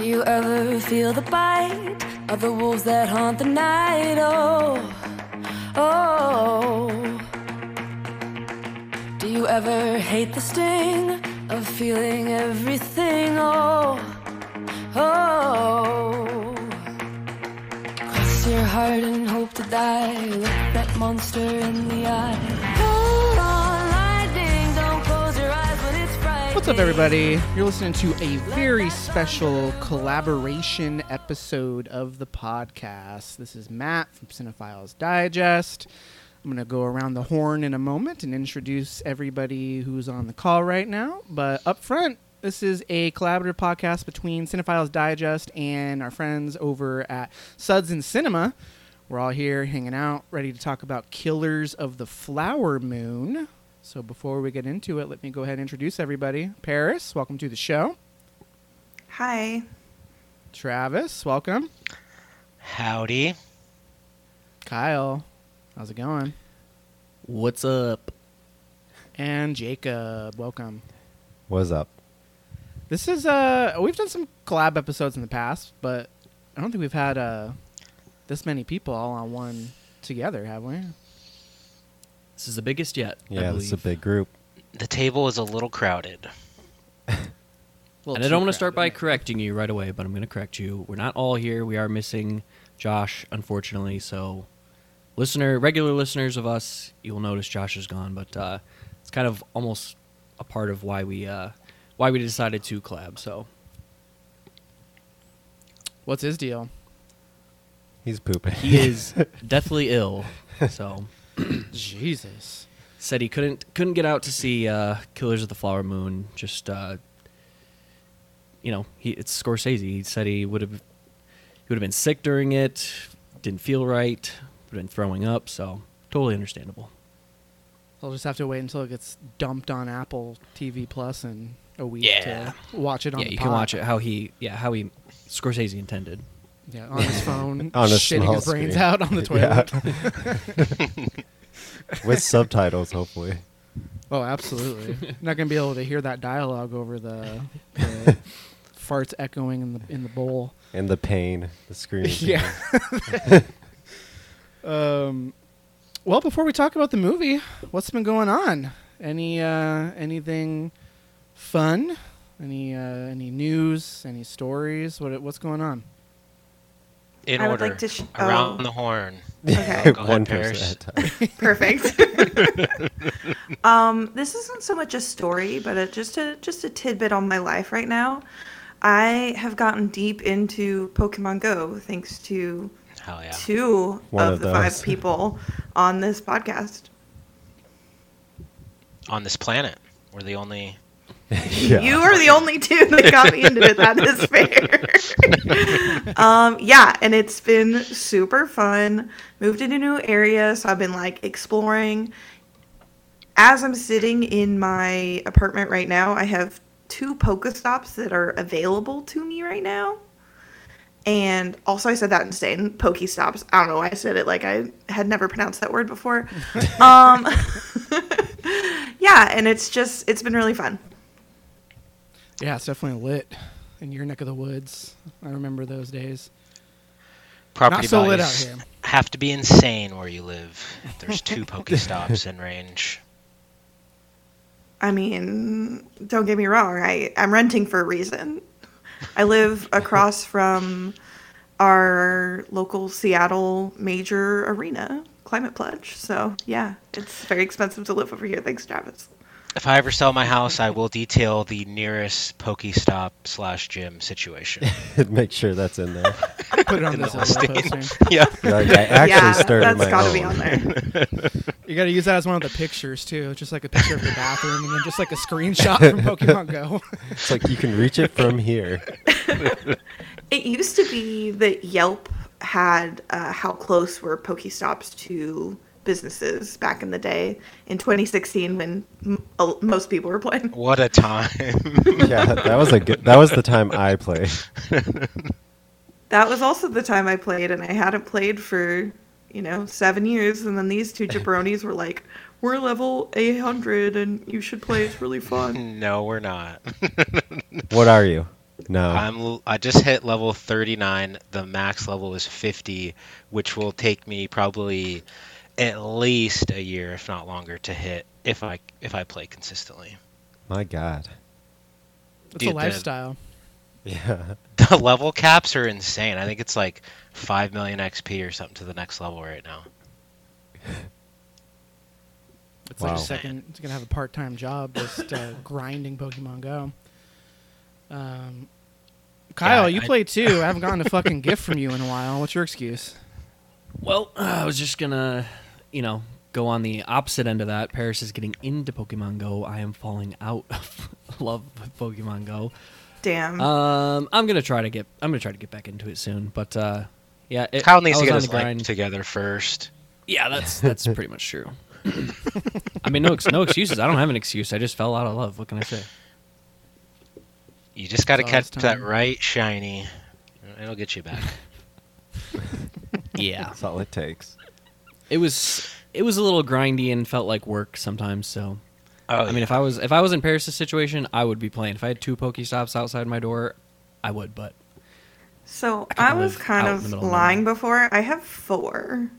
Do you ever feel the bite of the wolves that haunt the night? Oh, oh. Do you ever hate the sting of feeling everything? Oh, oh. Cross your heart and hope to die. Look that monster in the eye. Up, everybody? You're listening to a very special collaboration episode of the podcast. This is Matt from Cinephiles Digest. I'm going to go around the horn in a moment and introduce everybody who's on the call right now. But up front, this is a collaborative podcast between Cinephiles Digest and our friends over at Suds and Cinema. We're all here hanging out, ready to talk about Killers of the Flower Moon. So before we get into it, let me go ahead and introduce everybody. Paris, welcome to the show. Hi. Travis, welcome. Howdy. Kyle, how's it going? What's up? And Jacob, welcome. What's up? This is uh we've done some collab episodes in the past, but I don't think we've had uh this many people all on one together, have we? This is the biggest yet. Yeah, this is a big group. The table is a little crowded. Well, And I don't want to start by correcting you right away, but I'm going to correct you. We're not all here. We are missing Josh, unfortunately. So, listener, regular listeners of us, you will notice Josh is gone. But uh, it's kind of almost a part of why we uh, why we decided to collab. So, What's his deal? He's pooping. he is deathly ill. So, Jesus. said he couldn't couldn't get out to see uh, Killers of the Flower Moon. Just uh, you know, he it's Scorsese. He said he would have he would have been sick during it, didn't feel right, would have been throwing up. So totally understandable. I'll just have to wait until it gets dumped on Apple TV Plus in a week Yeah. to watch it on yeah, the you can watch it how he yeah how he Scorsese intended. Yeah, on his phone, On a shitting his brains screen. out on the Yeah. toilet. With subtitles, hopefully. Oh, absolutely. Not gonna be able to hear that dialogue over the, the farts echoing in the in the bowl. And the pain, the screaming. Yeah. um, well, before we talk about the movie, what's been going on? Any uh, anything fun? Any uh, any news? Any stories? What what's going on? In I would order. like to sh- around oh. the horn. Okay. One Paris. person at a time. Perfect. um, this isn't so much a story, but a, just a just a tidbit on my life right now. I have gotten deep into Pokemon Go thanks to Hell yeah. two One of, of the five people on this podcast. On this planet, we're the only. yeah. You are the only two that got me into it. That is fair. um, yeah, and it's been super fun. Moved into a new area, so I've been like exploring. As I'm sitting in my apartment right now, I have two Pokestops that are available to me right now. And also, I said that insane Pokestops. I don't know why I said it like I had never pronounced that word before. um, yeah, and it's just it's been really fun. Yeah, it's definitely lit in your neck of the woods. I remember those days. Property Not so lit out values here. have to be insane where you live. There's two Pokestops in range. I mean, don't get me wrong. I I'm renting for a reason. I live across from our local Seattle major arena, Climate Pledge. So yeah, it's very expensive to live over here. Thanks, Travis. If I ever sell my house, I will detail the nearest Pokestop slash gym situation. Make sure that's in there. Put it on In this the listing. yeah. You're like, I actually yeah, started that's my got to own. be on there. You got to use that as one of the pictures too, just like a picture of your bathroom, and then just like a screenshot from Pokemon Go. It's like you can reach it from here. It used to be that Yelp had uh, how close were Pokestops to businesses back in the day in 2016 when m- uh, most people were playing. What a time. Yeah, that was a good. That was the time I played. That was also the time I played, and I hadn't played for, you know, seven years. And then these two jabronis were like, we're level 800 and you should play. It's really fun. No, we're not. What are you? No. I'm l- I just hit level 39. The max level is 50, which will take me probably at least a year, if not longer, to hit if I if I play consistently. My God. It's Dude, a the- lifestyle. Yeah. The level caps are insane. I think it's like 5 million XP or something to the next level right now. It's like a second. It's gonna have a part-time job just uh, grinding Pokemon Go. Um, Kyle, I- you I- play too. I haven't gotten a fucking gift from you in a while. What's your excuse? Well, I was just gonna, you know, go on the opposite end of that. Paris is getting into Pokemon Go. I am falling out of love with Pokemon Go. Damn. Um, I'm gonna try to get. I'm gonna try to get back into it soon. But uh, yeah, it, Kyle needs to get his the grind. together first. Yeah, that's that's pretty much true. I mean, no, no excuses. I don't have an excuse. I just fell out of love. What can I say? You just got to It's all catch that right shiny. It'll get you back. Yeah, That's all it takes. It was it was a little grindy and felt like work sometimes. So Oh, I mean, if I was if I was in Paris' situation, I would be playing. If I had two Pokestops outside my door, I would. But so I I was kind out in the of middle of lying before. I have four.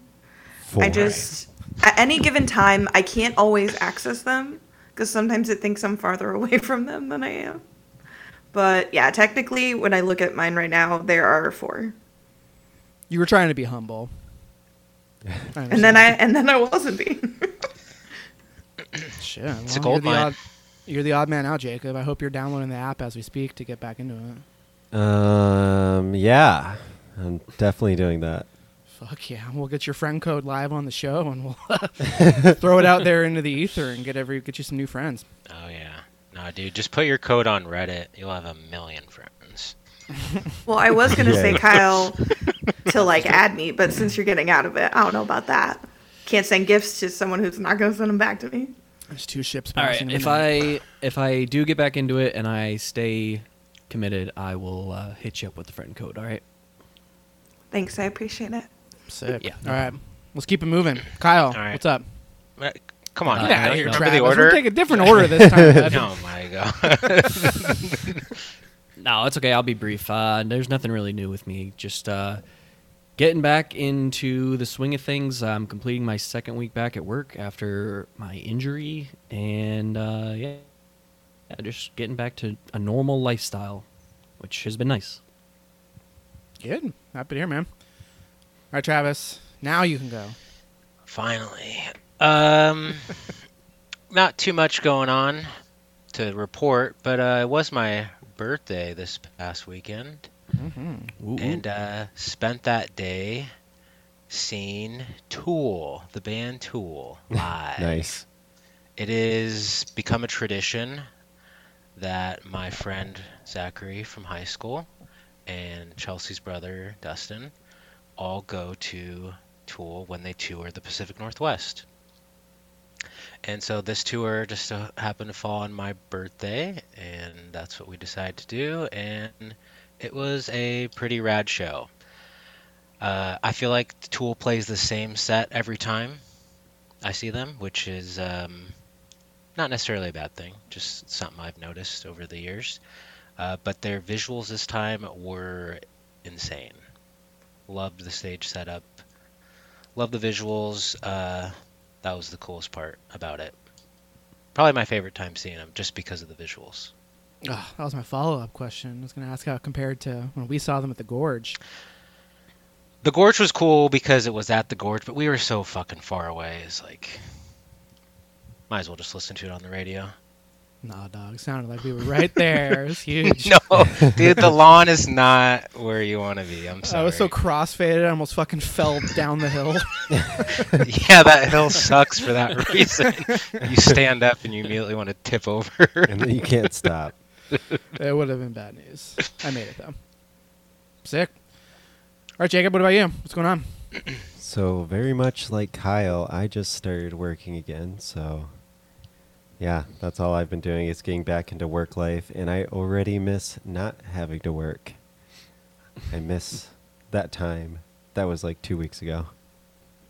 Four. I just at any given time I can't always access them because sometimes it thinks I'm farther away from them than I am. But yeah, technically, when I look at mine right now, there are four, You were trying to be humble. I and then I and then I wasn't being. Shit, well, It's a gold you're the odd, you're the odd man out, Jacob. I hope you're downloading the app as we speak to get back into it. Um. Yeah. I'm definitely doing that. Fuck yeah, we'll get your friend code live on the show, and we'll throw it out there into the ether and get every get you some new friends. Oh yeah. No, dude, just put your code on Reddit. You'll have a million friends. well, I was gonna say Kyle to like add me, but since you're getting out of it, I don't know about that. Can't send gifts to someone who's not gonna send them back to me. There's two ships all right, passing. if. I if I do get back into it and I stay committed, I will uh, hit you up with the friend code. All right. Thanks, I appreciate it. sick. Yeah. All right, let's keep it moving. Kyle, All right. what's up? Uh, Come on, Uh, man. Get out don't of you here, remember Travis. the We're order? taking a different order this time. bud. oh my god. No, it's okay. I'll be brief. Uh, there's nothing really new with me. Just uh, getting back into the swing of things. I'm completing my second week back at work after my injury, and uh, yeah, yeah, just getting back to a normal lifestyle, which has been nice. Good. Happy to hear, man. All right, Travis. Now you can go. Finally. Um, not too much going on to report, but uh, it was my birthday this past weekend, Mm-hmm. And uh, spent that day seeing Tool, the band Tool, live. Nice. It is become a tradition that my friend Zachary from high school and Chelsea's brother Dustin all go to Tool when they tour the Pacific Northwest. And so this tour just happened to fall on my birthday, and that's what we decided to do. And it was a pretty rad show. Uh, I feel like Tool plays the same set every time I see them, which is um, not necessarily a bad thing, just something I've noticed over the years. Uh, but their visuals this time were insane. Loved the stage setup. Loved the visuals. Uh, that was the coolest part about it. Probably my favorite time seeing them, just because of the visuals. Oh, that was my follow-up question. I was going to ask how it compared to when we saw them at the Gorge. The gorge was cool because it was at the gorge, but we were so fucking far away. It's like, might as well just listen to it on the radio. Nah, dog. Sounded like we were right there. It was huge. No, dude, the lawn is not where you want to be. I'm sorry. I was so crossfaded, I almost fucking fell down the hill. yeah, that hill sucks for that reason. you stand up and you immediately want to tip over. And then you can't stop. it would have been bad news. I made it though. Sick. All right, Jacob. What about you? What's going on? So very much like Kyle, I just started working again. So yeah, that's all I've been doing is getting back into work life, and I already miss not having to work. I miss that time. That was like two weeks ago.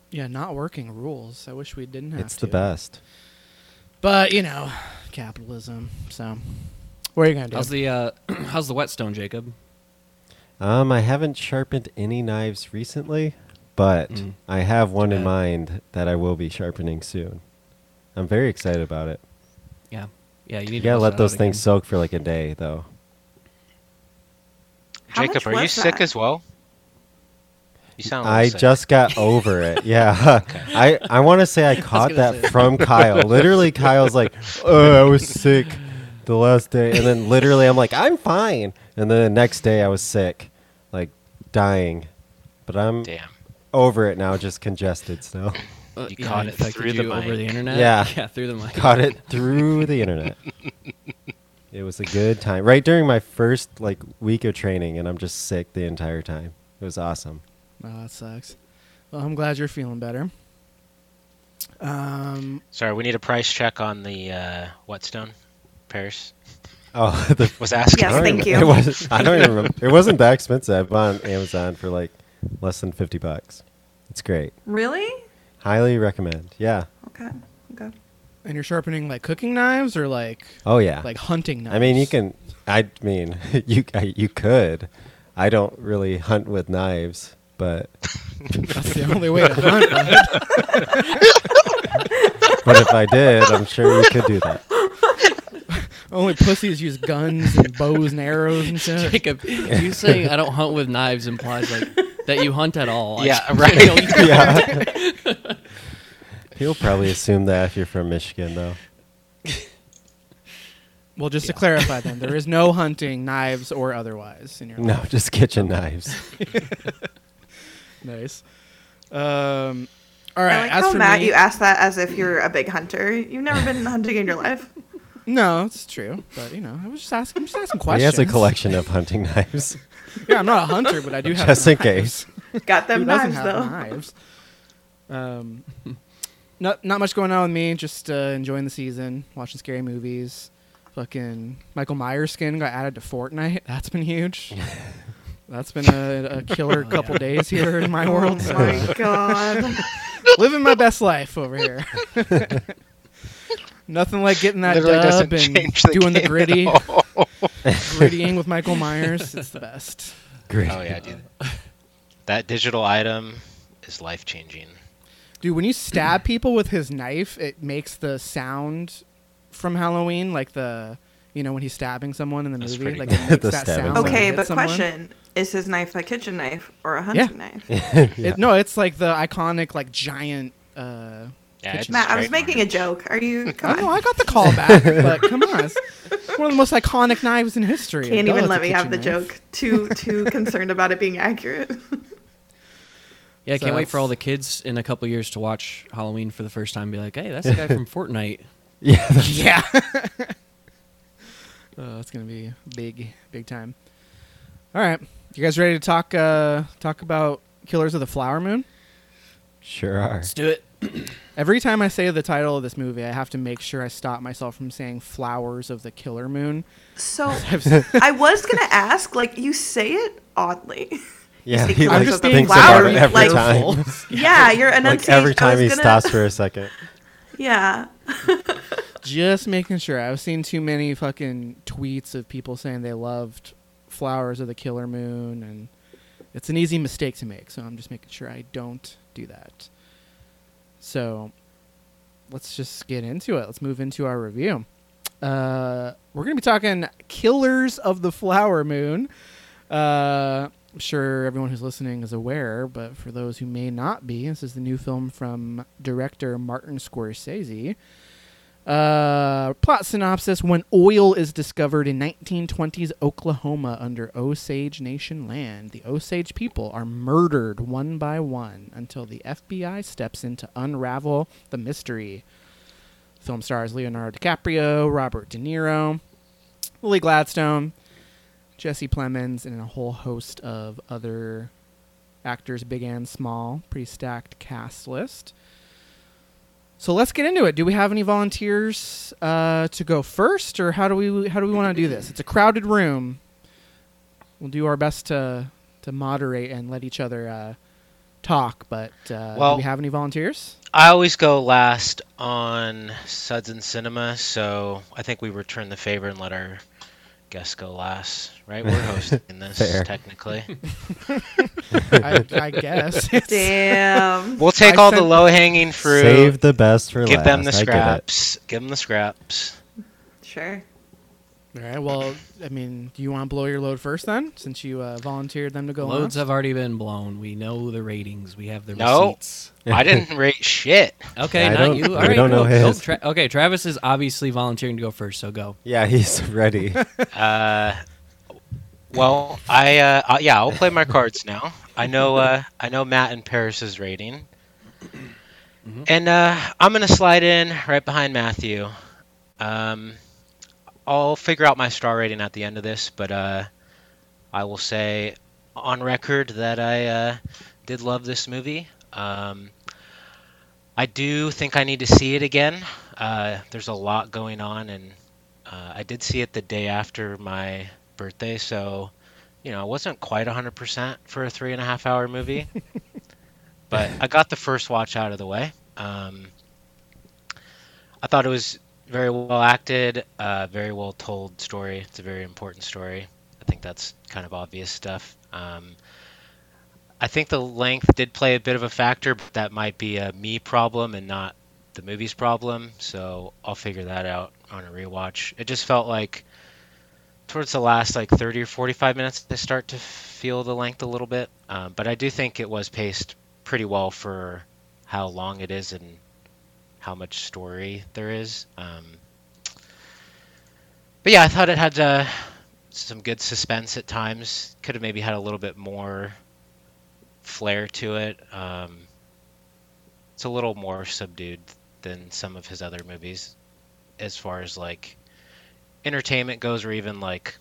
Yeah, not working rules. I wish we didn't have It's to. the best. But you know, capitalism. So, what are you gonna do? How's the uh, how's the whetstone, Jacob? Um, I haven't sharpened any knives recently, but Mm. I have one in mind that I will be sharpening soon. I'm very excited about it. Yeah, yeah. You need You to gotta let those things again. soak for like a day, though. How Jacob, are you was sick as well? You sound. a I little sick. just got over it. Yeah, I I want to say I caught gonna that say. from Kyle. Literally, Kyle's like, "Oh, I was sick the last day," and then literally, I'm like, "I'm fine," and then the next day, I was sick, like dying. But I'm Damn. over it now, just congested still. Uh, You yeah, caught it infected through the over mic. the internet. Yeah. yeah, through the mic. Caught it through the internet. It was a good time. Right during my first like week of training, and I'm just sick the entire time. It was awesome. Oh, that sucks. Well, I'm glad you're feeling better. Um, Sorry, we need a price check on the uh, whetstone. Paris Oh, the was asking. Yes, thank even- you. It was. I don't even remember. It wasn't that expensive. I bought on Amazon for like less than fifty bucks. It's great. Really? Highly recommend. Yeah. Okay. Okay. and you're sharpening like cooking knives or like Oh yeah. like hunting knives. I mean, you can. I mean, you I, you could. I don't really hunt with knives, but That's the only way to hunt. bud. but if I did, I'm sure you could do that. Only pussies use guns and bows and arrows and shit. Jacob, you saying I don't hunt with knives implies like that you hunt at all. I Yeah, just- right. you know, you- Yeah. He'll probably assume that if you're from Michigan, though. Well, just to clarify, then there is no hunting, knives or otherwise in your No, life. just kitchen knives. Nice. Um, all I like as how for Matt, me, you asked that as if you're a big hunter. You've never been hunting in your life. no, it's true. But you know, I was just asking, I'm just asking questions. He questions. has a collection of hunting knives. Yeah, I'm not a hunter, but I do have Just some in case. Got them Who doesn't knives have though. knives? Um, not not much going on with me. Just uh, enjoying the season, watching scary movies. Fucking Michael Myers skin got added to Fortnite. That's been huge. That's been a, a killer couple days here in my world. Oh my god. Living my best life over here. Nothing like getting that Literally dub and the doing the gritty, all. grittying with Michael Myers. It's the best. Great. Oh yeah, dude. That digital item is life changing. Dude, when you stab people with his knife, it makes the sound from Halloween, like the, you know, when he's stabbing someone in the That's movie, like cool. it makes The that stabbing sound. sound. when it Okay, but someone. question: Is his knife a kitchen knife or a hunting knife? It, no, it's like the iconic, like giant. uh Yeah, Matt, I was straight making a joke. Are you? I Come know. I got the call back, but come on, it's one of the most iconic knives in history. Can't Duh, even let me have the joke. Too too concerned about it being accurate. Yeah, I So can't wait for all the kids in a couple years to watch Halloween for the first time. and Be like, hey, that's the guy from Fortnite. Yeah. Yeah. oh, it's gonna be big, big time. All right, you guys ready to talk? Uh, talk about Killers of the Flower Moon. Sure are. Let's do it. Every time I say the title of this movie, I have to make sure I stop myself from saying "Flowers of the Killer Moon." So I was gonna ask, like, you say it oddly. Yeah, think he he like, just being thinks about flower, it every like- time. yeah, your like enunciation. every time he gonna- stops for a second. Yeah. just making sure. I've seen too many fucking tweets of people saying they loved "Flowers of the Killer Moon," and it's an easy mistake to make. So I'm just making sure I don't do that. So let's just get into it. Let's move into our review. Uh, we're going to be talking Killers of the Flower Moon. Uh, I'm sure everyone who's listening is aware, but for those who may not be, this is the new film from director Martin Scorsese. Uh, plot synopsis When oil is discovered in 1920s Oklahoma under Osage Nation land, the Osage people are murdered one by one until the FBI steps in to unravel the mystery. Film stars Leonardo DiCaprio, Robert De Niro, Lily Gladstone, Jesse Plemons, and a whole host of other actors, big and small. Pretty stacked cast list. So let's get into it. Do we have any volunteers uh, to go first, or how do we how do we want to do this? It's a crowded room. We'll do our best to to moderate and let each other uh, talk, but uh, Well- do we have any volunteers? I always go last on Suds and Cinema, so I think we return the favor and let our guests go last. Right? We're hosting this Fair. technically. I, I guess. Damn. We'll take I all the low hanging fruit. Save the best for give last. Give them the I get it. scraps. Give them the scraps. Sure. All right. Well, I mean, do you want to blow your load first then, since you uh, volunteered them to go Loads on? have already been blown. We know the ratings. We have the No. receipts. I didn't rate shit. Okay, I not don't- you. we All right, don't know go- go. his. Tra- okay, Travis is obviously volunteering to go first, so go. Yeah, he's ready. Uh, well, I uh, uh, yeah, I'll play my cards now. I know uh, I know Matt and Paris's rating, and uh, I'm gonna slide in right behind Matthew. Um, I'll figure out my star rating at the end of this, but uh, I will say on record that I uh, did love this movie. Um, I do think I need to see it again. Uh, there's a lot going on, and uh, I did see it the day after my birthday, so you know, it wasn't quite 100% for a three and a half hour movie. but I got the first watch out of the way. Um, I thought it was very well acted, uh, very well told story. It's a very important story. I think that's kind of obvious stuff. Um, I think the length did play a bit of a factor, but that might be a me problem and not the movie's problem. So I'll figure that out on a rewatch. It just felt like towards the last like 30 or 45 minutes they start to feel the length a little bit. Um, but I do think it was paced pretty well for how long it is and how much story there is. Um, but yeah, I thought it had uh, some good suspense at times. Could have maybe had a little bit more flair to it. Um, it's a little more subdued than some of his other movies, as far as like entertainment goes, or even like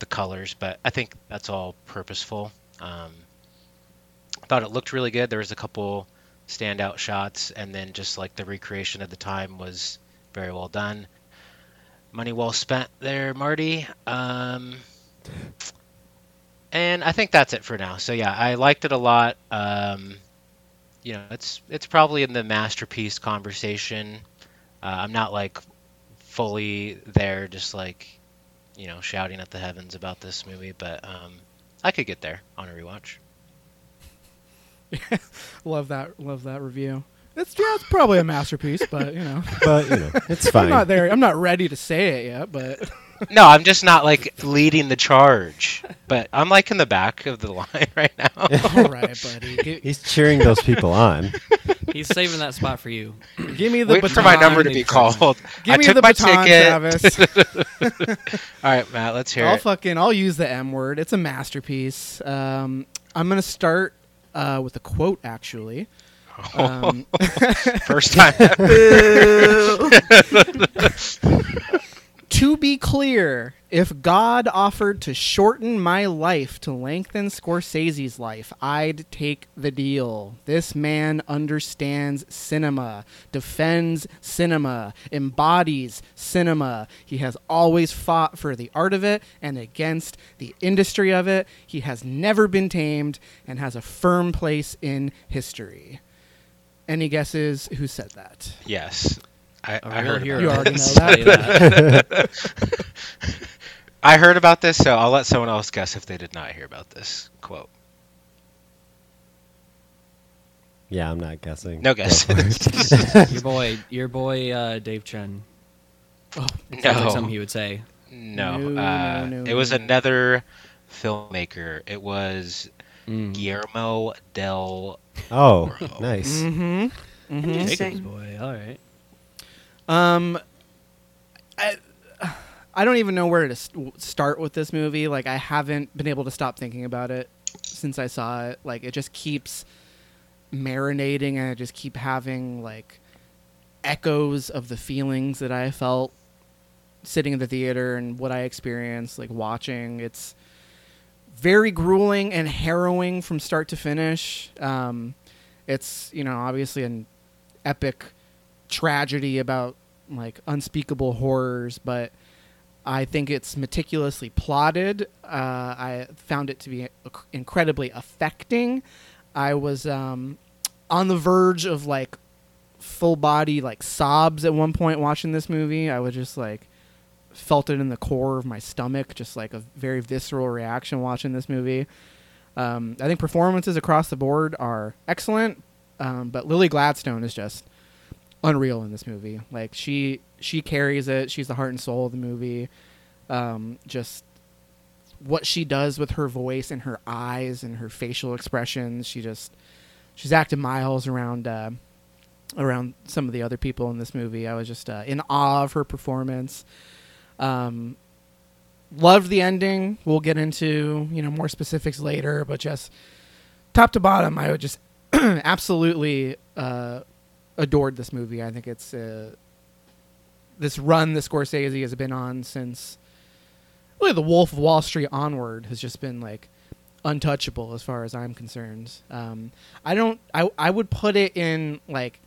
the colors. But I think that's all purposeful. Um, thought it looked really good. There was a couple standout shots, and then just like the recreation of the time was very well done. Money well spent there, Marty. Um, and I think that's it for now. So yeah, I liked it a lot. Um, you know, it's it's probably in the masterpiece conversation. Uh, I'm not like fully there, just like you know, shouting at the heavens about this movie, but um, I could get there on a rewatch. love that. Love that review. It's yeah, it's probably a masterpiece, but you know, but you know, it's fine. I'm not there. I'm not ready to say it yet, but No, I'm just not like leading the charge, but I'm like in the back of the line right now. all right, buddy. Gi- He's cheering those people on. He's saving that spot for you. give me the Wait baton. for my number to be called. Give I me took the my baton, ticket. Travis. All right, Matt, let's hear I'll it. fucking I'll use the M word. It's a masterpiece. Um, I'm gonna start uh, with a quote actually. Um, First time. Boo. To be clear, if God offered to shorten my life to lengthen Scorsese's life, I'd take the deal. This man understands cinema, defends cinema, embodies cinema. He has always fought for the art of it and against the industry of it. He has never been tamed and has a firm place in history. Any guesses who said that? yes. I, A I real heard hero. You already know that. I heard about this, so I'll let someone else guess if they did not hear about this quote. Yeah, I'm not guessing. No Go for it. guess. your boy, your boy, uh, Dave Chen. Oh, Sounds like something no. he would say. No. No, uh, no, no, it was another filmmaker. It was Mm. Guillermo del Oh, Toro. nice. Mm-hmm. Jacob's Interesting. boy. All right. Um, I, I don't even know where to st- start with this movie. Like, I haven't been able to stop thinking about it since I saw it. Like, it just keeps marinating, and I just keep having like echoes of the feelings that I felt sitting in the theater and what I experienced, like watching. It's very grueling and harrowing from start to finish. Um, it's you know obviously an epic tragedy about like unspeakable horrors, but I think it's meticulously plotted. Uh, I found it to be incredibly affecting. I was um, on the verge of like full body like sobs at one point watching this movie. I was just like felt it in the core of my stomach, just like a very visceral reaction watching this movie. Um, I think performances across the board are excellent, um, but Lily Gladstone is just unreal in this movie. Like she she carries it. She's the heart and soul of the movie. Um, just what she does with her voice and her eyes and her facial expressions. She just she's acted miles around uh, around some of the other people in this movie. I was just uh, in awe of her performance. Um, loved the ending. We'll get into you know more specifics later, but just top to bottom, I would just absolutely uh, adored this movie. I think it's uh, this run the Scorsese has been on since really the Wolf of Wall Street onward has just been like untouchable as far as I'm concerned. Um, I don't. I I would put it in like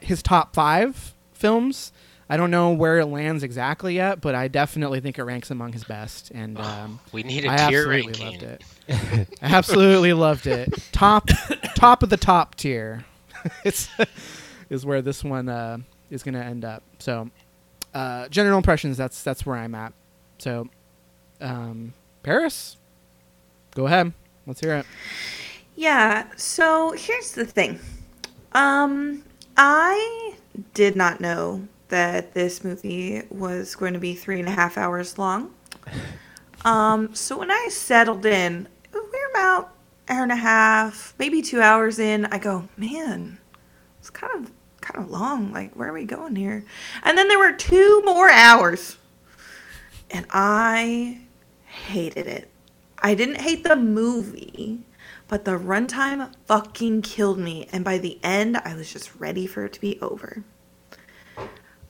his top five films. I don't know where it lands exactly yet, but I definitely think it ranks among his best. And um, we need a I tier absolutely ranking. loved it. I absolutely loved it. Top, top of the top tier. it's is where this one uh, is going to end up. So, uh, general impressions. That's that's where I'm at. So, um, Paris, go ahead. Let's hear it. Yeah, so here's the thing. Um, I did not know that this movie was going to be three and a half hours long. Um, so when I settled in, we're about hour and a half, maybe two hours in. I go, man, it's kind of kind of long. Like, where are we going here? And then there were two more hours, and I hated it. I didn't hate the movie, but the runtime fucking killed me. And by the end, I was just ready for it to be over.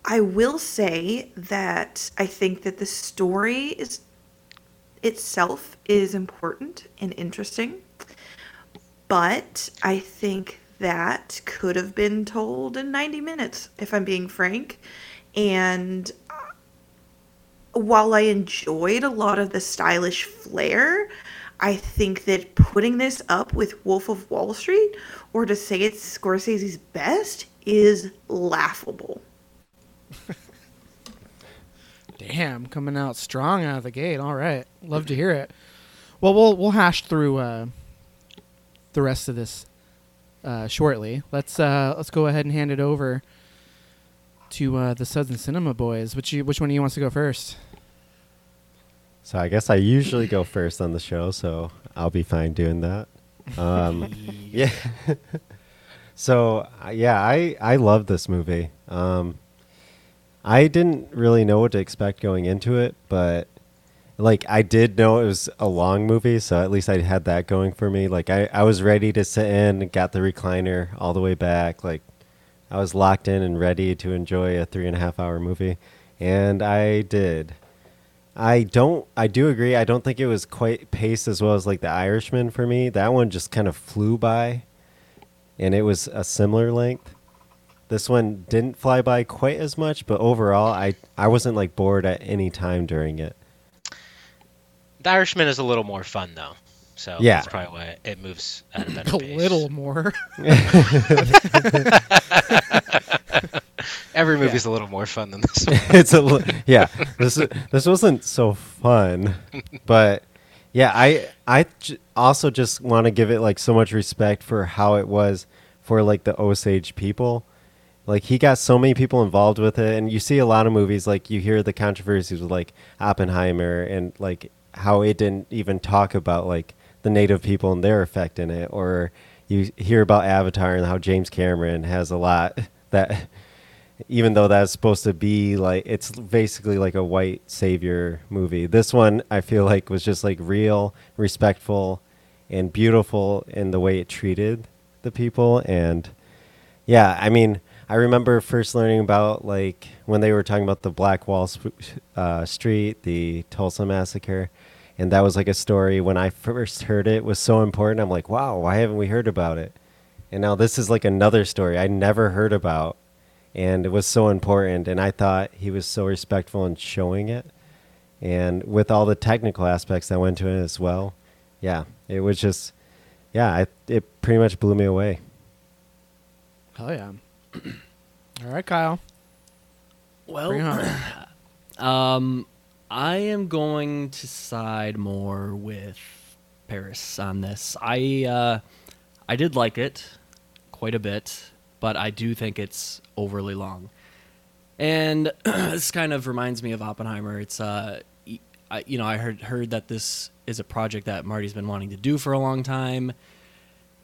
I will say that I think that the story is itself is important and interesting, but I think that could have been told in 90 minutes, if I'm being frank. And while I enjoyed a lot of the stylish flair, I think that putting this up with Wolf of Wall Street or to say it's Scorsese's best is laughable. Damn, coming out strong out of the gate. All right, love to hear it. Well, we'll we'll hash through uh, the rest of this uh, shortly. Let's uh, let's go ahead and hand it over to uh, the Suds and Cinema boys. Which you, which one of you wants to go first? So I guess I usually go first on the show, so I'll be fine doing that. Um, yeah. so uh, yeah, I I love this movie. Um, I didn't really know what to expect going into it, but like I did know it was a long movie, so at least I had that going for me. Like I, I was ready to sit in, and got the recliner all the way back. Like I was locked in and ready to enjoy a three and a half hour movie, and I did. I don't. I do agree. I don't think it was quite paced as well as like The Irishman for me. That one just kind of flew by, and it was a similar length. This one didn't fly by quite as much, but overall, I I wasn't like bored at any time during it. The Irishman is a little more fun though, so Yeah. that's probably why it moves at a better A pace. little more. Every movie's a little more fun than this one. it's a li- yeah. This this wasn't so fun, but yeah, I I j- also just want to give it like so much respect for how it was for like the Osage people. Like he got so many people involved with it, and you see a lot of movies like you hear the controversies with like Oppenheimer and like how it didn't even talk about like the native people and their effect in it, or you hear about Avatar and how James Cameron has a lot that even though that's supposed to be like it's basically like a white savior movie. This one I feel like was just like real, respectful, and beautiful in the way it treated the people. And yeah, I mean, I remember first learning about like when they were talking about the Black Wall uh, Street, the Tulsa massacre. And that was like a story when I first heard it was so important. I'm like, wow, why haven't we heard about it? And now this is like another story I never heard about and it was so important and i thought he was so respectful in showing it and with all the technical aspects that went to it as well yeah it was just yeah, I, it pretty much blew me away. Hell yeah. All right, Kyle. Well, Bring it home. Um, I am going to side more with Paris on this. I uh, I did like it quite a bit, but I do think it's overly long. And this kind of reminds me of Oppenheimer. It's uh, I, you know, I heard heard that this is a project that Marty's been wanting to do for a long time.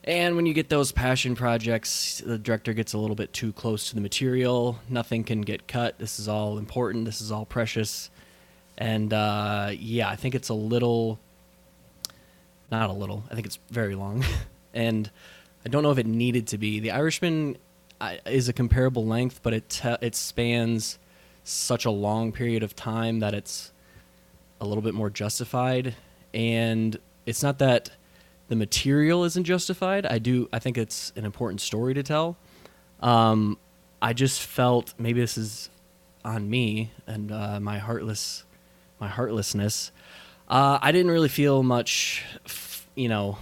And when you get those passion projects, the director gets a little bit too close to the material. Nothing can get cut. This is all important. This is all precious. And uh, yeah, I think it's a little, not a little. I think it's very long, and I don't know if it needed to be. The Irishman is a comparable length, but it te- it spans such a long period of time that it's a little bit more justified. And it's not that the material isn't justified. I do. I think it's an important story to tell. Um, I just felt maybe this is on me and uh, my heartless, my heartlessness. Uh, I didn't really feel much, you know,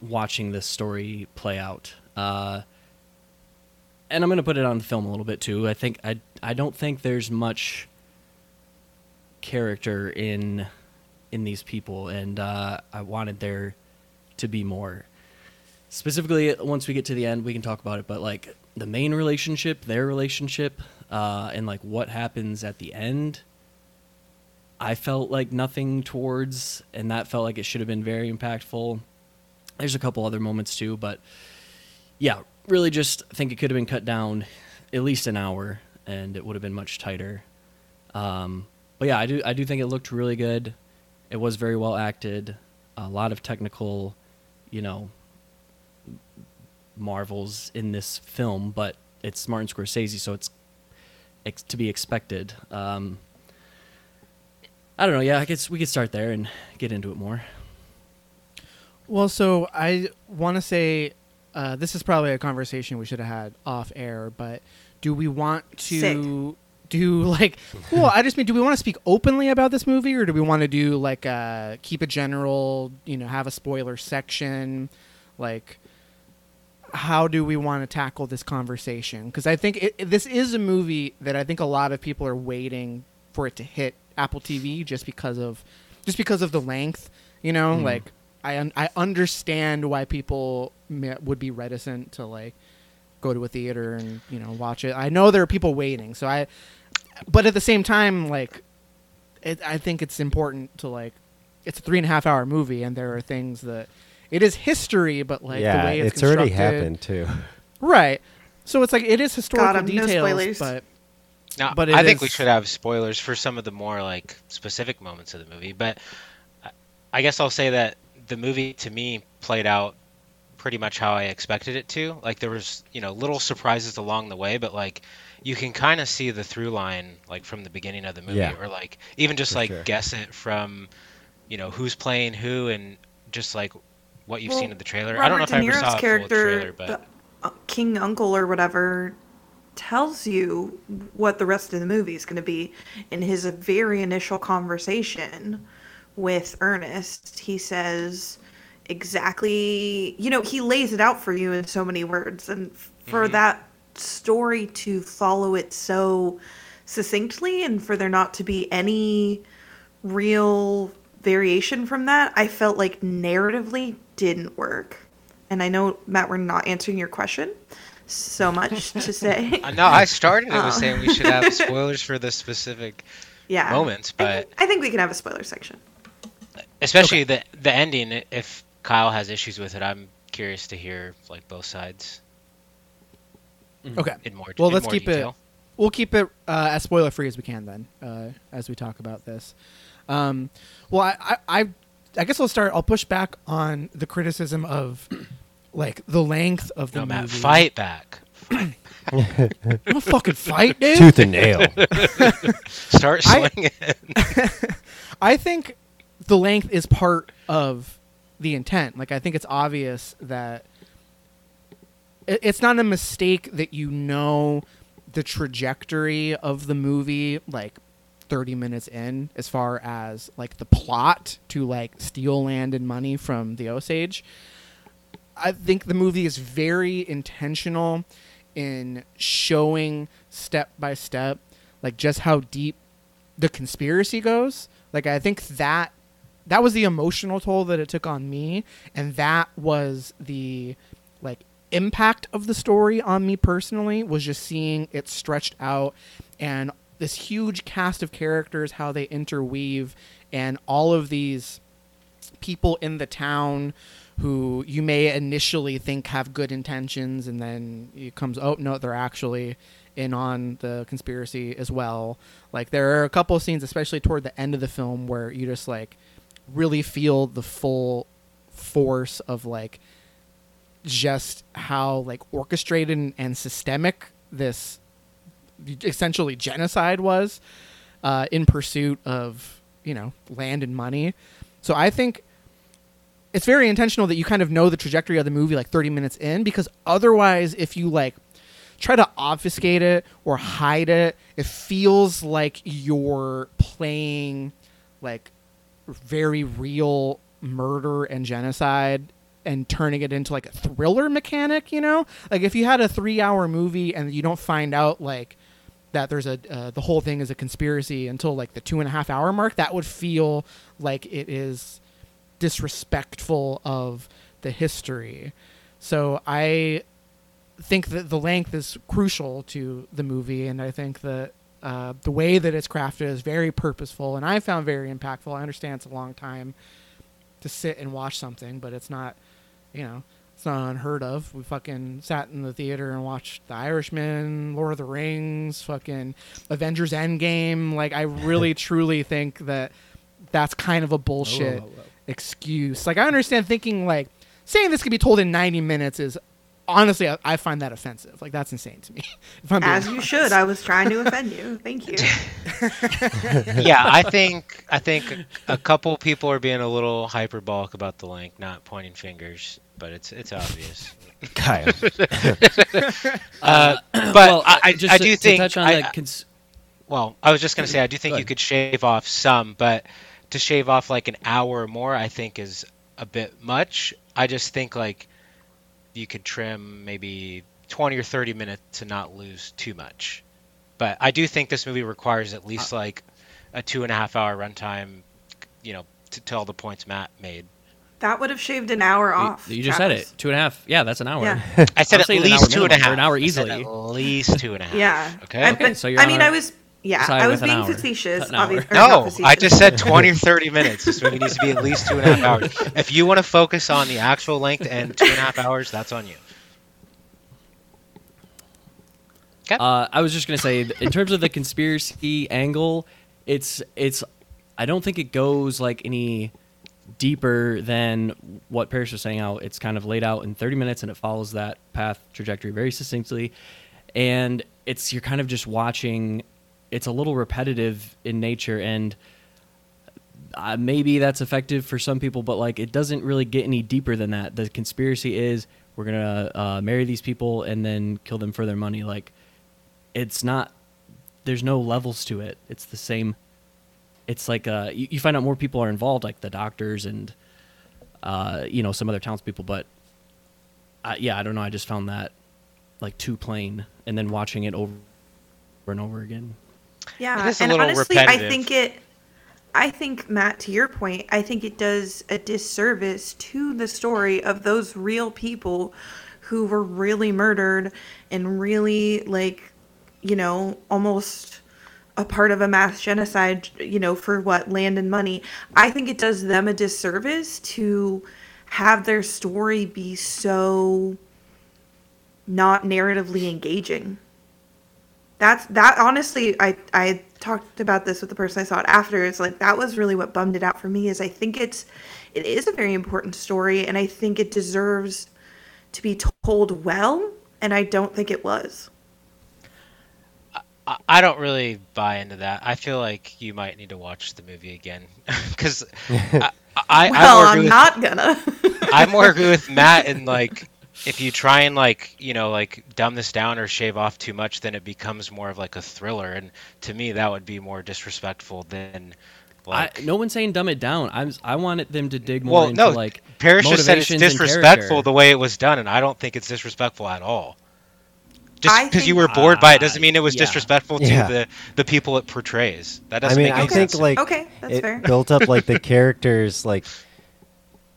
watching this story play out. Uh, and I'm going to put it on the film a little bit too. I think I I don't think there's much character in in these people, and uh, I wanted there to be more. Specifically, once we get to the end, we can talk about it. But like the main relationship, their relationship, uh, and like what happens at the end, I felt like nothing towards, and that felt like it should have been very impactful. There's a couple other moments too, but yeah, really just think it could have been cut down at least an hour, and it would have been much tighter. Um, but yeah, I do I do think it looked really good. It was very well acted. A lot of technical, you know, marvels in this film, but it's Martin Scorsese, so it's ex- to be expected. Um, I don't know. Yeah, I guess we could start there and get into it more. Well, so I want to say uh, this is probably a conversation we should have had off air, but do we want to Sick. do like? Well, I just mean, do we want to speak openly about this movie, or do we want to do like uh, keep it general? You know, have a spoiler section, like. How do we want to tackle this conversation? Because I think it, this is a movie that I think a lot of people are waiting for it to hit Apple TV just because of just because of the length. You know, mm-hmm. like I un- I understand why people ma- would be reticent to like go to a theater and you know watch it. I know there are people waiting, so I. But at the same time, like, it, I think it's important to like, it's a three and a half hour movie, and there are things that it is history, but like yeah, the way it's, it's already happened too. right? So it's like it is historical Got 'em, no details, spoilers. but Now, But I think we should have spoilers for some of the more like specific moments of the movie. But I- I guess I'll say that the movie to me played out pretty much how I expected it to. Like there was, you know, little surprises along the way, but like you can kind of see the through line like from the beginning of the movie, Yeah. or like even just For like sure. guess it from, you know, who's playing who and just like what you've seen in the trailer. I don't know if Robert I ever saw Niro's a character, trailer, but the uh, King Uncle or whatever, tells you what the rest of the movie is going to be. In his very initial conversation with Ernest, he says exactly, you know, he lays it out for you in so many words. And for Mhm. that story to follow it so succinctly and for there not to be any real variation from that, I felt like narratively didn't work. And I know, Matt, we're not answering your question so much to say. Uh, no, I started it with saying we should have spoilers for the specific yeah. moments, I, but think- I think we can have a spoiler section. especially the the ending. If Kyle has issues with it, I'm curious to hear like both sides okay. in more. Well, in let's more keep detail. it. We'll keep it uh, as spoiler free as we can then, uh, as we talk about this. Um, well, I, I, I, I guess I'll start. I'll push back on the criticism of like the length of the No, movie. Matt, fight back. I'm gonna fucking fight, dude. Tooth and nail. Start I- swinging. I think the length is part of the intent. Like I think it's obvious that it- it's not a mistake that you know the trajectory of the movie like 30 minutes in as far as like the plot to like steal land and money from the Osage. I think the movie is very intentional in showing step by step, like just how deep the conspiracy goes. Like I think that that was the emotional toll that it took on me, and that was the like impact of the story on me personally was just seeing it stretched out and this huge cast of characters how they interweave and all of these people in the town who you may initially think have good intentions and then it comes oh no they're actually in on the conspiracy as well like there are a couple of scenes especially toward the end of the film where you just like really feel the full force of like just how like orchestrated and, and systemic this essentially genocide was uh, in pursuit of you know land and money. So I think it's very intentional that you kind of know the trajectory of the movie like 30 minutes in because otherwise if you like try to obfuscate it or hide it it feels like you're playing like very real murder and genocide and turning it into like a thriller mechanic you know? Like if you had a three hour movie and you don't find out like that there's a uh, the whole thing is a conspiracy until like the two and a half hour mark that would feel like it is disrespectful of the history so i think that the length is crucial to the movie and i think that uh, the way that it's crafted is very purposeful and i found very impactful i understand it's a long time to sit and watch something but it's not you know it's not unheard of. We fucking sat in the theater and watched The Irishman, Lord of the Rings, fucking Avengers Endgame. Like, I really truly think that that's kind of a bullshit whoa, whoa. Excuse. Like, I understand thinking, like, saying this could be told in 90 minutes is honestly, I, I find that offensive. Like, that's insane to me. If I'm being As you honest. should. I was trying to offend you. Thank you. yeah, I think I think a couple people are being a little hyperbolic about the length, not pointing fingers, but it's it's obvious. Kyle. Uh, but well, I, I, just I to, do to think touch on I- the cons- Well, I was just gonna say I do think you could shave off some, but to shave off like an hour or more, I think is a bit much. I just think like you could trim maybe twenty or thirty minutes to not lose too much. But I do think this movie requires at least uh. like a two and a half hour runtime, you know, to tell the points Matt made. That would have shaved an hour you, off. you just said it. Two and a half. Yeah, that's an hour. Yeah. I said at saying an least hour two and a minimum, or an hour I said easily. At least two and a half. Yeah. Okay. I, Okay, but- so you're I on mean, a- I was. Yeah, side I was being hour. facetious. An hour. obvi- or not No, I just said 20 or 30 minutes. This movie needs to be at least two and a half hours. If you want to focus on the actual length and two and a half hours, that's on you. Uh, I was just gonna say, in terms of the conspiracy angle, it's it's. I don't think it goes like any deeper than what Parrish was saying. How it's kind of laid out in 30 minutes, and it follows that path trajectory very succinctly, and it's you're kind of just watching. It's a little repetitive in nature, and uh, maybe that's effective for some people, but like it doesn't really get any deeper than that. The conspiracy is we're gonna uh, marry these people and then kill them for their money. Like it's not. There's no levels to it. It's the same. It's like uh, you, you find out more people are involved, like the doctors and uh, you know some other townspeople. But uh, yeah, I don't know. I just found that like too plain, and then watching it over and over again. Yeah, It is a and honestly, I think it. I think Matt, to your point, I think it does a disservice to the story of those real people who were really murdered and really like, you know, almost a part of a mass genocide, you know, for what land and money. I think it does them a disservice to have their story be so not narratively engaging that's that honestly i i talked about this with the person i saw it after. It's like that was really what bummed it out for me is i think it's it is a very important story and i think it deserves to be told well and i don't think it was. I, I don't really buy into that. I feel like you might need to watch the movie again because I, I, well I more i'm agree not gonna. I more agree with Matt and like if you try and like you know like dumb this down or shave off too much, then it becomes more of like a thriller, and to me that would be more disrespectful than Like, I, no one's saying dumb it down. I'm I wanted them to dig more well, into no, like Parrish just said it's disrespectful the way it was done, and I don't think it's disrespectful at all. Just because you were bored by it doesn't mean it was yeah. disrespectful to Yeah. the the people it portrays. That doesn't mean, make I any think sense. like Okay, that's it fair. built up like the characters like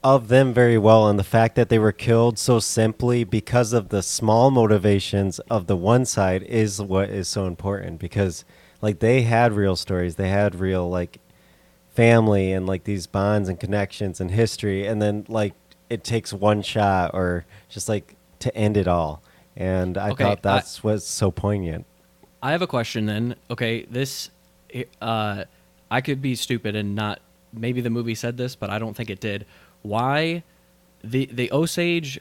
of them very well, and the fact that they were killed so simply because of the small motivations of the one side is what is so important because like they had real stories, they had real like family and like these bonds and connections and history, and then like it takes one shot or just like to end it all. And I Okay, thought I- that's what's so poignant. I have a question then. Okay, this uh I could be stupid and not maybe the movie said this, but I don't think it did. Why the the Osage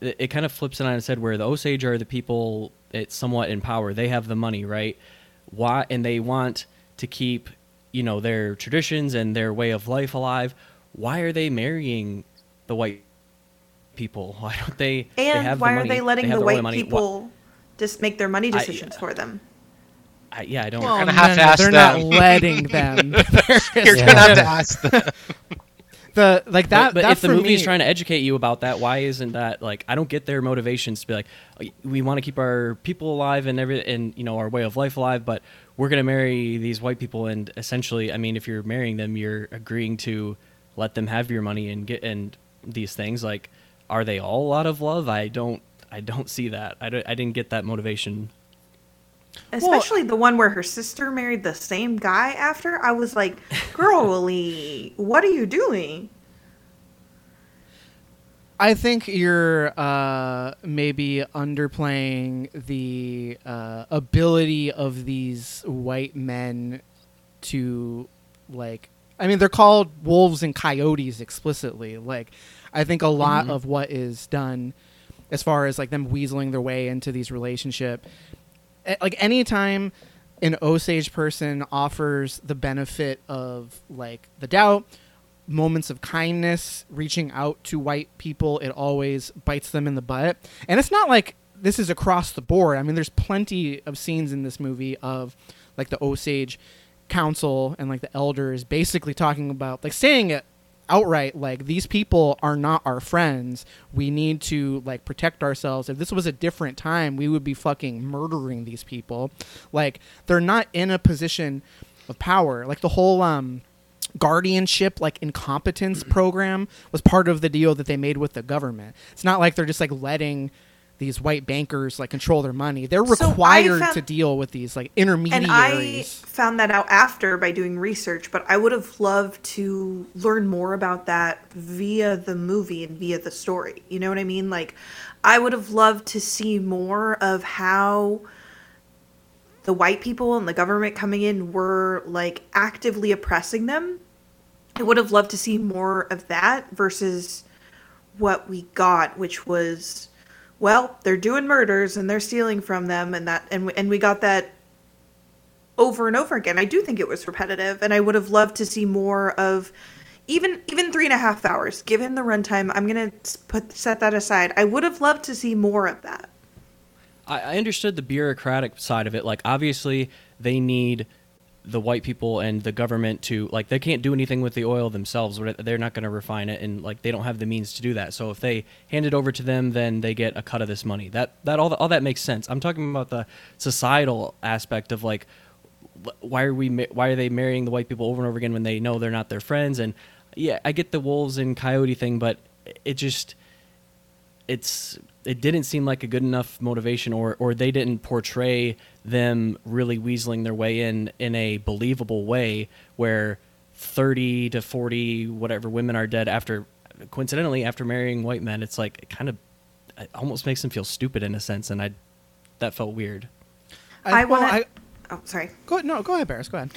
it, it kind of flips it on its head where the Osage are the people it's somewhat in power. They have the money, right? Why and they want to keep, you know, their traditions and their way of life alive. Why are they marrying the white people? Why don't they they And have the why are they letting have the oil white money. Why- people just make their money I- decisions for them? I, yeah, I don't Well, gonna have to ask they're them. not letting them. You're Yeah. gonna have to ask them. The like that. But, but that if the movie is trying to educate you about that, why isn't that like I don't get their motivations to be like "Oh, we want to keep our people alive and every and you know our way of life alive, but we're gonna marry these white people and essentially, I mean, if you're marrying them, you're agreeing to let them have your money and get and these things. Like, are they all out of love? I don't. I don't see that. I, don't, I didn't get that motivation. Especially the one where her sister married the same guy after. I was like, girly, what are you doing? I think you're uh, maybe underplaying the uh, ability of these white men to, like, I mean, they're called wolves and coyotes explicitly. Like, I think a lot of what is done as far as like them weaseling their way into these relationship, like anytime an Osage person offers the benefit of like the doubt, moments of kindness, reaching out to white people, it always bites them in the butt. And it's not like this is across the board. I mean, there's plenty of scenes in this movie of like the Osage council and like the elders basically talking about like saying it outright like these people are not our friends. We need to like protect ourselves. If this was a different time we would be fucking murdering these people. Like they're not in a position of power. Like the whole um guardianship like incompetence program was part of the deal that they made with the government. It's not like they're just like letting these white bankers like control their money they're So required found- to deal with these like intermediaries. And I found that out after by doing research, but I would have loved to learn more about that via the movie and via the story. You know what I mean? Like, I would have loved to see more of how the white people and the government coming in were like actively oppressing them. I would have loved to see more of that versus what we got, which was, well, they're doing murders and they're stealing from them, and that, and we- and we got that over and over again. I do think it was repetitive, and I would have loved to see more of even even three and a half hours. Given the runtime, I'm gonna put set that aside. I would have loved to see more of that. I, I understood the bureaucratic side of it. Like, obviously, they need the white people and the government to like they can't do anything with the oil themselves they're not going to refine it and like they don't have the means to do that. So if they hand it over to them then they get a cut of this money. That that all, all that makes sense. I'm talking about the societal aspect of like why are we why are they marrying the white people over and over again when they know they're not their friends? And yeah i get the wolves and coyote thing but it just it's it didn't seem like a good enough motivation or or they didn't portray them really weaseling their way in in a believable way where 30 to 40 whatever women are dead after coincidentally after marrying white men it's like it kind of it almost makes them feel stupid in a sense and i that felt weird I, well, want I- to. Oh, sorry. go ahead no go ahead Barris go ahead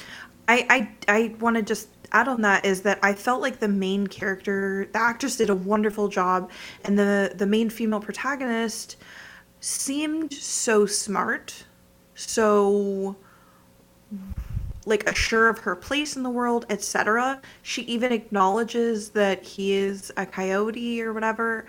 I I I want to just add on that is that I felt like the main character, the actress did a wonderful job, and the the main female protagonist seemed so smart, so like assured of her place in the world, etc. She even acknowledges that he is a coyote or whatever,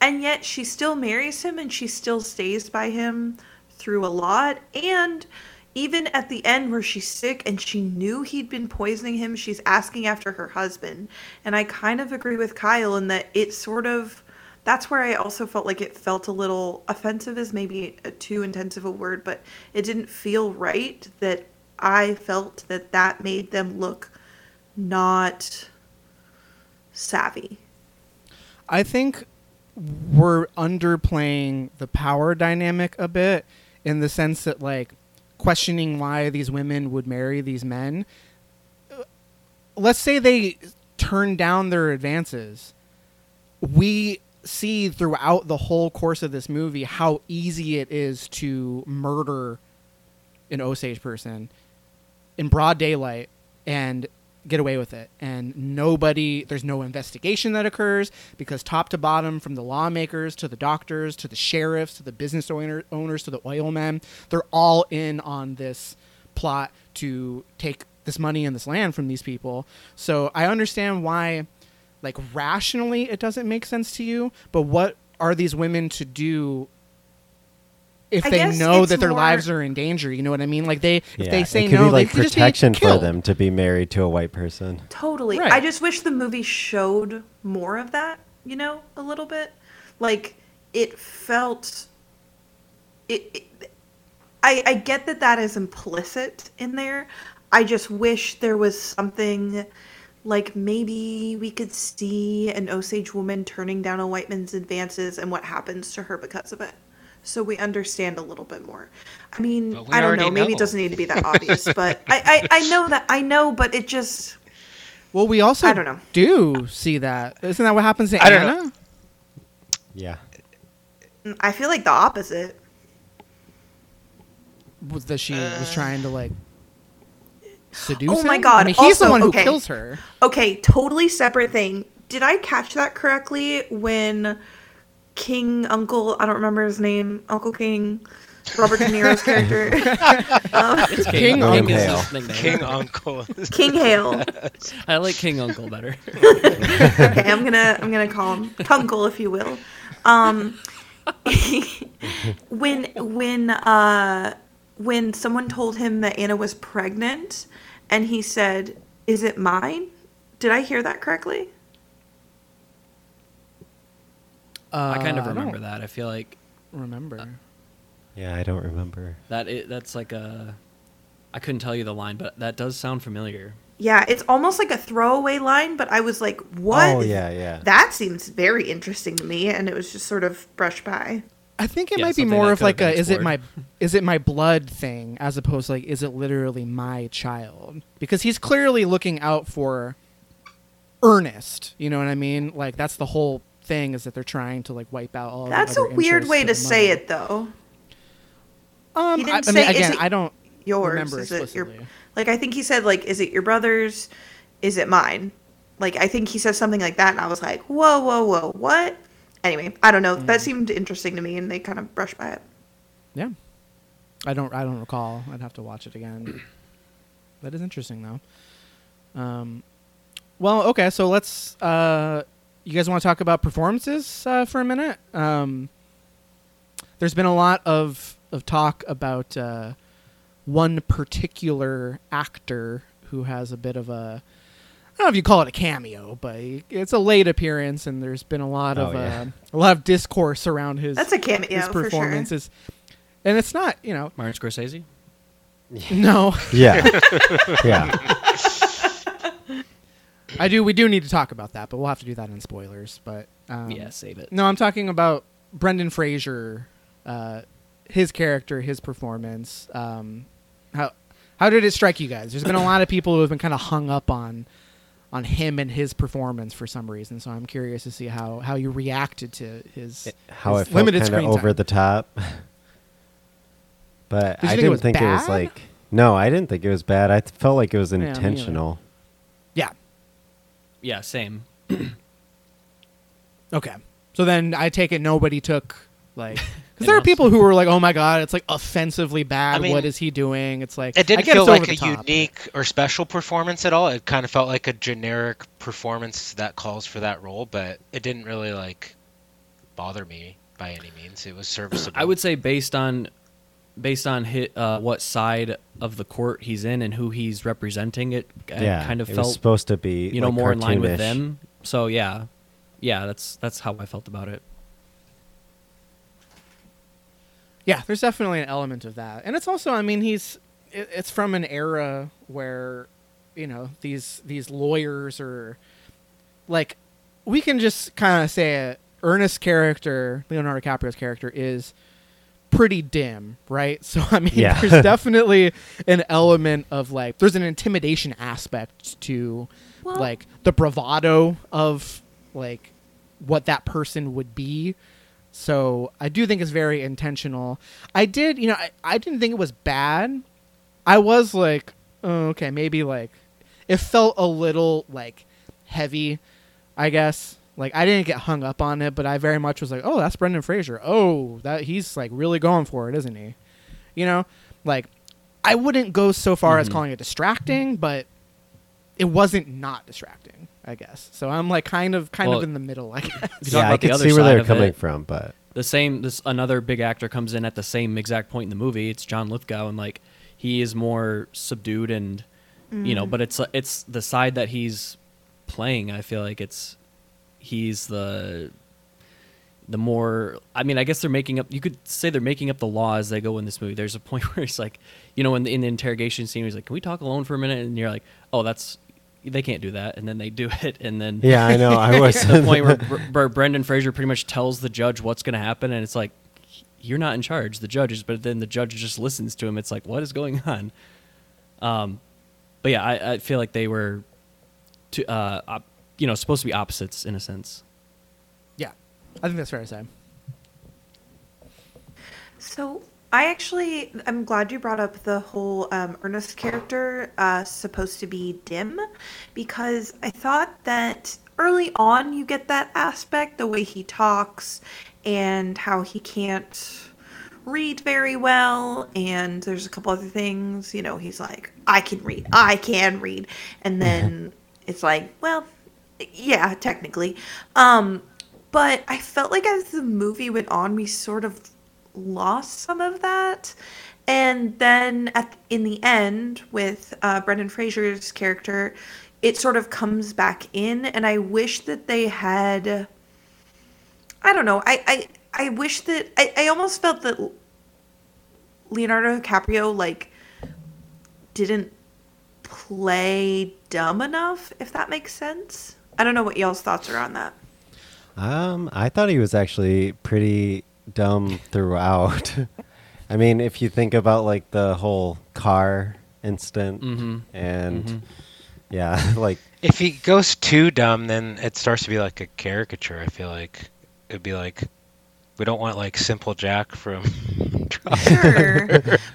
and yet she still marries him and she still stays by him through a lot and even at the end where she's sick and she knew he'd been poisoning him, she's asking after her husband. And I kind of agree with Kyle in that it sort of that's where I also felt like it felt a little offensive is maybe a too intensive a word, but it didn't feel right that I felt that that made them look not savvy. I think we're underplaying the power dynamic a bit in the sense that like questioning why these women would marry these men. Let's say they turn down their advances. We see throughout the whole course of this movie how easy it is to murder an Osage person in broad daylight and get away with it. And nobody, there's no investigation that occurs because top to bottom, from the lawmakers to the doctors to the sheriffs to the business owner, owners to the oil men, they're all in on this plot to take this money and this land from these people. So I understand why, like, rationally it doesn't make sense to you, but what are these women to do? If I they know that their more- lives are in danger, you know what I mean? Like they, if yeah, they say it could no, be like they could just be protection for them to be married to a white person. Totally. Right. I just wish the movie showed more of that, you know, a little bit. Like it felt it, it I I get that that is implicit in there. I just wish there was something like maybe we could see an Osage woman turning down a white man's advances and what happens to her because of it. So we understand a little bit more. I mean, I don't know. already Maybe know. it doesn't need to be that obvious, but I, I, I know that I know, but it just Well, we also I don't know. do see that. Isn't that what happens to I don't Anna? know. Yeah. I feel like the opposite. Was that she was trying to like seduce Oh my him? God, I mean, he's the one who okay. kills her. Okay, totally separate thing. Did I catch that correctly when King Uncle, I don't remember his name, Uncle King, Robert De Niro's character, It's King King, Uncle. is his. King Uncle. King Hale. I like King Uncle better. Okay, I'm gonna I'm gonna call him Tunkle, if you will. Um, when when uh when someone told him that Anna was pregnant, and he said, "Is it mine?" Did I hear that correctly? Uh, I kind of don't remember that. I feel like Remember? Yeah, I don't remember. that. It, that's like a. I couldn't tell you the line, but that does sound familiar. Yeah, it's almost like a throwaway line, but I was like, "What?" Oh yeah, yeah. That seems very interesting to me, and it was just sort of brushed by. I think it Yeah, might be more of like a been is it my is it my blood thing as opposed to like is it literally my child? Because he's clearly looking out for Ernest. You know what I mean? Like that's the whole thing is that they're trying to like wipe out all. the That's a weird way to the say it, though. Um, He I, didn't I mean, say, is again, it I don't Yours remember is it your like? I think he said like, "Is it your brother's? Is it mine?" Like I think he said something like that, and I was like, "Whoa, whoa, whoa, what?" Anyway, I don't know. Mm. That seemed interesting to me, and they kind of brushed by it. Yeah. I don't I don't recall. I'd have to watch it again. that is interesting though. Um well, okay, so let's uh you guys want to talk about performances uh, for a minute? Um there's been a lot of of talk about uh one particular actor who has a bit of a don't know if you call it a cameo, but it's a late appearance, and there's been a lot of Oh, yeah. uh, a lot of discourse around his That's a cameo his for sure. performances. And it's not, you know, Martin Scorsese. no. Yeah. yeah. I do. We do need to talk about that, but we'll have to do that in spoilers. But um, yeah, save it. no, I'm talking about Brendan Fraser, uh, his character, his performance. Um, how how did it strike you guys? There's been a lot of people who have been kind of hung up on on him and his performance for some reason. So I'm curious to see how how you reacted to his eh, How his it felt kind of screen over time. the top. But Did you I think it didn't was think it was like no, I didn't think it was bad. I felt like it was me neither. intentional. Yeah. Yeah, same. Okay. So then I take it nobody took like because there are people who were like, "Oh my god, it's like offensively bad. I mean, what is he doing?" It's like It didn't get feel like a top. unique or special performance at all. It kind of felt like a generic performance that calls for that role, but it didn't really like bother me by any means. It was serviceable. I would say based on based on hit, uh, what side of the court he's in and who he's representing, it I yeah, kind of it felt was supposed to be you know like, more in line with them. So yeah, yeah, that's that's how I felt about it. Yeah, there's definitely an element of that, and it's also, I mean, he's it, it's from an era where, you know, these these lawyers are like, we can just kind of say it. Ernest's character, Leonardo DiCaprio's character, is pretty dim, right? So I mean, Yeah. there's definitely an element of like, there's an intimidation aspect to Well- like the bravado of like what that person would be. So I do think it's very intentional. I did, you know, I, I didn't think it was bad. I was like, oh, okay, maybe like it felt a little like heavy, I guess. Like I didn't get hung up on it, but I very much was like, oh, that's Brendan Fraser. Oh, that he's like really going for it, isn't he? You know, like I wouldn't go so far as Mhm. calling it distracting, but it wasn't not distracting, I guess. So I'm like kind of kind Well, of in the middle, I guess. Yeah, I about the could other see where they're coming it. from, but the same this another big actor comes in at the same exact point in the movie it's john lithgow and like he is more subdued and you know mm. but it's it's the side that he's playing i feel like it's he's the the more i mean i guess they're making up you could say they're making up the law as they go in this movie there's a point where it's like you know in the, in the interrogation scene he's like can we talk alone for a minute and you're like oh that's they can't do that and then they do it and then yeah, I know. I was to the point where, Br- Br- Brendan Fraser pretty much tells the judge what's going to happen, and it's like, you're not in charge, the judge is. But then the judge just listens to him. It's like, what is going on? Um, but yeah, I, I feel like they were, to, uh, op- you know, supposed to be opposites in a sense. yeah, I think that's fair to say. So I actually, I'm glad you brought up the whole um, Ernest character uh, supposed to be dim, because I thought that early on you get that aspect, the way he talks, and how he can't read very well, and there's a couple other things. You know, he's like, I can read, I can read, and then it's like, well, yeah, technically. Um, but I felt like as the movie went on, we sort of lost some of that. And then at in the end, with uh, Brendan Fraser's character, it sort of comes back in, and I wish that they had. I don't know. I I, I wish that I, I almost felt that Leonardo DiCaprio like didn't play dumb enough, if that makes sense. I don't know what y'all's thoughts are on that. Um, I thought he was actually pretty dumb throughout. I mean, if you think about like the whole car incident, Mhm. and Mhm. yeah, like If he goes too dumb, then it starts to be like a caricature. I feel like it'd be like we don't want like Simple Jack from. Sure,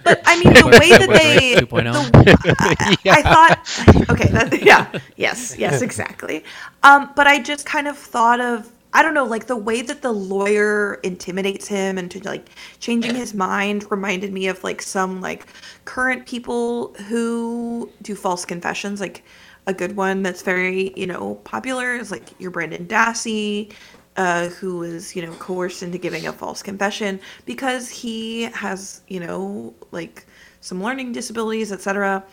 but I mean the way that they, 2.0. the, I, I thought, okay, that, yeah, yes, yes, exactly. Um, but I just kind of thought of, I don't know, like the way that the lawyer intimidates him and to like changing his mind reminded me of like some like current people who do false confessions, like. A good one that's very, you know, popular is like your Brendan Dassey, uh, who was, you know, coerced into giving a false confession because he has, you know, like some learning disabilities, etc.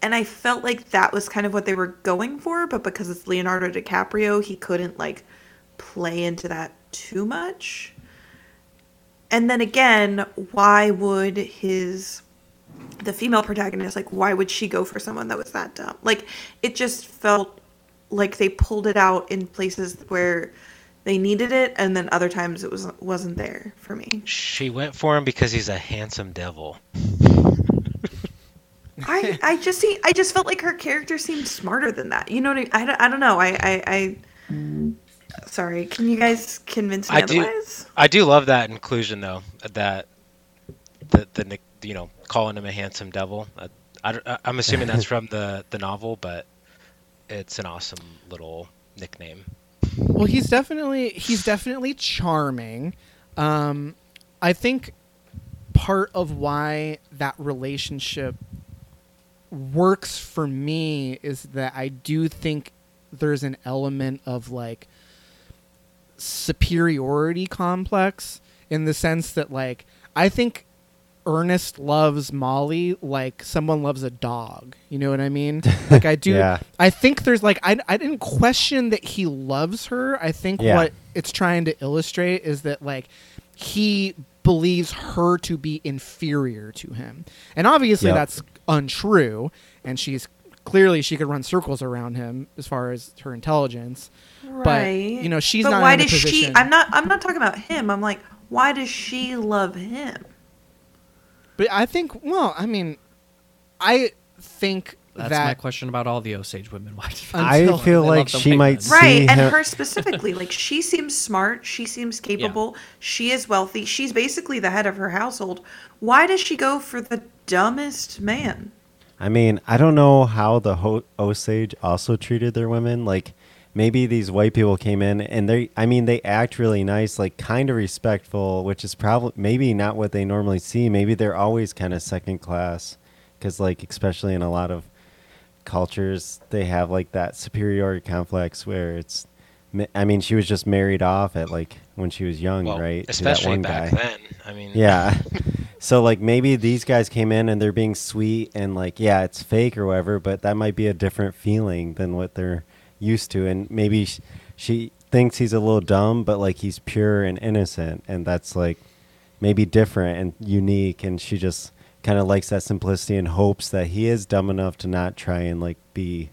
And I felt like that was kind of what they were going for, but because it's Leonardo DiCaprio, he couldn't like play into that too much. And then again, why would his the female protagonist like why would she go for someone that was that dumb? Like it just felt like they pulled it out in places where they needed it and then other times it was wasn't there for me. She went for him because he's a handsome devil. I I just see I just felt like her character seemed smarter than that. You know what I I, don't- I don't know. I I, I sorry. Can you guys convince me I do- I do love that inclusion though. That the the you know calling him a handsome devil. I, I don't- I- I'm assuming that's from the the novel, but it's an awesome little nickname. Well, he's definitely he's definitely charming. Um, I think part of why that relationship works for me is that I do think there's an element of like superiority complex in the sense that like I think Ernest loves Molly like someone loves a dog. You know what I mean? Like I do. Yeah. I think there's like I I didn't question that he loves her. I think Yeah. what it's trying to illustrate is that like he believes her to be inferior to him. And obviously Yep. that's untrue and she's clearly she could run circles around him as far as her intelligence. Right. But, you know, she's but not why in a does she? I'm not. I'm not talking about him. I'm like, why does she love him? But I think well, I mean I think That's that my question about all the Osage women. Why I feel like she white might see Right, and him. her specifically, like she seems smart, she seems capable, she is wealthy, she's basically the head of her household. Why does she go for the dumbest man? I mean, I don't know how the Ho- Osage also treated their women. Like, maybe these white people came in and they, I mean, they act really nice, like kind of respectful, which is probably maybe not what they normally see. Maybe they're always kind of second class, because like especially in a lot of cultures, they have like that superiority complex where it's, I mean, she was just married off at like when she was young, Well, right? especially back guy. then. I mean, Yeah. so like maybe these guys came in and they're being sweet and like yeah, it's fake or whatever, but that might be a different feeling than what they're used to. And maybe sh- she thinks he's a little dumb but like he's pure and innocent and that's like maybe different and unique. And she just kind of likes that simplicity and hopes that he is dumb enough to not try and like be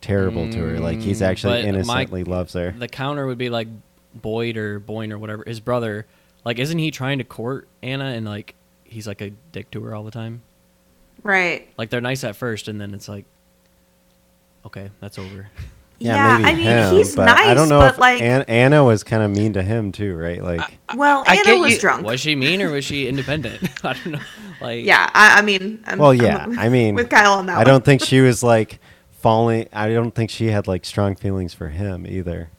terrible to her. Like he's Mm, actually but my- innocently loves her. The counter would be like Boyd or Boyne or whatever, his brother. Like, isn't he trying to court Anna and like he's like a dick to her all the time? Right. Like they're nice at first, and then it's like, okay, that's over. Yeah, maybe I mean him, he's but nice, I don't know but if like, An- Anna was kind of mean to him too, right? Like well, I Anna was you- drunk. Was she mean or was she independent? I don't know. Like, yeah, I, I mean, I'm, Well, I'm yeah. I mean, with Kyle on that. I one. don't think she was like falling. I don't think she had like strong feelings for him either.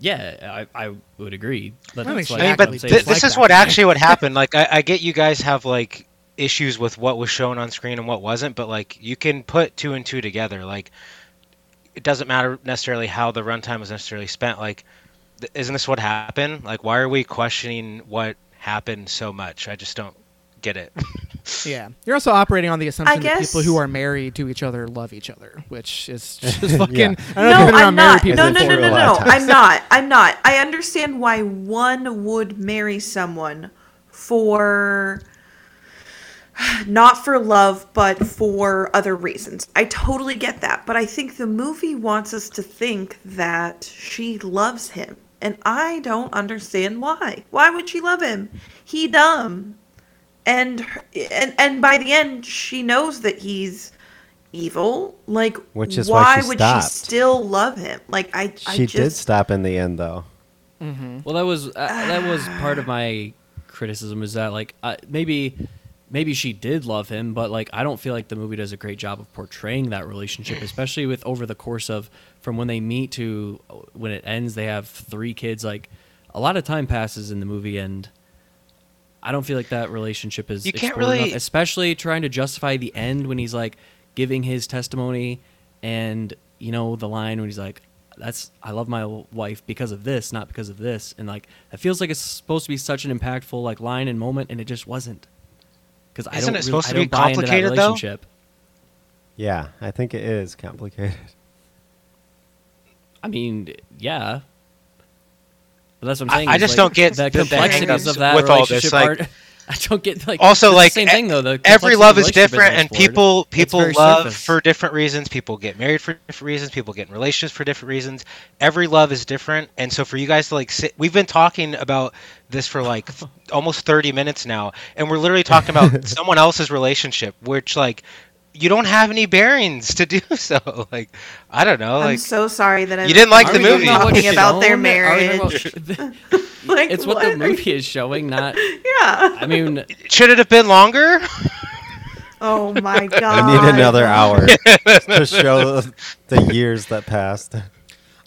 Yeah, I, I would agree. But I think that's I mean, but th- this like is that. what actually what happened. Like, I, I get you guys have like issues with what was shown on screen and what wasn't, but like you can put two and two together. Like, it doesn't matter necessarily how the runtime was necessarily spent. Like, th- isn't this what happened? Like, why are we questioning what happened so much? I just don't get it. Yeah, you're also operating on the assumption that people who are married to each other love each other, which is just fucking. Yeah. I don't know if No, you've been around I'm married not. people No, no, no, before. no, no. I'm not. I'm not. I understand why one would marry someone for not for love, but for other reasons. I totally get that. But I think the movie wants us to think that she loves him. And I don't understand why. Why would she love him? He dumb. And and and by the end she knows that he's evil. Like Which is why why she would stopped. she still love him? Like I I She just did stop in the end though. Well, that was uh, that was part of my criticism is that like uh, maybe maybe she did love him, but like I don't feel like the movie does a great job of portraying that relationship, especially with over the course of from when they meet to uh, when it ends. They have three kids. Like a lot of time passes in the movie, and I don't feel like that relationship is You can't explored enough, really- especially trying to justify the end when he's like giving his testimony and you know the line when he's like that's I love my wife because of this, not because of this, and like it feels like it's supposed to be such an impactful like line and moment, and it just wasn't. Because I Isn't don't, it supposed I to be don't buy into that complicated, though? Yeah, I think it is complicated. I mean, yeah, but that's what I'm saying. I is, just like, don't get the the- complexities of that with all this, like- I don't get like also like same thing though. The every love is different and people people love surface. for different reasons people get married for different reasons people get in relationships for different reasons every love is different and so for you guys to like sit we've been talking about this for like almost 30 minutes now and we're literally talking about someone else's relationship which like you don't have any bearings to do so like i don't know I'm like so sorry that I You didn't like the movie. talking about their shown? Are we talking marriage. about- like it's what the movie is showing, not. Yeah. I mean, should it have been longer Oh my god. I need another hour to show the years that passed.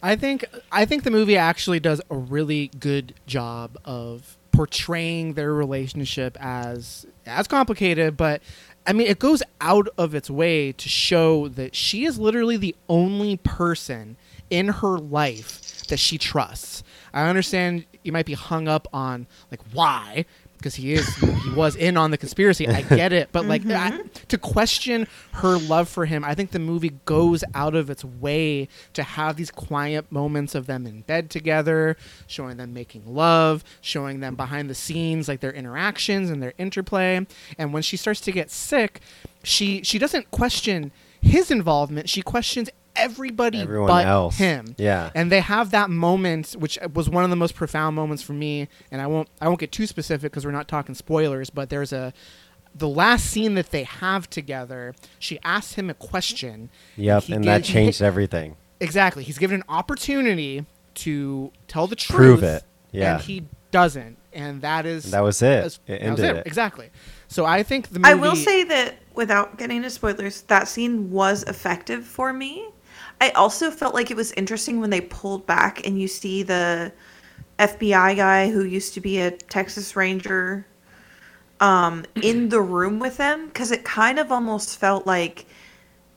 I think I think the movie actually does a really good job of portraying their relationship as as complicated, but I mean it goes out of its way to show that she is literally the only person in her life that she trusts. I understand you might be hung up on like why because he is he was in on the conspiracy. I get it, but like I, mm-hmm. to question her love for him, I think the movie goes out of its way to have these quiet moments of them in bed together, showing them making love, showing them behind the scenes like their interactions and their interplay. And when she starts to get sick, she she doesn't question his involvement. She questions everybody Everyone but else. him Yeah. and they have that moment which was one of the most profound moments for me and i won't i won't get too specific because we're not talking spoilers but there's a the last scene that they have together she asks him a question Yep, he and that gives- changed everything. exactly he's given an opportunity to tell the truth Prove it. Yeah. and he doesn't and that is And that was it. that's- It that was ended it. exactly so i think the movie I will say that without getting into spoilers, that scene was effective for me. I also felt like it was interesting when they pulled back and you see the FBI guy who used to be a Texas Ranger um, in the room with them because it kind of almost felt like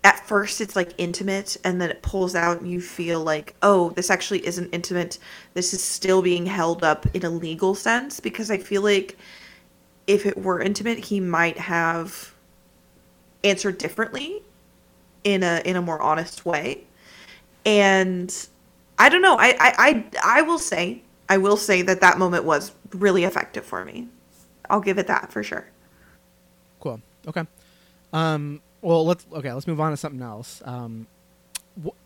at first it's like intimate and then it pulls out and you feel like oh this actually isn't intimate. This is still being held up in a legal sense because i feel like if it were intimate he might have answered differently in a in a more honest way and i don't know i i i, I will say i will say that that moment was really effective for me i'll give it that for sure Cool. Okay. Um, well, let's okay. Let's move on to something else. Um,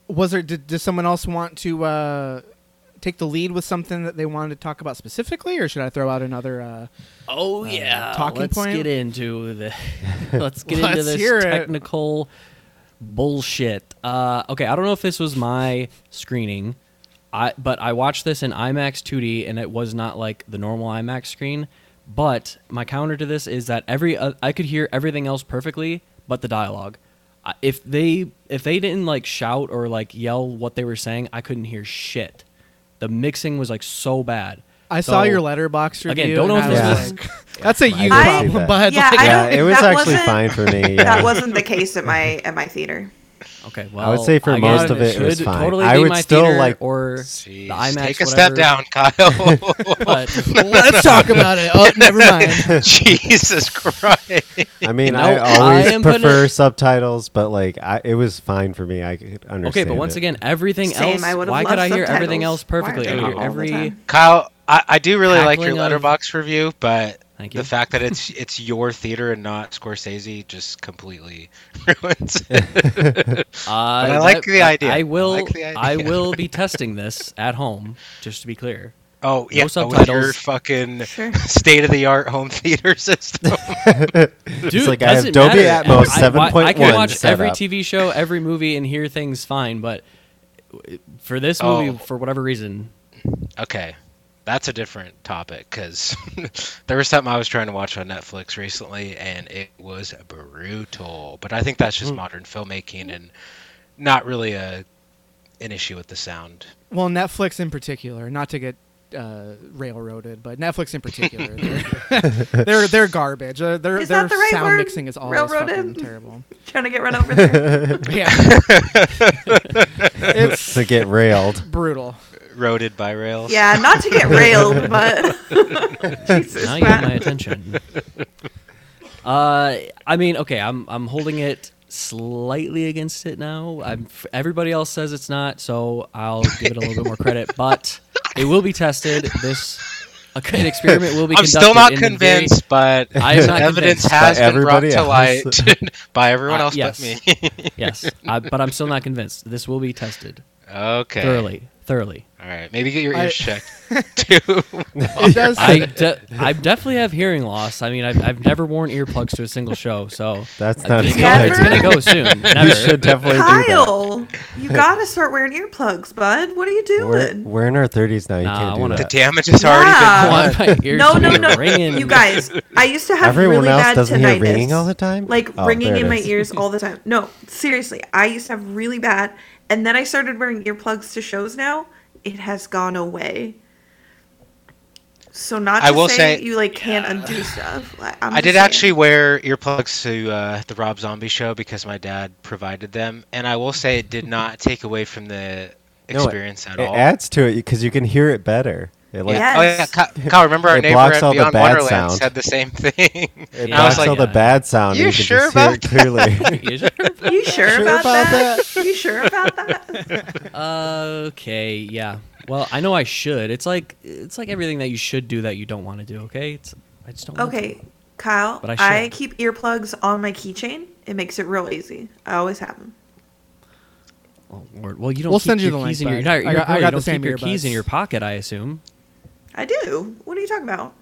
was there? Did, did someone else want to uh, take the lead with something that they wanted to talk about specifically, or should I throw out another? Uh, Oh Uh, yeah, talking let's point? get into the let's get into Let's this hear it. Bullshit. Uh, okay, I don't know if this was my screening, I but I watched this in IMAX 2D and it was not like the normal IMAX screen. But my counter to this is that every uh, I could hear everything else perfectly, but the dialogue. If they if they didn't like shout or like yell what they were saying, I couldn't hear shit. The mixing was like so bad. I saw So- your Letterboxd review. Again, don't know and if I this was was- like, that's a you I problem, that. bud. Yeah, Like, I yeah, don't- it was that actually wasn't- fine for me. Yeah. that wasn't the case at my at my theater Okay, well, I would say for again, most of it, it was should fine. Totally I be would my still theater like- or Jeez, the IMAX. take a whatever, step down, Kyle. But let's talk about it. Oh, never mind. Jesus Christ. I mean, No, I I always am putting prefer it- subtitles, but like, I, it was fine for me. I could understand. okay, but once it. again, everything Same, else. I would've Why could I loved hear everything subtitles. else perfectly? Why I are they hear all the every. time? Kyle, I, I do really like your Cackling of- Letterboxd review, but Thank you. the fact that it's it's your theater and not Scorsese just completely ruins it. Uh, I like the idea. I I will. like the I will be testing this at home, just to be clear. Oh yeah, No oh, with your subtitles. fucking Sure. state of the art home theater system. Dude, like, I have doesn't Dolby matter. Atmos I- I, I can watch set every up. TV show, every movie, and hear things fine, but for this Oh. movie, for whatever reason, okay, that's a different topic because there was something I was trying to watch on Netflix recently, and it was brutal. But I think that's just modern filmmaking and not really a an issue with the sound. Well, Netflix in particular, not to get uh, railroaded, but Netflix in particular, they're they're, they're garbage. Uh, their Is their that the right sound word? mixing is always Railroaded? fucking terrible. trying to get run over there Yeah, it's to get railed. brutal. Roaded by rails. yeah not to get railed but jesus now you have my attention. uh, I mean, okay, I'm I'm holding it slightly against it now. I'm everybody else says it's not, so I'll give it a little bit more credit. But it will be tested. This a an experiment will be. I'm still not in the convinced, but I am not evidence convinced. has been brought everybody to light by everyone Uh, else yes. but me. Yes, I, but I'm still not convinced. This will be tested okay. thoroughly. Thoroughly. All right. Maybe get your I- ears checked too. It does. I, de- I definitely have hearing loss. I mean, I've, I've never worn earplugs to a single show, so That's not a think good Never? it's gonna idea. go soon. Never. You should definitely do that. kyle you gotta start wearing earplugs bud what are you We're, doing we're in our 30s now. You Nah, I can't do wanna- the that. damage has Yeah. already I been want done. my ears no to no be no ringing. you guys i used to have Everyone really else bad doesn't tinnitus hear ringing all the time? like Oh, ringing there it in my is. ears all the time no seriously i used to have really bad and then i started wearing earplugs to shows now it has gone away so not to I will say, say- you like can't undo stuff I'm I did saying. actually wear earplugs to uh, the Rob Zombie show because my dad provided them, and I will say it did not take away from the No, experience at all. it adds to it because you can hear it better. It like Yes. Oh yeah, Ky- Kyle. Remember our neighbor blocks at the Beyond bad Wonderland sound. said the same thing. it And I blocks like, all the bad sound. You you can sure about it clearly. You sure? You sure, Sure about, about that? You sure about that? okay, yeah. Well, I know I should. It's like it's like everything that you should do that you don't want to do. Okay, it's I just don't. want to. Okay, Kyle. But I I, should. keep earplugs on my keychain. It makes it real easy. I always have them. Oh, Lord. Well, you don't. We'll keep send you your the keys link, in your. bud. no, I you're got- I good. got You the don't same keep your keys in your pocket. I assume. I do. What are you talking about?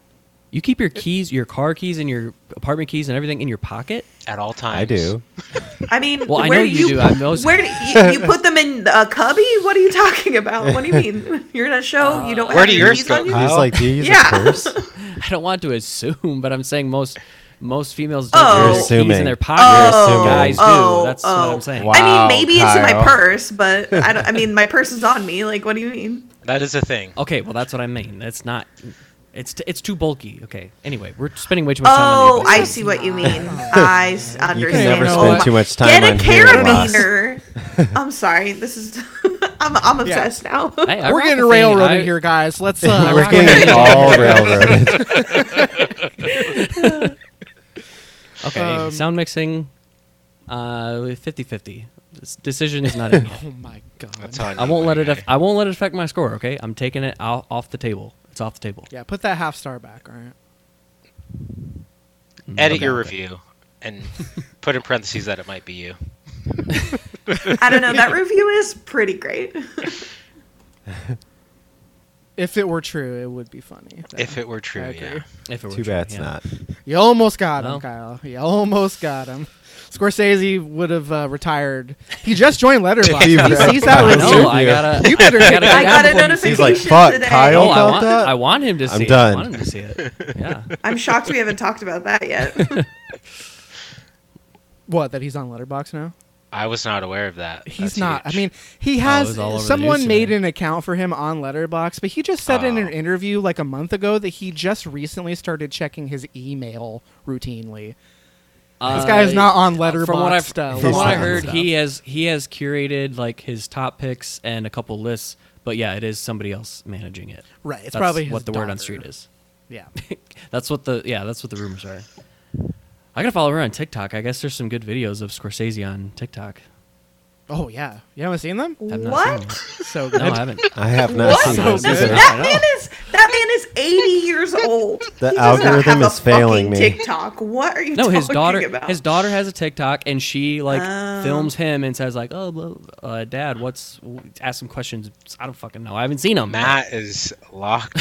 You keep your keys, your car keys, and your apartment keys and everything in your pocket. at all times. I do. I mean, Well, I know you you do. I know- Where do you, you put them in a cubby? What are you talking about? What do you mean? You're gonna show you don't uh, Where have do your yours keys go, on you? Kyle? He's like, do you use Yeah. a purse? I don't want to assume, but I'm saying most most females don't Oh. keys assuming. in their pocket. Oh, assuming. Guys do. oh, That's what oh. I'm saying. Wow. I mean, maybe it's in my purse, but I don't. I mean, my purse is on me. Like, what do you mean? That is a thing. Okay, well that's what I mean. It's not. It's t- it's too bulky. Okay. Anyway, we're spending way too much time Oh, on I see what you mean. I s- understand. You can never spend too much time Get a on carabiner. I'm sorry. This is. I'm I'm obsessed now. Hey, I We're rock getting the thing. railroaded I- here, guys. Let's. Uh, We're let's getting ahead. all railroaded. Okay, Um, sound mixing, uh, 50-50. This decision is not in yet. Oh my god. That's all I, I won't my let it. guy. Aff- I won't let it affect my score. Okay, I'm taking it out off the table. It's off the table. Yeah, put that half star back. All right. Mm-hmm. Edit Okay. your review and put in parentheses that it might be you. I don't know. That review is pretty great. If it were true, it would be funny. If it were true, yeah. If it were Too true, bad it's yeah. not. You almost got him, Well. Kyle. You almost got him. Scorsese would have uh, retired. He just joined Letterboxd. He he sees that I review. know. I gotta. You better I get gotta I got a notification He's like, "Fuck, today. Kyle." Oh, I want. that? I want him to see I'm it. done. I want him to see it. Yeah. I'm shocked we haven't talked about that yet. What? That he's on Letterboxd now? I was not aware of that. He's That's not. I mean, he Oh, has. was all over the someone made an account for him on Letterboxd, but he just said in an Oh. interview like a month ago that he just recently started checking his email routinely. This guy is not on Letterboxd. From what, I've, stuff. from what I He's not. heard, he has he has curated like his top picks and a couple lists. But yeah, it is somebody else managing it. Right, it's That's probably his what the word on daughter. street is. Yeah. That's what the yeah. That's what the rumors are. I gotta follow her on TikTok. I guess there's some good videos of Scorsese on TikTok. Oh yeah. You haven't seen them? I've not seen what? them. So good. No, I haven't. I have not What? seen So those good. either. That I know. man is that man is 80 years old. The He does not algorithm have is a failing fucking me. TikTok. What are you No, talking his daughter. about? His daughter has a TikTok, and she like Oh. films him and says like, "Oh, blah, uh, Dad, what's?" Ask him questions. I don't fucking know. I haven't seen him. Matt is locked.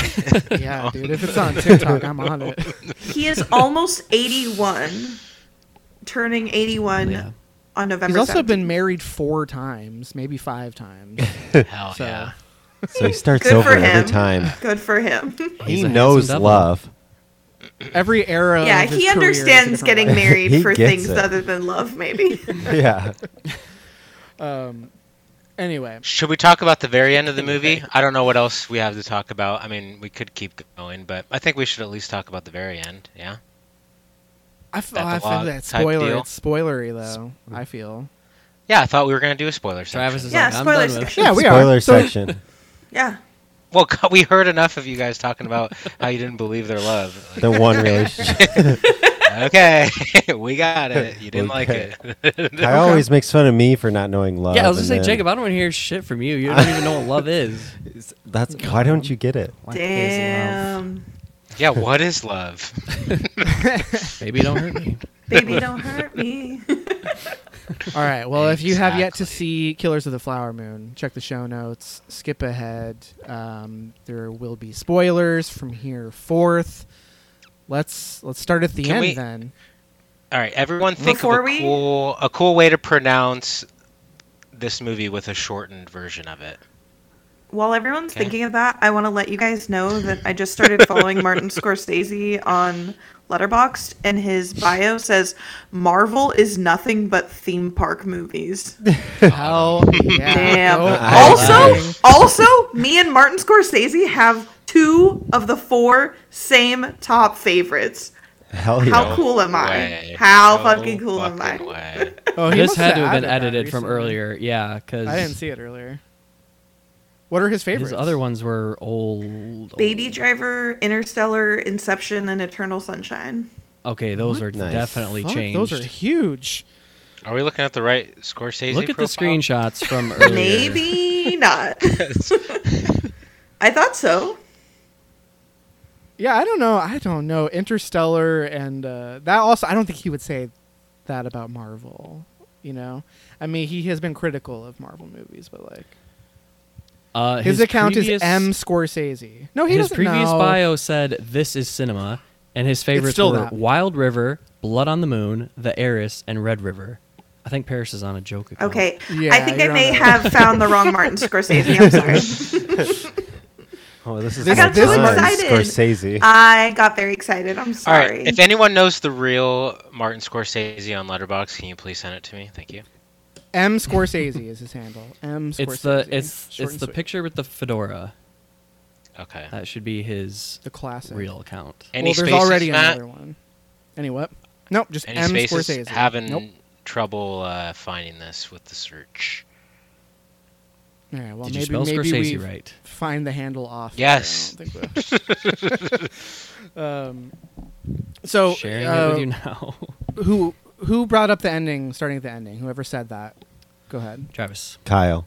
Yeah, dude. If it's on TikTok, I'm on it. He is almost 81, turning 81 Yeah. On November. He's also 17th. been married four times, maybe five times. Hell So- yeah. So he starts Good over for every time. good for him. He a knows handsome love. Every era. yeah, of his he career is a understands getting life. married for things it. other than love, maybe. Yeah. Um. Anyway, Should we talk about the very end of the movie? I don't know what else we have to talk about. I mean, we could keep going, but I think we should at least talk about the very end. Yeah. I, f- oh, That I feel that spoiler. deal? It's spoilery though. I feel. Yeah, I thought we were gonna do a spoiler section. Travis is Yeah, like, I'm spoiler done with it. section. Yeah, we Spoiler are. Spoiler section. yeah. Well, we heard enough of you guys talking about how you didn't believe their love. The one relationship. okay, we got it. You didn't Okay. like it. I always makes fun of me for not knowing love. Yeah, I was gonna and say, then- Jacob, I don't want to hear shit from you. You don't even know what love is. That's why don't you get it? What is love? Damn. Yeah, what is love? Baby, don't hurt me. Baby, don't hurt me. All right. Well, if you have yet to see Killers of the Flower Moon, check the show notes. Skip ahead. Um, there will be spoilers from here forth. Let's let's start at the Can end we- then. All right, everyone, think Before of a we- cool a cool way to pronounce this movie with a shortened version of it. While everyone's Okay. thinking of that, I want to let you guys know that I just started following Martin Scorsese on Letterboxd, and his bio says Marvel is nothing but theme park movies. Hell yeah! Damn. Go also, also, me and Martin Scorsese have two of the four same top favorites. Hell yeah. How cool am I? Way. How No fucking cool am I? Oh, this had to have been edited from earlier. Yeah, because I didn't see it earlier. What are his favorites? His other ones were old. Baby old. Driver, Interstellar, Inception, and Eternal Sunshine. Okay, those are Nice. definitely Fuck, changed. Those are huge. Are we looking at the right Scorsese? Look at the screenshots from earlier. Maybe not. I thought so. Yeah, I don't know. I don't know. Interstellar and uh, that also. I don't think he would say that about Marvel. You know, I mean, he has been critical of Marvel movies, but like Uh, his, account previous, is M Scorsese. No, he his doesn't previous know. bio said this is cinema, and his favorites still were that. Wild River, Blood on the Moon, The Heiress, and Red River. I think Paris is on a joke account. Okay. Yeah, I think I may have found the wrong Martin Scorsese. I'm sorry. Oh, this is I got my too son, excited. Scorsese. I got very excited. I'm sorry. right. If anyone knows the real Martin Scorsese on Letterboxd, can you please send it to me? Thank you. M Scorsese is his handle. M Scorsese. It's the it's Short it's the sweet. picture with the fedora. Okay. That should be his The classic. real account. Any well, there's spaces, already Matt? another one. Any what? Nope, just Any M spaces? Scorsese. Having Nope. trouble uh, finding this with the search. All right, well, Did maybe you spell maybe Scorsese we right? find the handle off. there. Yes. I don't think we- um, so Sharing uh, it with you now. who who brought up the ending, starting at the ending? Whoever said that, go ahead. Travis. Kyle.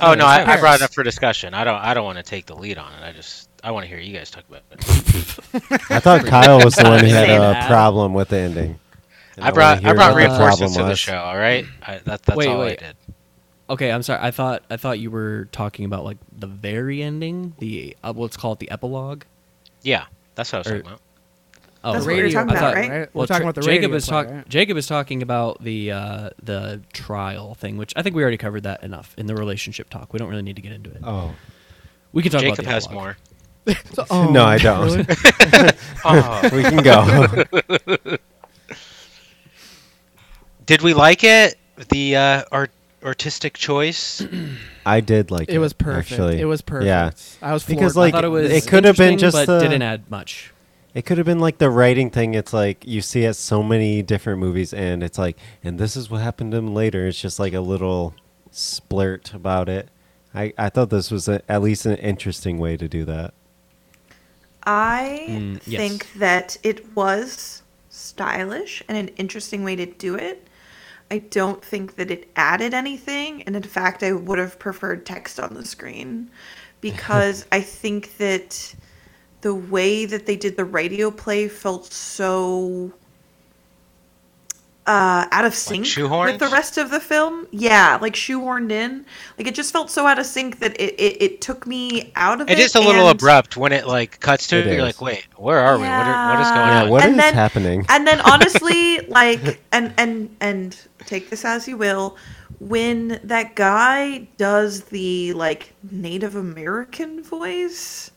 Oh no, I, I brought it up for discussion. I don't. I don't want to take the lead on it. I just. I want to hear you guys talk about it. I thought Kyle was the one who had a that. problem with the ending. And I brought. I brought what the reinforcements problem to the show. All right. I, that, that's Wait, all wait. I did. Okay, I'm sorry. I thought I thought you were talking about like the very ending, the uh, let's call it the epilogue. Yeah, that's what I was Or- talking about. Oh, That's The what you're radio talking about, thought- right? We're Well, talking about the Jacob radio is play, right? Jacob is talking about the uh, the trial thing, which I think we already covered that enough in the relationship talk. We don't really need to get into it. Oh. We can talk Jacob about the has epilogue. more. So- oh, No, I don't. really? Oh. we can go. Did we like it? The uh, art artistic choice. I did like it. It was perfect. Actually. It was perfect. Yeah. I was Because, floored I like, by thought it was it could have been just but the- didn't add much. It could have been like the writing thing. It's like you see it so many different movies, and it's like, and this is what happened to him later. It's just like a little splurt about it. I, I thought this was a, at least an interesting way to do that. I Mm, yes. think that it was stylish and an interesting way to do it. I don't think that it added anything, and in fact, I would have preferred text on the screen because I think that the way that they did the radio play felt so uh, out of sync shoehorned? with the rest of the film. Yeah, like shoehorned in. Like it just felt so out of sync that it, it, it took me out of it. It is a little and- abrupt when it like cuts to It it. You're like, wait, where are we? What, are, what is going Yeah, Yeah, on? what is And then- happening? and then honestly like and and and take this as you will when that guy does the like native american voice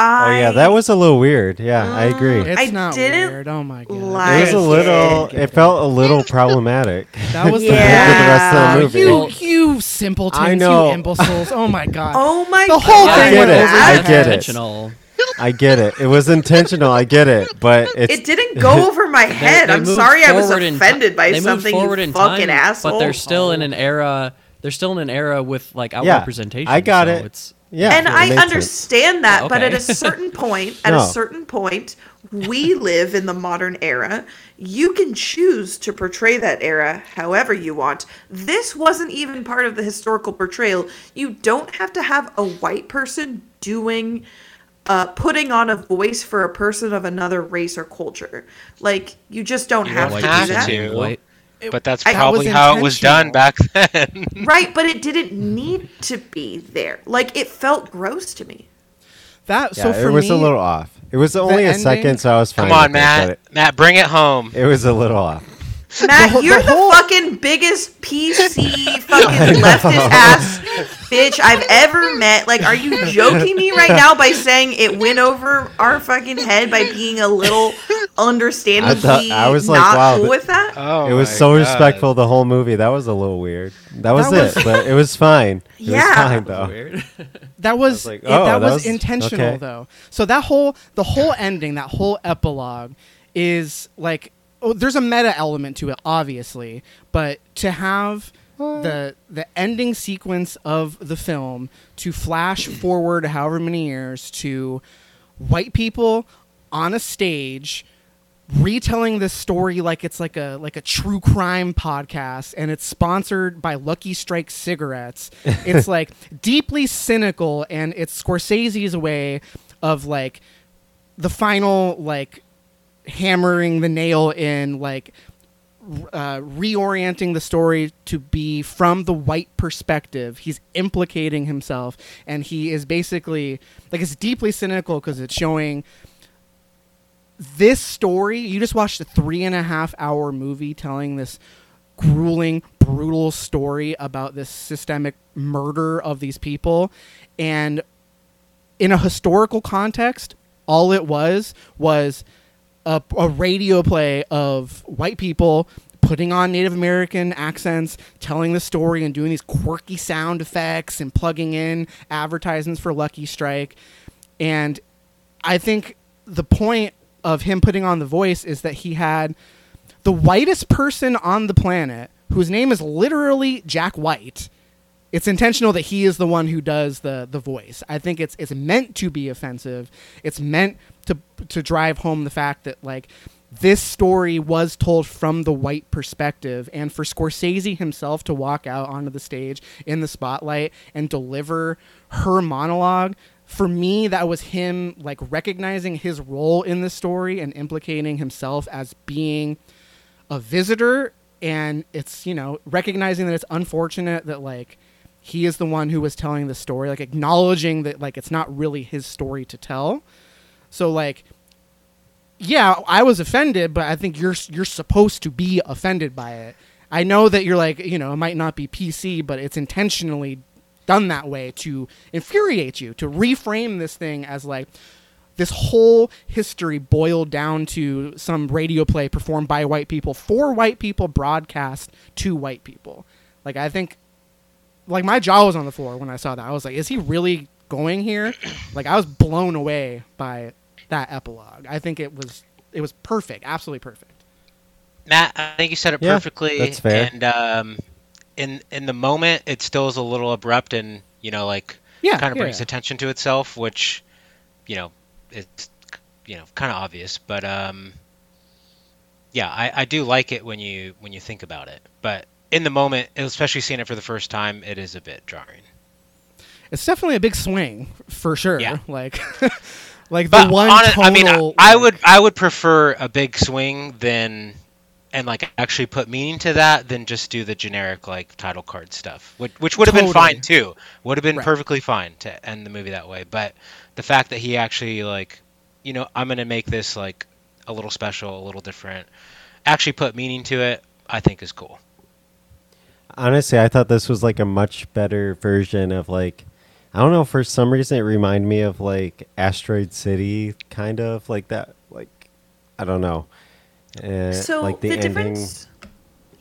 oh yeah, that was a little weird. Yeah, I agree. It's I not didn't weird. Oh my god. like it was a little. it. It felt a little problematic. That was Yeah. compared to the rest of the movie. You, you simpletons, I know. you imbeciles. Oh my god. oh my god. The whole god thing I get it. over I get it. Intentional. I get it. It was intentional. I get it, but it's it didn't go over my head They- they i'm sorry i was forward in ti- offended by they something forward you in fucking time, asshole But they're still in an era. They're still in an era with like out Yeah, representation. I got so it. It's, yeah. and I made sense. understand that, Yeah, but at a certain point, at No. a certain point, we live in the modern era. You can choose to portray that era however you want. This wasn't even part of the historical portrayal. You don't have to have a white person doing uh, putting on a voice for a person of another race or culture. Like you just don't You have don't to have do that. White. But that's probably how it was done back then. Right, but it didn't need to be there. Like it felt gross to me. That Yeah, so for it was me, a little off. It was only a ending- second, so I was fine. Come on, with it, but Matt. Matt, bring it home. It, it was a little off. Matt, whole- you're the the, fucking biggest PC fucking leftist ass bitch I've ever met. Like, are you joking me right now by saying it went over our fucking head by being a little understandably I was like, not wow, cool th- with that? Oh, it was so God. respectful the whole movie. That was a little weird. That was That it, but it was fine. It Yeah. was fine though. That was, like, it- oh, that, that was, was- intentional okay. though. So that whole the whole ending, that whole epilogue is like oh, there's a meta element to it obviously, but to have the the ending sequence of the film to flash forward however many years to white people on a stage retelling this story like it's like a like a true crime podcast and it's sponsored by Lucky Strike cigarettes. It's like deeply cynical and it's Scorsese's way of like the final like hammering the nail in like uh, reorienting the story to be from the white perspective. He's implicating himself, and he is basically like it's deeply cynical because it's showing this story. You just watched a three and a half hour movie telling this grueling, brutal story about this systemic murder of these people, and in a historical context, all it was was a, a radio play of white people putting on Native American accents, telling the story, and doing these quirky sound effects and plugging in advertisements for Lucky Strike. And I think the point of him putting on the voice is that he had the whitest person on the planet, whose name is literally Jack White. It's intentional that he is the one who does the the voice. I think it's it's meant to be offensive. It's meant to to drive home the fact that like this story was told from the white perspective and for Scorsese himself to walk out onto the stage in the spotlight and deliver her monologue for me that was him like recognizing his role in the story and implicating himself as being a visitor. And it's you know recognizing that it's unfortunate that like he is the one who was telling the story like acknowledging that like it's not really his story to tell. So like yeah i was offended but i think you're you're supposed to be offended by it. I know that you're like you know it might not be pc but it's intentionally done that way to infuriate you to reframe this thing as like this whole history boiled down to some radio play performed by white people for white people broadcast to white people like i think like my jaw was on the floor when i saw that i was like is he really going here like i was blown away by that epilogue i think it was it was perfect absolutely perfect Matt, I think you said it Yeah, perfectly. that's fair. And um, in in the moment, it still is a little abrupt, and you know, like yeah kind of yeah, brings yeah. attention to itself, which you know, it's you know kind of obvious. But um, yeah, I, I do like it when you when you think about it. But in the moment, especially seeing it for the first time, it is a bit jarring. it's definitely a big swing for sure Yeah. like like the But one on it, I mean, I, I would I would prefer a big swing than and like actually put meaning to that than just do the generic like title card stuff, which which would have been fine too. Would have been Right. perfectly fine to end the movie that way. But the fact that he actually like, you know, I'm gonna make this like a little special, a little different, actually put meaning to it, I think is cool. Honestly, I thought this was like a much better version of like I don't know, for some reason it reminded me of like Asteroid City kind of like that like I don't know. Uh, so like the, the, difference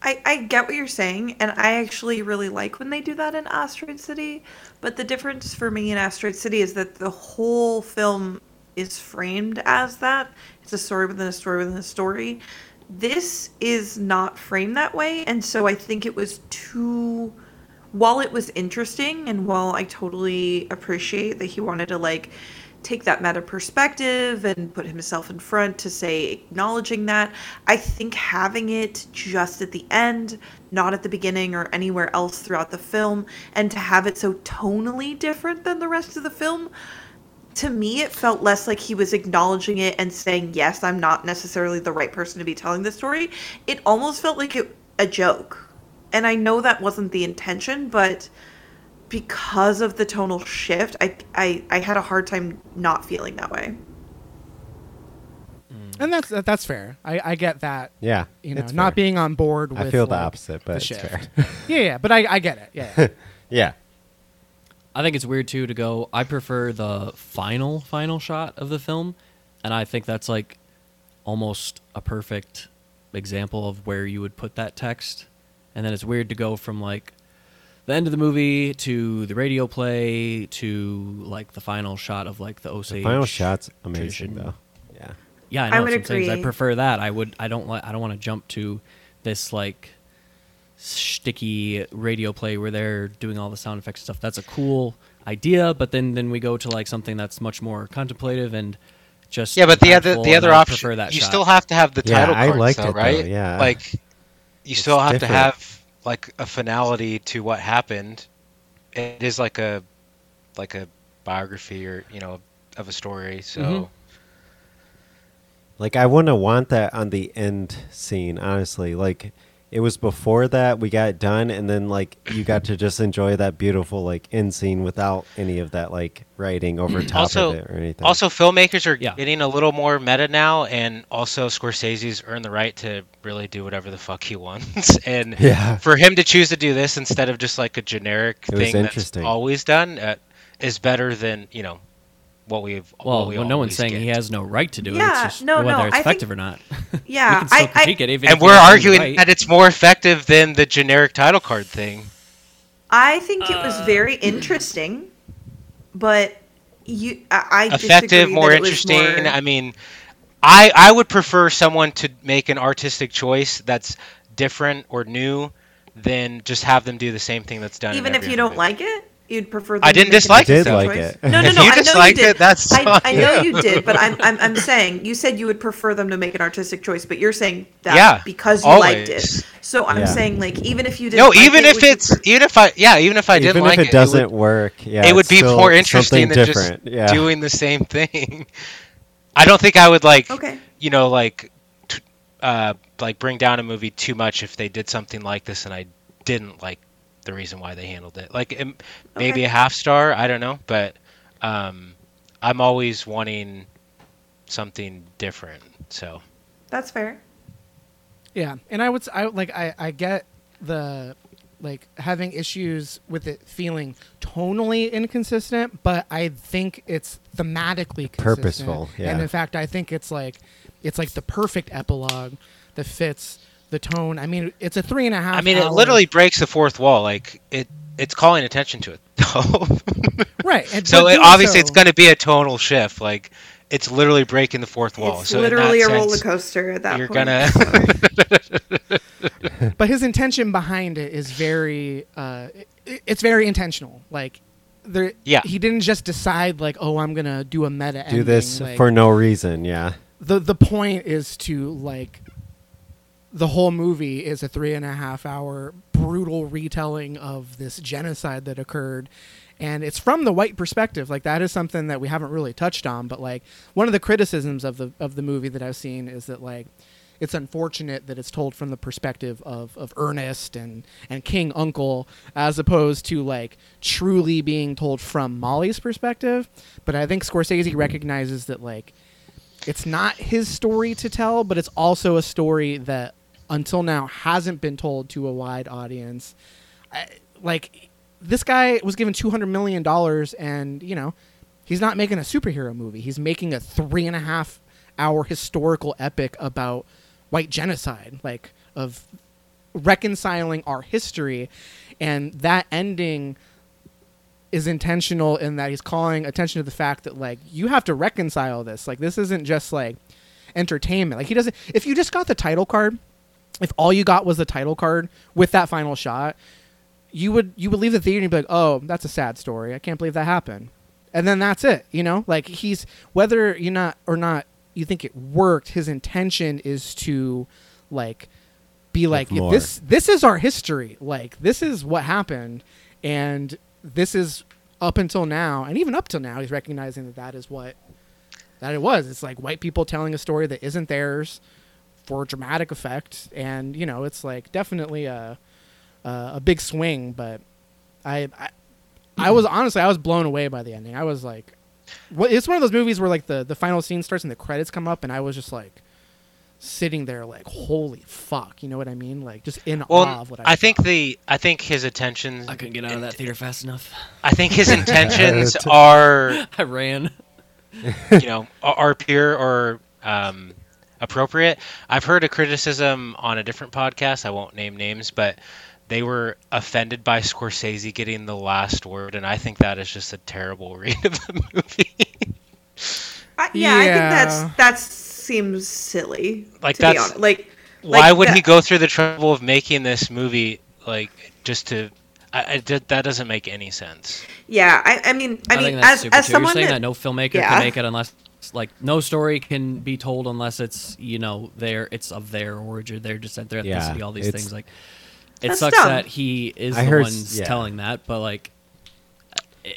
I, I get what you're saying and i actually really like when they do that in asteroid city but the difference for me in asteroid city is that the whole film is framed as that. It's a story within a story within a story. This is not framed that way and so i think it was too while it was interesting and while I totally appreciate that he wanted to like take that meta perspective and put himself in front to say acknowledging that, I think having it just at the end, not at the beginning or anywhere else throughout the film, and to have it so tonally different than the rest of the film, to me it felt less like he was acknowledging it and saying yes i'm not necessarily the right person to be telling this story. It almost felt like it, a joke. And i know that wasn't the intention but because of the tonal shift i i, I had a hard time not feeling that way mm. and that's that's fair i i get that Yeah. you know it's not fair. being on board with I feel the opposite, but the it's fair. yeah yeah but i i get it yeah, yeah. yeah. I think it's weird too to go. I prefer the final final shot of the film, and I think that's like almost a perfect example of where you would put that text. And then it's weird to go from like the end of the movie to the radio play to like the final shot of like the Osage. The final shot's amazing tradition. though. Yeah. Yeah, I know. I that's would what I'm I prefer that. I would. I don't like. I don't want to jump to this like sticky radio play where they're doing all the sound effects and stuff. That's a cool idea, but then then we go to like something that's much more contemplative and just Yeah, but the other the other option, prefer that you shot. still have to have the Yeah, title I liked though, it, though, right? yeah. Like, you It's still have to have like a finality to what happened. It is like a like a biography or you know of a story. So Mhm. Like I wouldn't want that on the end scene, honestly. Like it was before that we got done and then like you got to just enjoy that beautiful like end scene without any of that like writing over top Also- of it or anything. Also, filmmakers are Yeah. getting a little more meta now, and also Scorsese's earned the right to really do whatever the fuck he wants. and Yeah. for him to choose to do this instead of just like a generic It was thing that's always done uh, is better than you know what we've. Well, what we well, no one's always saying he has no right to do it. It's just no, whether no, it's I think- effective or not. Yeah, we can still I, I, it, even And we're arguing right. that it's more effective than the generic title card thing. I think it Uh, was very interesting, but you, I, I effective, disagree more that it was interesting. more- I mean, I I would prefer someone to make an artistic choice that's different or new than just have them do the same thing that's done. in even if you other don't movie. like it, you'd prefer. Them I didn't dislike it, artistic though. I did choice? like it. No, no, no. you I know you did. it, that's I, I know you did, but I'm, I'm I'm saying you said you would prefer them to make an artistic choice, but you're saying that Yeah, because you liked always. it. So I'm Yeah. saying like even if you didn't. No, like even it, if would you it's prefer- even if I yeah even if I didn't Even like if it it, doesn't would, work, yeah, it would be more interesting than different. just yeah. doing the same thing. I don't think I would like okay. you know like t- uh like bring down a movie too much if they did something like this and I didn't like the reason why they handled it. Like it, maybe Okay. a half star, I don't know, but um I'm always wanting something different. So That's fair. Yeah, and I would I like I I get the like having issues with it feeling tonally inconsistent, but I think it's thematically consistent. Purposeful, yeah. And in fact, I think it's like it's like the perfect epilogue that fits the tone. I mean, it's a three and a half. I mean it literally breaks the fourth wall. Like it it's calling attention to it right. And, so it, doing obviously it's going to be a tonal shift. Like it's literally breaking the fourth wall. It's so in literally that a roller coaster at that You're point. gonna. but his intention behind it is very uh it, it's very intentional like there Yeah. he didn't just decide like oh i'm gonna do a meta Do this. Like, for no reason, yeah. the the point is to like the whole movie is a three and a half hour brutal retelling of this genocide that occurred and it's from the white perspective like that is something that we haven't really touched on but like one of the criticisms of the of the movie that i've seen is that like it's unfortunate that it's told from the perspective of, of Ernest and, and King Uncle as opposed to like truly being told from Molly's perspective. But I think Scorsese recognizes that like it's not his story to tell, but it's also a story that until now hasn't been told to a wide audience. I, like this guy was given two hundred million dollars, and you know he's not making a superhero movie. He's making a three and a half hour historical epic about white genocide, like of reconciling our history, and that ending is intentional in that he's calling attention to the fact that like you have to reconcile this. Like this isn't just like entertainment. Like he doesn't. If you just got the title card, if all you got was the title card with that final shot, you would you would leave the theater and be like, oh, that's a sad story. I can't believe that happened. And then that's it. You know, like he's whether you not or not you think it worked. His intention is to like be like more. this. This is our history. Like this is what happened, and this is up until now, and even up till now, he's recognizing that that is what that it was. It's like white people telling a story that isn't theirs for dramatic effect, and you know, it's like definitely a a, a big swing. But I, I I was honestly I was blown away by the ending. I was like, what? It's one of those movies where like the the final scene starts and the credits come up, and I was just like sitting there like, holy fuck, you know what I mean? Like just in awe Well, of what I. I think saw. the I think his intentions. I couldn't get out of that theater fast enough. I think his intentions are I ran. you know are, are pure or um, appropriate. I've heard a criticism on a different podcast. I won't name names, but they were offended by Scorsese getting the last word, and I think that is just a terrible read of the movie. I, yeah, I think Yeah. that's that seems silly. Like, to that's- honest. like Why Like would he go through the trouble of making this movie Like just to, I, I did, that doesn't make any sense. Yeah, I, I mean, I, I, mean, think that's as super as true. someone You're saying that, that no filmmaker Yeah. can make it unless like no story can be told unless it's you know their it's of their origin, their descent, their Yeah, ethnicity, all these things. Like it sucks dumb. that he is I the heard- ones yeah. telling that, but like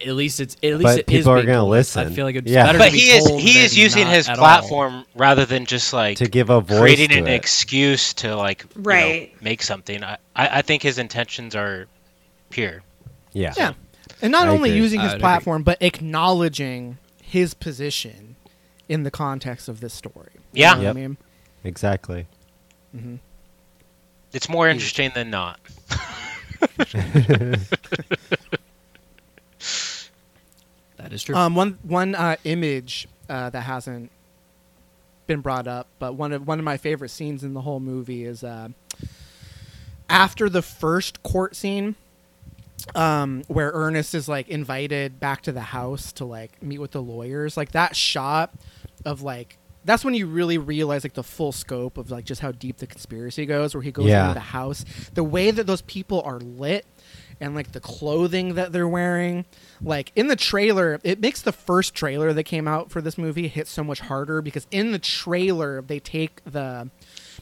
at least it's at least But it is people are gonna told. listen. I feel like it's Yeah. better But to be he is told he is using his at all. platform rather than just like to give a voice creating to an it. excuse to like you know, Right. make something. I, I I think his intentions are pure. yeah. Yeah. And not I only agree. using his would agree. platform, but acknowledging his position in the context of this story. You Yeah. know Yep. I mean? Exactly. It's more interesting than not. That is true. Um, one one uh, image uh, that hasn't been brought up, but one of one of my favorite scenes in the whole movie is uh, after the first court scene, um, where Ernest is like invited back to the house to like meet with the lawyers. Like that shot of like that's when you really realize like the full scope of like just how deep the conspiracy goes. Where he goes Yeah. into the house, the way that those people are lit. And like the clothing that they're wearing, like in the trailer, it makes the first trailer that came out for this movie hit so much harder because in the trailer they take the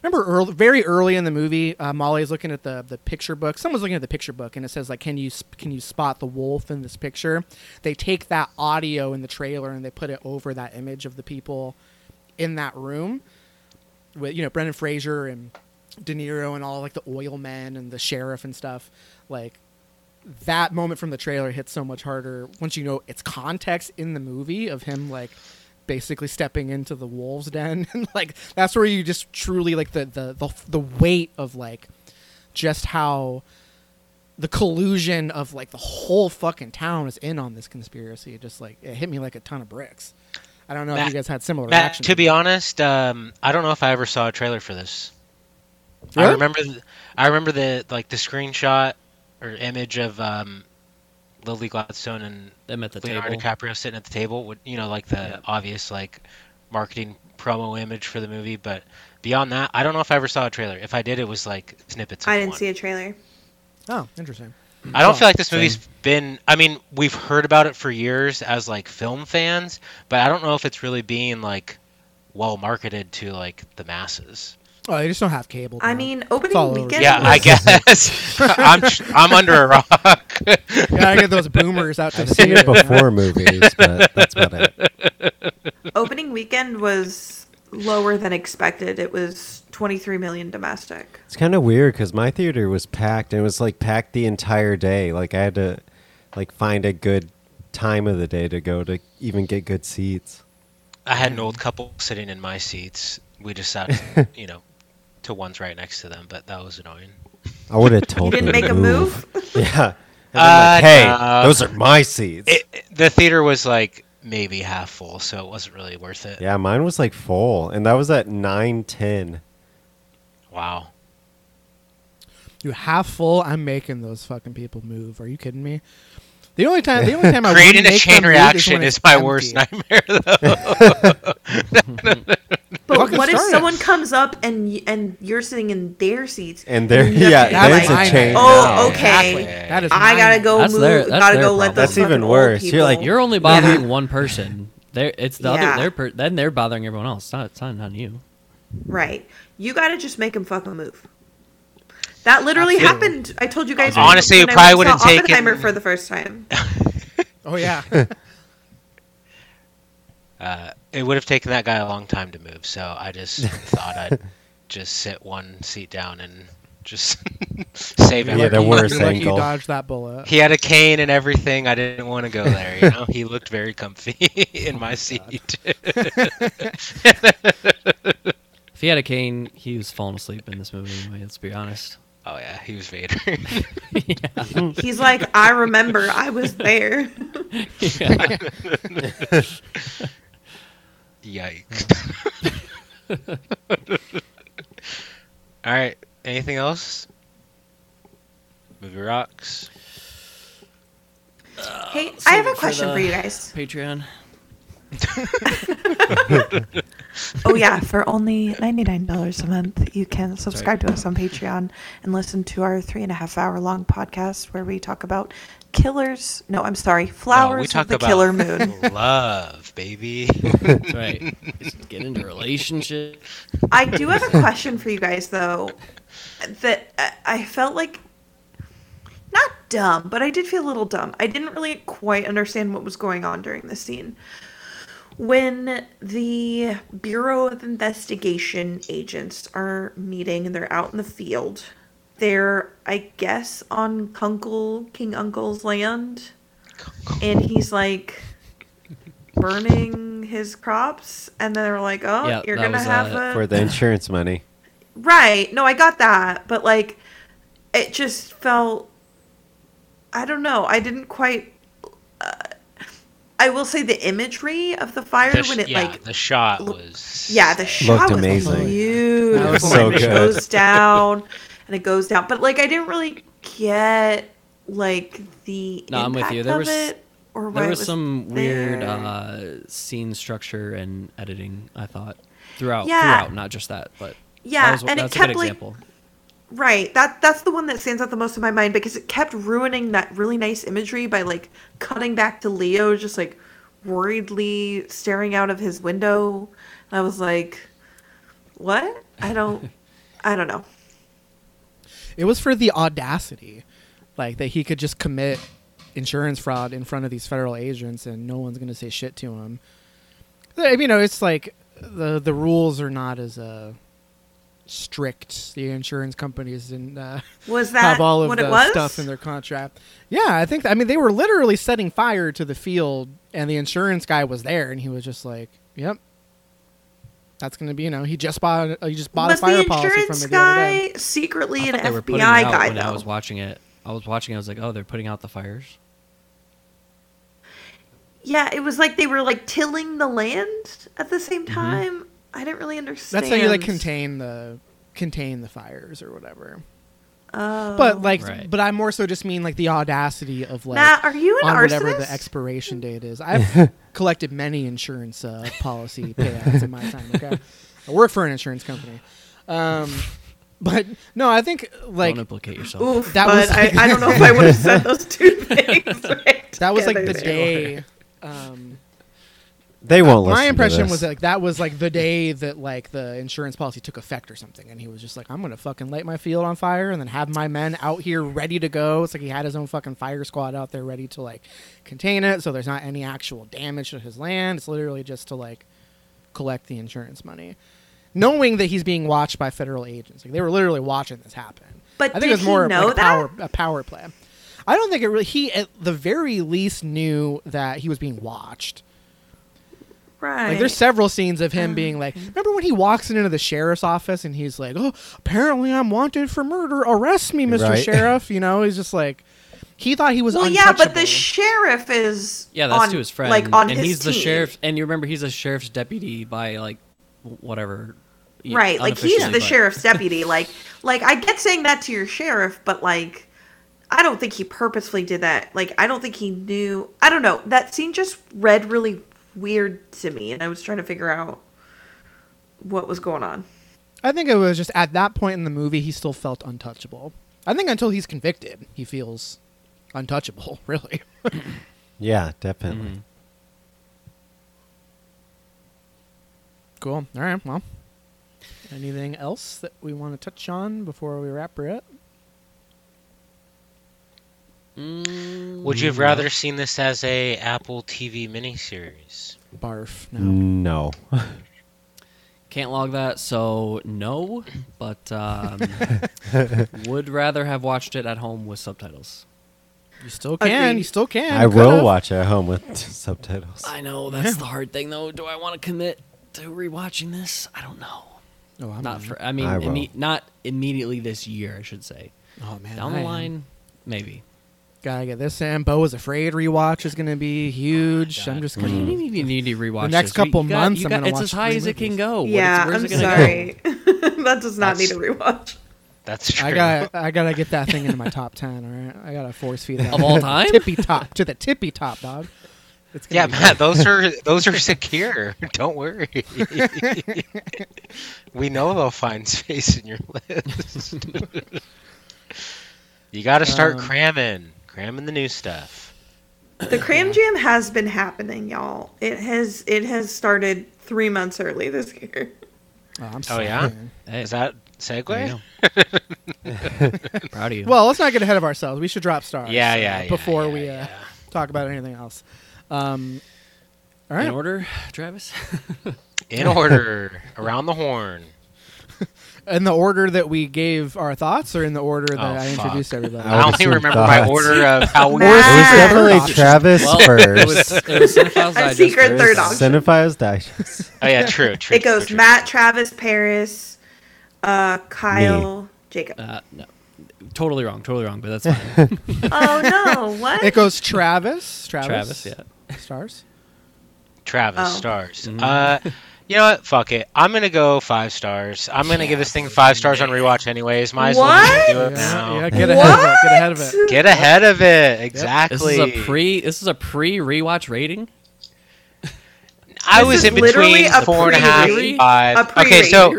remember early, very early in the movie uh, molly's looking at the, the picture book. Someone's looking at the picture book and it says like can you can you spot the wolf in this picture? They take that audio in the trailer and they put it over that image of the people in that room with you know brendan fraser and de niro and all like the oil men and the sheriff and stuff. Like that moment from the trailer hits so much harder once you know its context in the movie of him like basically stepping into the wolves den. And like that's where you just truly like the the the, the weight of like just how the collusion of like the whole fucking town is in on this conspiracy. It just like it hit me like a ton of bricks. I don't know if you guys had similar Matt, reactions to be honest, um, I don't know if I ever saw a trailer for this. I remember, I remember the like the screenshot or image of um, Lily Gladstone and Them at the Leonardo table. DiCaprio sitting at the table. would you know, like the Yeah. obvious like marketing promo image for the movie. But beyond that, I don't know if I ever saw a trailer. If I did, it was like snippets. Of I didn't one. see a trailer. oh interesting I don't Oh, feel like this same. movie's been. I mean, we've heard about it for years as like film fans, but I don't know if it's really being like well marketed to like the masses. Oh they just don't have cable I mean, opening over. weekend. Yeah, I guess I'm I'm under a rock. gotta get those boomers out to I've the seen it before movies, but that's about it. Opening weekend was lower than expected. It was 23 million domestic. It's kind of weird because my theater was packed and it was like packed the entire day. Like I had to like find a good time of the day to go to even get good seats. I had an old couple sitting in my seats. We just sat, you know, to ones right next to them, but that was annoying. I would have told You didn't make to a move? Yeah. And I'm Uh, like, hey, no. those are my seats. It, the theater was like maybe half full, so it wasn't really worth it. yeah, mine was like full, and that was at nine ten. Wow. You half full. I'm making those fucking people move. Are you kidding me? The only time, the only time I Creating wouldn't a chain reaction when is it's my empty. worst nightmare, though. But what if start it. someone comes up and and you're sitting in their seats? And there, you have yeah, That's there's my a chain. Oh, okay. Exactly. That is. I gotta go That's move. their- that's gotta their go let problem. those That's even fucking old worse. You're like, You're only bothering one person. They're, it's the Yeah. other. They're per, then they're bothering everyone else. It's not. It's not on you. right. You gotta just make them fucking move. That literally Absolutely. happened. I told you guys. Honestly, when it I probably went and saw wouldn't take Oppenheimer it- for the first time. Oh yeah. Uh, it would have taken that guy a long time to move, so I just thought I'd just sit one seat down and just save Yeah, everything. the worst You're lucky you angle. dodged that bullet. He had a cane and everything. I didn't want to go there. You know, he looked very comfy in my seat. If he had a cane, he was falling asleep in this movie. Anyway, let's be honest. Oh yeah, he was Vader. He's like, I remember, I was there. Yikes. All right. Anything else? Movie rocks. Hey, I have a question the- for you guys. Patreon. Oh yeah, for only ninety nine dollars a month, you can subscribe to us on Patreon and listen to our three and a half hour long podcast where we talk about killers. No, I'm sorry, No, flowers we talk of the about killer moon. love, baby. Right. Just get into relationship. I do have a question for you guys though. That I- I felt like not dumb, but I did feel a little dumb. I didn't really quite understand what was going on during this scene. When the Bureau of Investigation agents are meeting and they're out in the field, they're, I guess, on Kunkel, King Uncle's land. And he's like burning his crops. And then they're like, oh, Yeah, you're going to have uh, a. For the insurance money. Right. No, I got that, but like it just felt I don't know. I didn't quite uh, I will say the imagery of the fire The sh- when it yeah, like the shot was. yeah, the shot was amazing. beautiful. That was so and it goes down and it goes down. But like I didn't really get like the No, I'm with you. There of was- it or There it was some weird uh, scene structure and editing. I thought throughout, Yeah. throughout, not just that, but Yeah, that was, and it that's a kept, good like, example. Right. That that's the one that stands out the most in my mind because it kept ruining that really nice imagery by like cutting back to Leo just like worriedly staring out of his window. And I was like, "What? I don't I don't know." It was for the audacity, like that he could just commit insurance fraud in front of these federal agents and no one's going to say shit to him. I mean, You know, it's like the the rules are not as uh, strict. The insurance companies didn't uh, Was that have all of what the it was? stuff in their contract. Yeah, I think. I mean, they were literally setting fire to the field, and the insurance guy was there, and he was just like, "Yep." That's gonna be, you know, he just bought, uh, he just bought was a fire the policy from me the other day. guy secretly I an thought they were FBI putting it out guy when I was watching it. I was watching. I was like, oh, they're putting out the fires. Yeah, it was like they were like tilling the land at the same Mm-hmm. Time. I didn't really understand. That's how you like contain the contain the fires or whatever. Oh. But like, Right. but I more so just mean like the audacity of like Matt, are you an on whatever the expiration date is. I've collected many insurance uh, policy payouts in my time. Okay, I work for an insurance company, um, but no, I think like Don't implicate yourself. Oof, That but was like- I, I don't know if I would have said those two things. Right that was like the day. Um, They uh, won't listen my impression to this. was like that was like the day that like the insurance policy took effect or something, and he was just like, "I'm gonna fucking light my field on fire and then have my men out here ready to go." It's like he had his own fucking fire squad out there ready to like contain it, so there's not any actual damage to his land. It's literally just to like collect the insurance money, knowing that he's being watched by federal agents. Like they were literally watching this happen. But I think did it was more know like, a that? power a power play. I don't think it really. He at the very least knew that he was being watched. Right. Like there's several scenes of him being uh-huh. like, remember when he walks into the sheriff's office and he's like, "Oh, apparently I'm wanted for murder. Arrest me, Mr. Right. Sheriff." You know, he's just like, he thought he was well, yeah, but the sheriff is Yeah, that's on, to his friend. Like on and his he's the sheriff. And you remember, he's a sheriff's deputy by like whatever. yeah, Right, like he's the but- sheriff's deputy. Like, like I get saying that to your sheriff, but like, I don't think he purposefully did that. Like, I don't think he knew. I don't know. That scene just read really weird to me, and I was trying to figure out what was going on. I think it was just at that point in the movie he still felt untouchable. I think until he's convicted, he feels untouchable. Really. yeah, definitely. Mhm. cool. All right. Well, anything else that we want to touch on before we wrap her up? Mm, Would you have no. rather seen this as a Apple TV miniseries? Barf. No. No. Can't log that, so no. But um, would rather have watched it at home with subtitles. You still can. Agreed. You still can. I You will could've. watch at home with subtitles. I know that's the hard thing, though. Do I want to commit to rewatching this? I don't know. Oh, I'm Not for. I mean, I will. imme- not immediately this year. I should say. Oh man. Down I the am. line, maybe. Gotta get this in. Beau is afraid rewatch is gonna be huge. I'm just do gonna. you mean you need to rewatch The next this? Couple got- months, you I'm gonna It's watch as high three as it can go. What- yeah, I'm it gonna go? sorry. that does not That's- need a rewatch. That's true. I got I gotta get that thing into my top ten. All right, I gotta force feed it Of all to the time? tippy top to the tippy top, dog. It's Yeah, Matt, those are those are secure. Don't worry. we know they'll find space in your list. you got to start Um, cramming, cramming the new stuff. The cram jam has been happening, y'all. It has it has started three months early this year. Oh, I'm Oh, yeah? Hey, Is that there segue? Proud of you. Well, let's not get ahead of ourselves. We should drop stars. Yeah, uh, yeah, yeah, Before yeah, we uh, yeah. talk about anything else. Um, all in order, Travis. In order, around the horn. In the order that we gave our thoughts, or in the order that Oh, I fuck. introduced everybody. I I only assume remember my order of how we It was definitely Options. Travis well, first. it was it was Cinephiles A Digest secret first. third option. Cinephiles Digest. Oh yeah, true, true. It goes true, true. Matt, Travis, Paris, uh, Kyle, Jacob. Uh, no, totally wrong, totally wrong, but that's fine. oh no, what? It goes Travis. Travis. Travis, yeah. Stars. Travis Oh. stars. Mhm. Uh, you know what? Fuck it. I'm gonna go five stars. I'm gonna give this thing five stars on rewatch anyways. Might as well do it Yeah, now. yeah, get ahead of it. Get ahead of it. Get ahead of it. Exactly. This is a pre. This is a pre rewatch rating. I This was in between a four and a half, pre-read. five. A okay, so all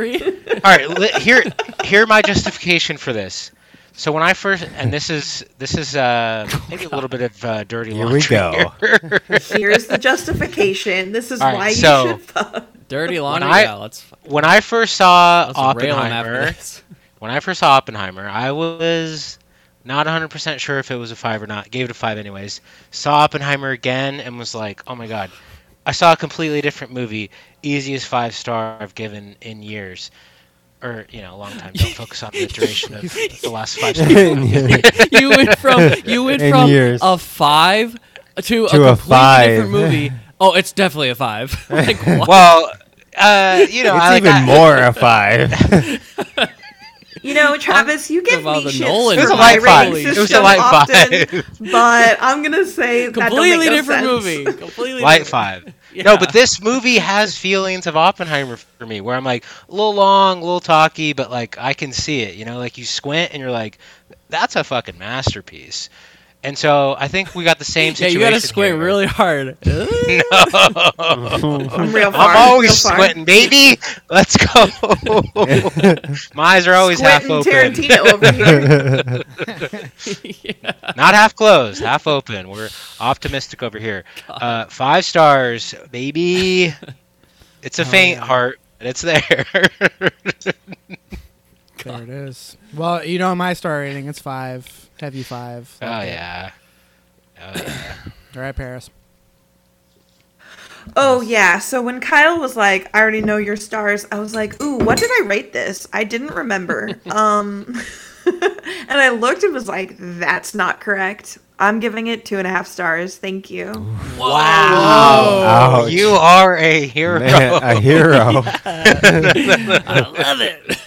right, li- here here my justification for this. So when I first and this is this is uh maybe a little bit of uh, dirty Here we go. here. Here's the justification. This is All right, why you so- should fuck. Dirty laundry. I- yeah, let's, when I first saw let's rail him after Oppenheimer, when I first saw Oppenheimer, I was not 100% sure if it was a 5 or not. Gave it a 5 anyways. Saw Oppenheimer again and was like, "Oh my god. I saw a completely different movie. Easiest 5 star I've given in years." Or, you know, a long time. Don't focus on the duration of the last 5 stars. you went from you went In from years. a five to, To a a completely five. different movie. Oh, it's definitely a five. like well, uh, you know, it's I like even I- more a five. You know, Travis, you give me shit Nolan for It my light five. rating It was a light often, five. but I'm gonna say that don't completely make no different sense. movie. Completely Light different. five. Yeah. No, but this movie has feelings of Oppenheimer for me, where I'm like a little long, a little talky, but like I can see it. You know, like you squint and you're like, that's a fucking masterpiece. And so I think we got the same Yeah, situation. you gotta squint here. really hard. No. I'm real far. I'm always real squinting, baby. Let's go. My eyes are always half Quentin open. Tarantino over here. yeah. Not half closed, half open. We're optimistic over here. Uh, five stars, baby. It's a Oh, faint yeah. heart, but it's there. There it is. Well, you know my star rating. It's five. Heavy five. oh Like yeah. Oh yeah. All right, Paris. Oh yeah. So when Kyle was like, "I already know your stars," I was like, "Ooh, what did I rate this? I didn't remember." um, and I looked and was like, "That's not correct." I'm giving it two and a half stars. Thank you. Wow. Ouch. You are a hero. Man, a hero. I love it.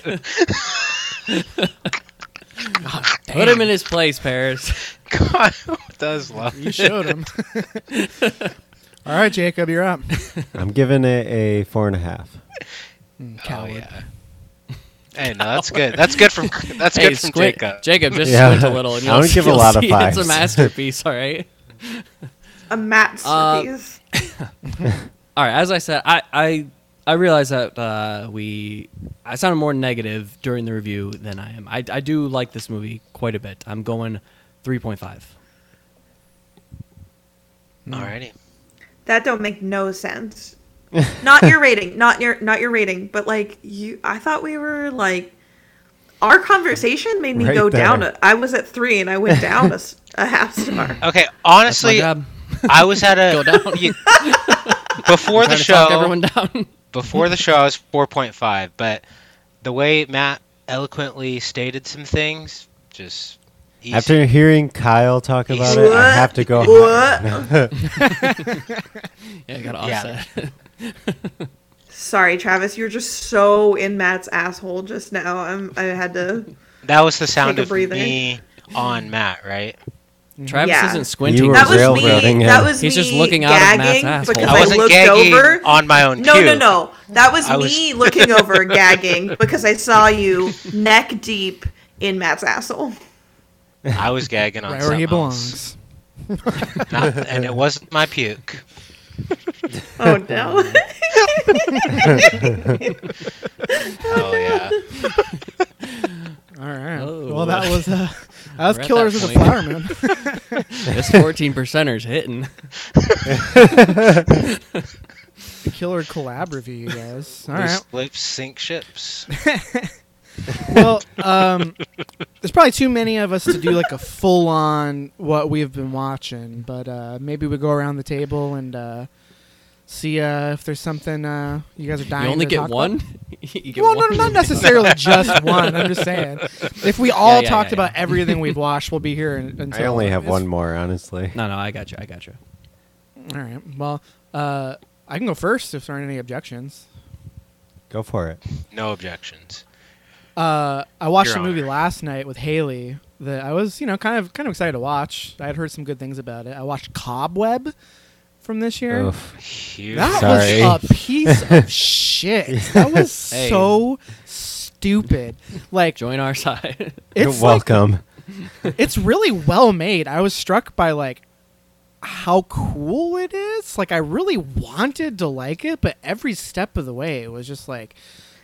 Put him in his place, Paris. God does love You it. showed him. All right, Jacob, you're up. I'm giving it a four and a half. Mm, Oh Coward. yeah. Hey, no, that's good. That's good from that's hey, good from squint, Jacob. Jacob, just Yeah. squint a little. And I you'll, don't give a you'll lot of see It's a fives. masterpiece. All right. A masterpiece. All right. As I said, I I I realize that uh, we I sounded more negative during the review than I am. I I do like this movie quite a bit. I'm going three point five. Alrighty. that don't make no sense. not your rating, not your not your rating, but like you. I thought we were like. Our conversation made me Right go down. there. A, I was at three and I went down a half star. Okay, honestly. I was at a Go down. you- before the Trying talk show. everyone down. Before the show I was 4.5, but the way Matt eloquently stated some things, just easy. After hearing Kyle talk about it, I have to go. What? Yeah, I got Yeah. offset. Sorry, Travis. You're just so in Matt's asshole just now. I'm. I had to. that was the sound of breather. me on Matt, right? Travis Yeah. isn't squinting. You were That was me. him. That was He's me just looking out of Matt's gagging asshole. because I I, wasn't looked gagging over. on my own No, cue. no, no. That was I was- me looking over gagging because I saw you neck deep in Matt's asshole. I was gagging on Right where he something else. belongs. Not, and it wasn't my puke. Oh no. Oh yeah. All right. Oh. Well, that was uh, that was We're at Killers that of the Flower Moon. this 14 percenter's hitting. the killer collab review, you guys. All right. Loose lips sink ships. Well, um, there's probably too many of us to do like a full on what we've been watching, but uh, maybe we go around the table and uh, see uh, if there's something uh, you guys are dying. You only to get talk one. About. you get Well, no, not necessarily just one. I'm just saying, if we all Yeah, yeah, talked yeah, yeah. about everything we've watched, we'll be here un- until. I only have it's- one more, honestly. No, no, I got you. I got you. All right. Well, uh, I can go first if there aren't any objections. Go for it. No objections. Uh, I watched Your a movie Honor. last night with Haley that I was, you know, kind of kind of excited to watch. I had heard some good things about it. I watched Cobweb from this year. Oof. Huge. That Sorry. was a piece of shit. That was Hey. so stupid. Like Join our side. You're it's like, welcome. it's really well made. I was struck by like how cool it is. Like I really wanted to like it, but every step of the way it was just like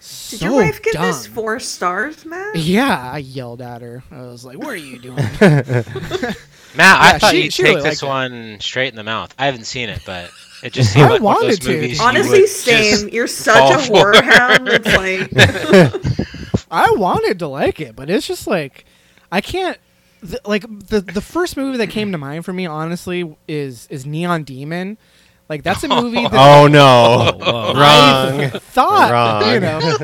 so Did your wife give dumb. this four stars, Matt? Yeah, I yelled at her. I was like, "What are you doing?" Matt, I Yeah, thought she- you'd she take really this liked one straight in the mouth. I haven't seen it, but it just seemed I like one of those wanted to. movies you Honestly, would just- same. You're such fall a for. horror hound. It's like I wanted to like it, but it's just like I can't. Th- like the the first movie that came to mind for me, honestly, is is Neon Demon. Like that's a movie that Oh no. Whoa. I thought Wrong. you know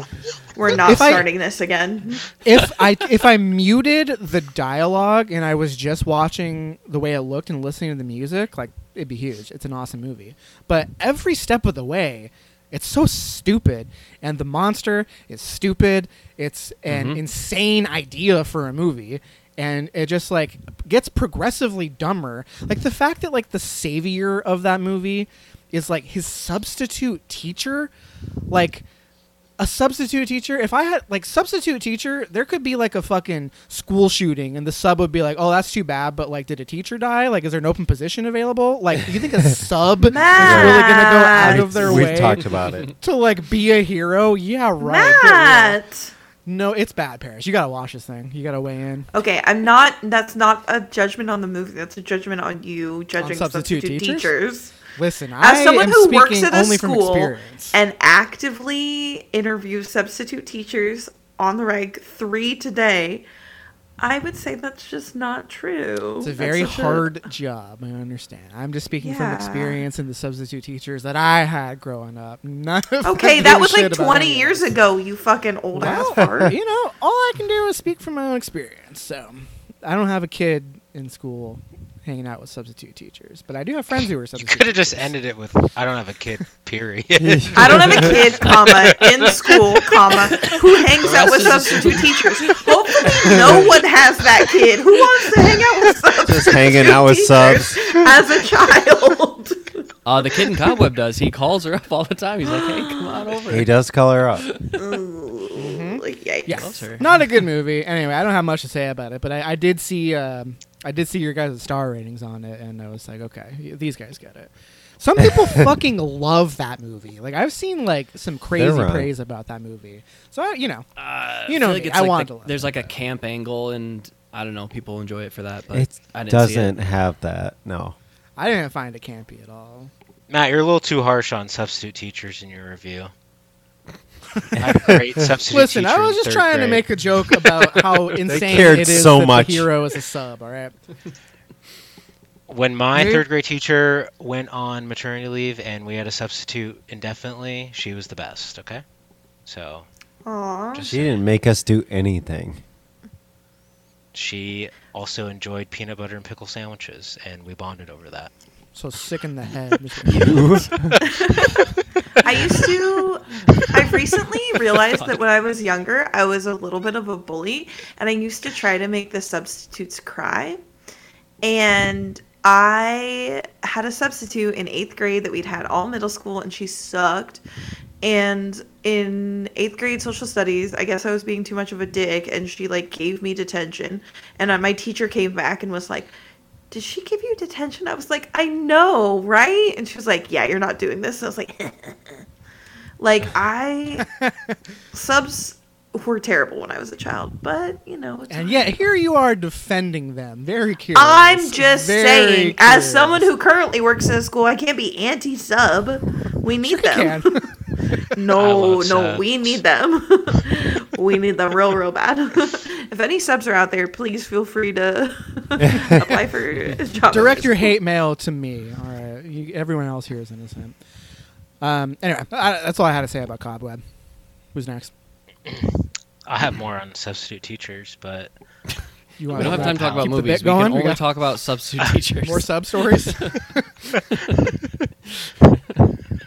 we're not If I- starting this again. if I if I muted the dialogue and I was just watching the way it looked and listening to the music, like it'd be huge. It's an awesome movie. But every step of the way, it's so stupid and the monster is stupid. It's an Mhm. insane idea for a movie and it just like gets progressively dumber. Like the fact that like the savior of that movie is like his substitute teacher, like a substitute teacher if i had like substitute teacher there could be like a fucking school shooting and the sub would be like oh that's too bad but like did a teacher die like is there an open position available like you think a sub is really gonna go out of their We've way talked about it. to like be a hero yeah right. Matt. No it's bad paris you gotta watch this thing you gotta weigh in Okay, I'm not. That's not a judgment on the movie. That's a judgment on you judging substitute substitute, teachers? teachers. listen As i someone am who speaking works at a school and actively interviews substitute teachers on the reg three today, I would say that's just not true. It's a very hard job. I understand. I'm just speaking from experience and the substitute teachers that I had growing up. Okay, that was like 20 years ago. You fucking old ass fart. you know, all I can do is speak from my own experience. So I don't have a kid in school hanging out with substitute teachers, but I do have friends who are substitute. You substitute. could have just ended it with "I don't have a kid." Period. I don't have a kid, comma, in school, comma, who hangs out with substitute teachers. Hopefully, no one has that kid who wants to hang out with substitute Just hanging out with subs. as a child. Uh, the kid in Cobweb does. He calls her up all the time. He's like, "Hey, come on over." He does call her up. Ooh, yikes. Yeah, not a good movie. Anyway, I don't have much to say about it, but I, I did see um, I did see your guys' star ratings on it, and I was like, okay, these guys get it. Some people fucking love that movie. Like I've seen like some crazy praise about that movie. So I, you know, Uh, You know feel me, I like wanted the- to There's like a camp angle, and I don't know. People enjoy it for that, but It I didn't doesn't See it. have that. No. I didn't find it campy at all. Matt, you're a little too harsh on substitute teachers in your review. I had great substitute Listen, teacher I was just third trying to make a joke about how insane cared it is so that much. the hero is a sub. All right. When my Maybe- third grade teacher went on maternity leave and we had a substitute indefinitely, she was the best. Okay, so Aw. She didn't make us do anything. she also enjoyed peanut butter and pickle sandwiches, and we bonded over that. So sick in the head. I used to. I've recently realized that when I was younger, I was a little bit of a bully, and I used to try to make the substitutes cry. And I had a substitute in eighth grade that we'd had all middle school, and she sucked. And in eighth grade social studies, I guess I was being too much of a dick, and she like gave me detention. And my teacher came back and was like, Did she give you detention? I was like, I know, right? And she was like, Yeah, you're not doing this. And I was like, Like, I. subs were terrible when I was a child, but, you know. It's And yet here you are defending them. Very curious. I'm just Very saying, as someone who currently works in a school, I can't be anti sub. We need Sure them. No, no, subs. we need them. we need them real, real bad. if any subs are out there, please feel free to apply for a job. Direct your school. hate mail to me. All right. You, everyone else here is innocent. Um, anyway, I, that's all I had to say about Cobweb. Who's next? I have more on substitute teachers, but You We don't have time to talk about keep movies. bit We going? can only got talk about substitute teachers. more sub stories.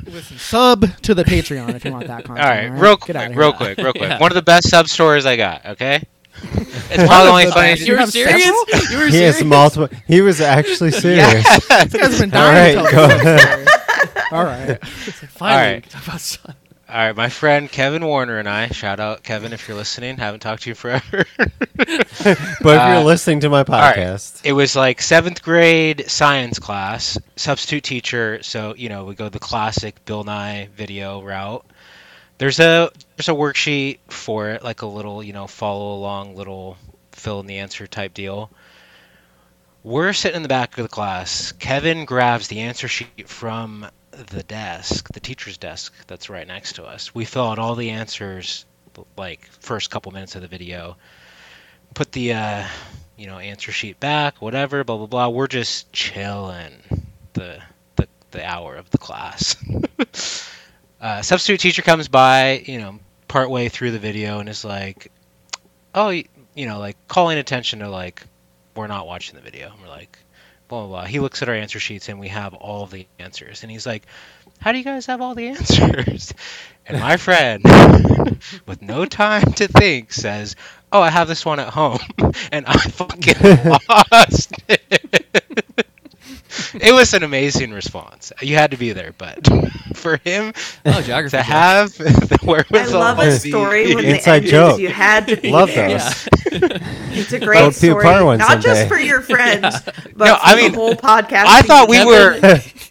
Listen, sub to the Patreon if you want that content. all right, all real quick, here. real quick, real quick. Yeah. One of the best sub stories I got. Okay, it's probably only the funny. you were serious? You were He serious? has multiple. He was actually serious. This guy's been dying right, to go tell the story. All right. Finally, All right. we can talk about sun. All right, my friend Kevin Warner and I. Shout out Kevin if you're listening. Haven't talked to you forever. But if you're Uh, listening to my right. podcast, it was like seventh grade science class, substitute teacher. So you know we go the classic Bill Nye video route. There's a there's a worksheet for it, like a little you know follow along little fill in the answer type deal. We're sitting in the back of the class. Kevin grabs the answer sheet from the desk, the teacher's desk that's right next to us. We fill out all the answers like first couple minutes of the video. Put the uh, you know answer sheet back, whatever, blah blah blah. We're just chilling the the, the hour of the class. uh, substitute teacher comes by, you know, partway through the video and is like, "Oh, you know, like calling attention to like we're not watching the video." And we're like, blah blah blah. He looks at our answer sheets and we have all the answers, and he's like, "How do you guys have all the answers?" And my friend, with no time to think, says, "Oh, I have this one at home," and I fucking lost it. It was an amazing response. You had to be there, but for him Oh, geography. to have the I love a story when Inside the end joke. you had to be love there. those. Yeah. It's a great Don't story, not someday. just for your friends, but No, for I mean, the whole podcast. I thought we were.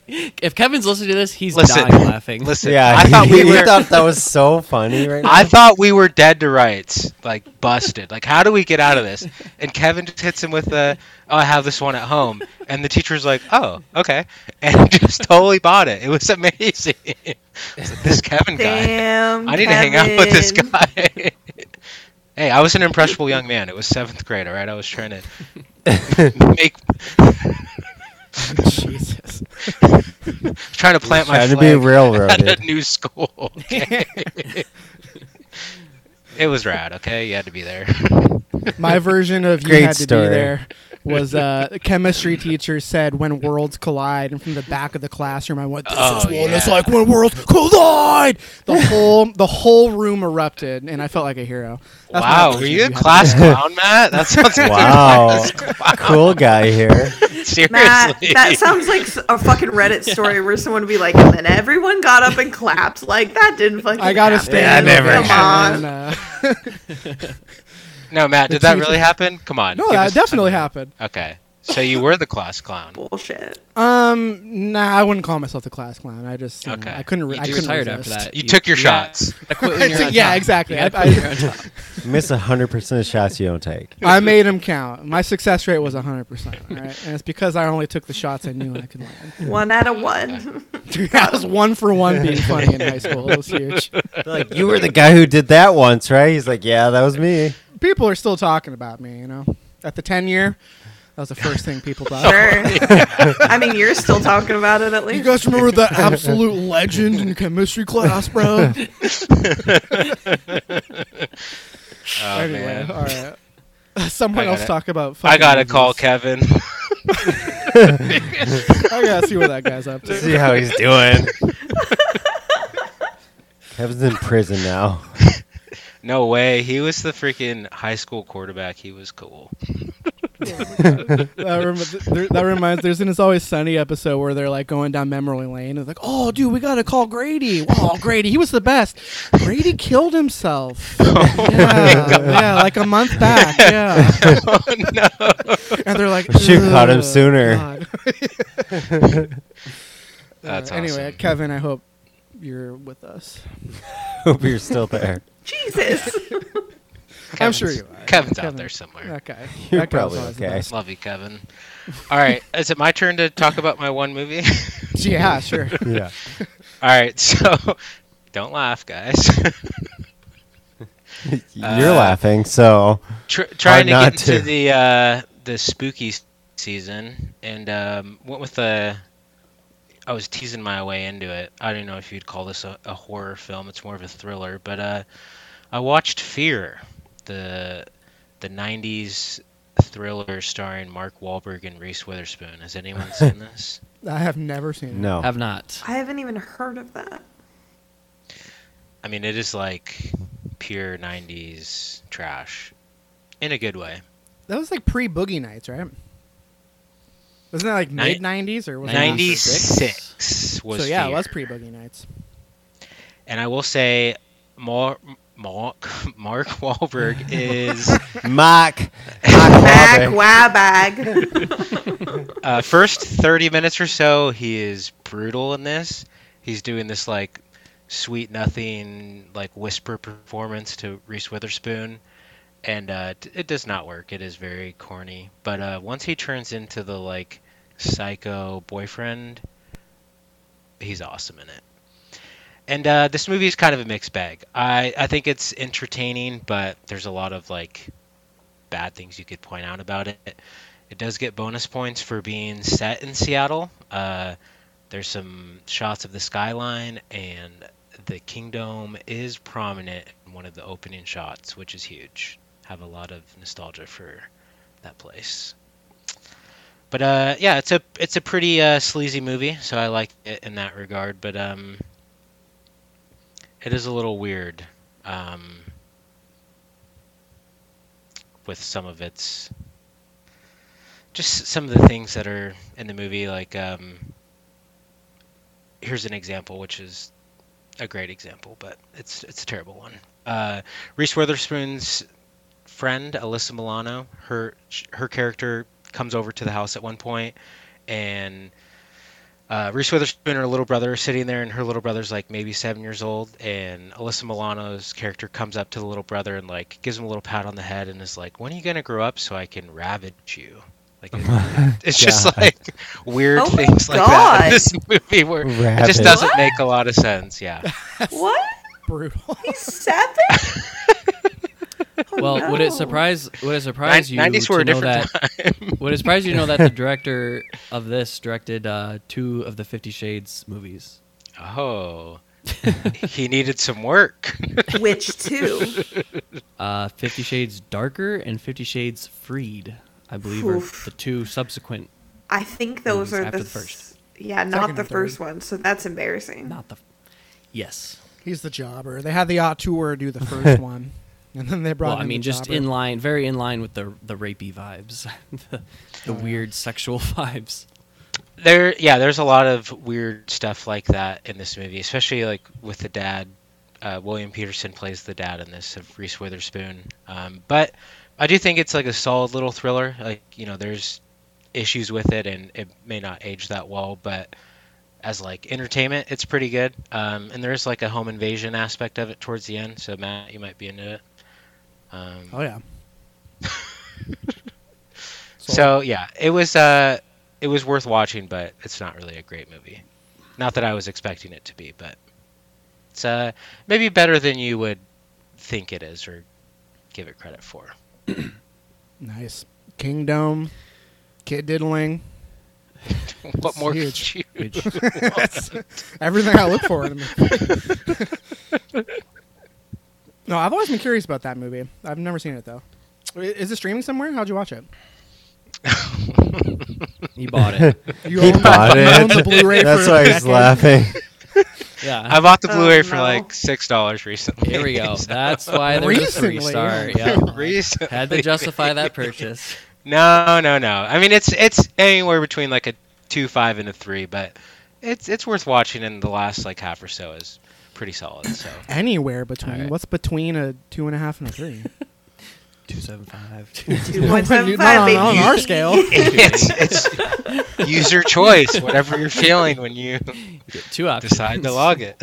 if Kevin's listening to this, he's Listen, dying laughing. Listen, yeah, I thought we were. thought that was so funny right now. I thought we were dead to rights, like busted. Like, how do we get out of this? And Kevin just hits him with the, "Oh, I have this one at home," and the teacher's like, "Oh, okay," and just totally bought it. It was amazing. Was like, this Kevin guy, Damn. I need to hang out with this guy. hey, I was an impressionable young man. It was seventh grade, all right. I was trying to make, Jesus. trying to plant my Trying to flag be at a railroaded. new school. Okay? it was rad. Okay, you had to be there. My version of you Great had to story. be there was uh, the chemistry teacher said when worlds collide, and from the back of the classroom I went, "This Oh, is what it's yeah. like when worlds collide." The whole the whole room erupted, and I felt like a hero. That's wow, version were you a class be there. clown, Matt? That sounds Wow. class clown. cool guy here. Seriously. Matt, that sounds like a fucking Reddit story where someone would be like, and then everyone got up and clapped. Like that didn't fucking. I gotta happen. stand. Yeah, never Come ovation, on. no, Matt, did that teacher- really happen? Come on. no, give that definitely happened. Okay, so you were the class clown. Bullshit. Um, nah, I wouldn't call myself the class clown. I just, you know, Okay. I couldn't. Re- You I just couldn't retired resist. after that. You took your yeah. shots. Quit when Yeah, exactly. You gotta I- quit when you're on top. Miss hundred percent of shots you don't take. I made them count. My success rate was 100%. All right. And it's because I only took the shots I knew I could land. One out of one. I was one for one being funny in high school. It was huge. They're like you were the guy who did that once, right? He's like, yeah, that was me. People are still talking about me, you know? At the 10 year, that was the first thing people thought. Sure. I mean, you're still talking about it at least. You guys remember that absolute legend in chemistry class, bro? Oh anyway, man. all right. Someone else gotta- talk about. I gotta movies. call Kevin. I gotta see what that guy's up to. See how he's doing. Kevin's in prison now. No way. He was the freaking high school quarterback. He was cool. that, rem- there- that reminds. There's an "It's Always Sunny" episode where they're like going down memory lane. and It's like, oh, dude, we gotta call Grady. Oh, Grady, he was the best. Grady killed himself. yeah, yeah, like a month back. Yeah. oh no. And they're like, Should've caught him sooner." That's Uh, anyway. Kevin, I hope you're with us. Hope you're still there. Jesus. I'm sure Kevin's- you are. Kevin's Kevin. out there somewhere. Okay, You're That guy's probably always the okay. best. Love you, Kevin. All right, is it my turn to talk about my one movie? Yeah, sure. Yeah. All right, so don't laugh, guys. You're Uh, laughing, so Tr- trying to not get into to. the uh, the spooky s- season, and um, went with the. I was teasing my way into it. I don't know if you'd call this a, a horror film. It's more of a thriller, but uh, I watched Fear, the the '90s thriller starring Mark Wahlberg and Reese Witherspoon. Has anyone seen this? I have never seen it. no. Have not. I haven't even heard of that. I mean, it is like pure '90s trash, in a good way. That was like pre Boogie Nights, right? Wasn't that like Nin- mid '90s or was it 96 was So yeah, Fear. it was pre Boogie Nights. And I will say, Mark Mark Mark Wahlberg is Mock. Bag, Mock wah bag. uh, first thirty minutes or so. He is brutal in this. He's doing this like sweet nothing like whisper performance to Reese Witherspoon, and uh, t- it does not work. It is very corny. But uh, once he turns into the like psycho boyfriend, he's awesome in it. And uh, this movie is kind of a mixed bag. I, I think it's entertaining, but there's a lot of like bad things you could point out about it. It does get bonus points for being set in Seattle. Uh, there's some shots of the skyline, and the Kingdome is prominent in one of the opening shots, which is huge. Have a lot of nostalgia for that place. But uh, yeah, it's a it's a pretty uh, sleazy movie, so I like it in that regard. But um, it is a little weird um, with some of its just some of the things that are in the movie. Like um, here's an example, which is a great example, but it's it's a terrible one. Uh, Reese Witherspoon's friend Alyssa Milano, her her character comes over to the house at one point, and uh, Reese Witherspoon and her little brother are sitting there, and her little brother's like maybe seven years old, and Alyssa Milano's character comes up to the little brother and like gives him a little pat on the head and is like, "When are you gonna grow up so I can ravage you?" Like it, it's just God. like weird Oh my things like that in this movie where it just doesn't What? make a lot of sense. Yeah. what? Brutal. He's seven? Oh, Well, would it surprise would it surprise you Nineties were a to know that time. would it surprise you to know that the director of this directed uh, two of the Fifty Shades movies? Oh, he needed some work. Which two? Uh, Fifty Shades Darker and Fifty Shades Freed, I believe, are the two subsequent. I think those are the, the first. Yeah, Second not and the first one, so that's embarrassing. Not the. Yes. He's the jobber. They had the auteur do the first one, and then they brought. Well, I mean, the just jobber. in line, very in line with the the rapey vibes, the, the Oh, yeah. weird sexual vibes. there, yeah, there's a lot of weird stuff like that in this movie, especially like with the dad. Uh, William Petersen plays the dad in this of Reese Witherspoon. Um, but I do think it's like a solid little thriller. Like you know, there's issues with it, and it may not age that well, but as like entertainment, it's pretty good. Um, and there's like a home invasion aspect of it towards the end. So Matt, you might be into it. Um, Oh yeah. So yeah, it was uh, it was worth watching, but it's not really a great movie. Not that I was expecting it to be, but it's uh maybe better than you would think it is or give it credit for. Nice. Kingdome, kid diddling, what It's more huge. could you? Which, everything I look for in a movie. No, I've always been curious about that movie. I've never seen it though. Is it streaming somewhere? How'd you watch it? he bought it. You He own- bought you it. the Blu-ray That's why a he's laughing. Yeah. I bought the Oh, Blu-ray for no. like six dollars recently. Here we go. That's why there's a three Recently, star. yeah. Yeah. Recently. Had to justify that purchase. No, no, no. I mean, it's it's anywhere between like a two, five, and a three, but it's it's worth watching. And the last like half or so is pretty solid. So Anywhere between. Alright. What's between a two and a half and a three? Two seven five. 2.75, Not on, on our scale. it's it's user choice, whatever you're feeling when you get Two options. decide to log it.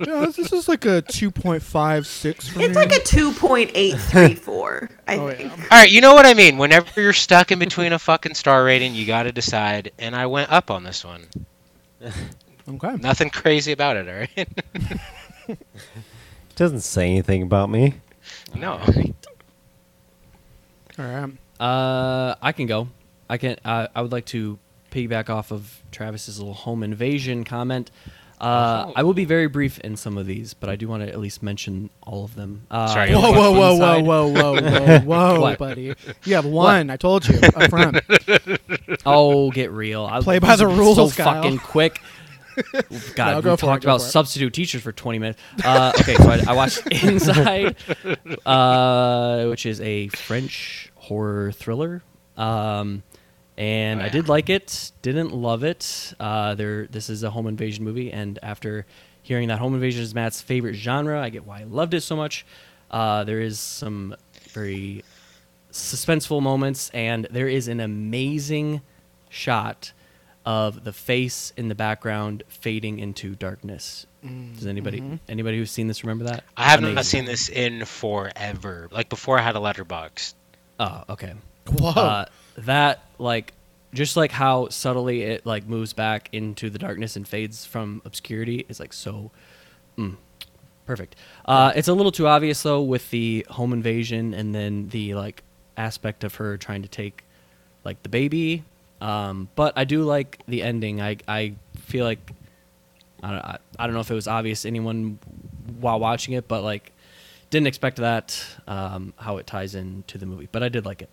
yeah, this is like a two point five six for It's me. like a 2.834, I Oh, think. yeah. All right, you know what I mean. Whenever you're stuck in between a fucking star rating, you got to decide. And I went up on this one. Okay. Nothing crazy about it, all right? Doesn't say anything about me. no. All right. Uh, I can go. I can. Uh, I would like to piggyback off of Travis's little home invasion comment. Uh, Oh. I will be very brief in some of these, but I do want to at least mention all of them. Uh, Sorry, Whoa, Whoa, whoa, whoa, whoa, whoa, whoa, whoa, whoa, buddy! You have one. I told you up front. Oh, get real! I, Play by the is rules, So Kyle. fucking quick. God, No, we go for it, talked go about substitute teachers for 20 minutes. Uh, okay, so I, I watched Inside, uh, which is a French horror thriller. Um, and Oh, I did like it. Didn't love it. Uh, there, this is a home invasion movie, and after hearing that home invasion is Matt's favorite genre, I get why I loved it so much. Uh, there is some very suspenseful moments, and there is an amazing shot of the face in the background fading into darkness. Does anybody anybody who's seen this remember that? I have not Amazing. seen this in forever. Like before I had a Letterboxd. Oh, okay. Whoa. Uh, that like just like how subtly it like moves back into the darkness and fades from obscurity is like so mm, perfect. Uh, it's a little too obvious though with the home invasion and then the like aspect of her trying to take like the baby. Um, but I do like the ending. I I feel like I don't I, I don't know if it was obvious to anyone while watching it, but like didn't expect that um, how it ties into the movie. But I did like it.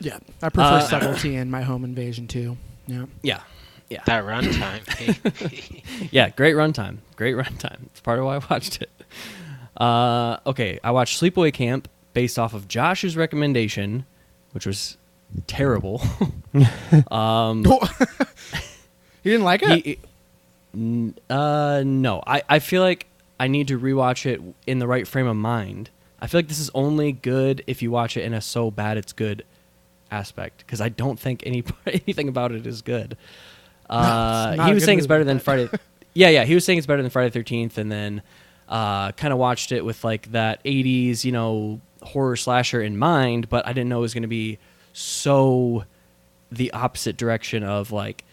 yeah, I prefer uh, subtlety in my home invasion too. Yeah. Yeah. Yeah. That runtime. yeah, great runtime. Great runtime. It's part of why I watched it. Uh, okay, I watched Sleepaway Camp based off of Josh's recommendation, which was terrible. um, you didn't like it? he, uh, no, I, I feel like I need to rewatch it in the right frame of mind. I feel like this is only good if you watch it in a so bad it's good aspect because I don't think any anything about it is good. Uh, not he was good saying it's better than Friday. yeah, yeah, he was saying it's better than Friday Thirteenth, and then uh, kind of watched it with like that '80s, you know, horror slasher in mind, but I didn't know it was going to be so the opposite direction of like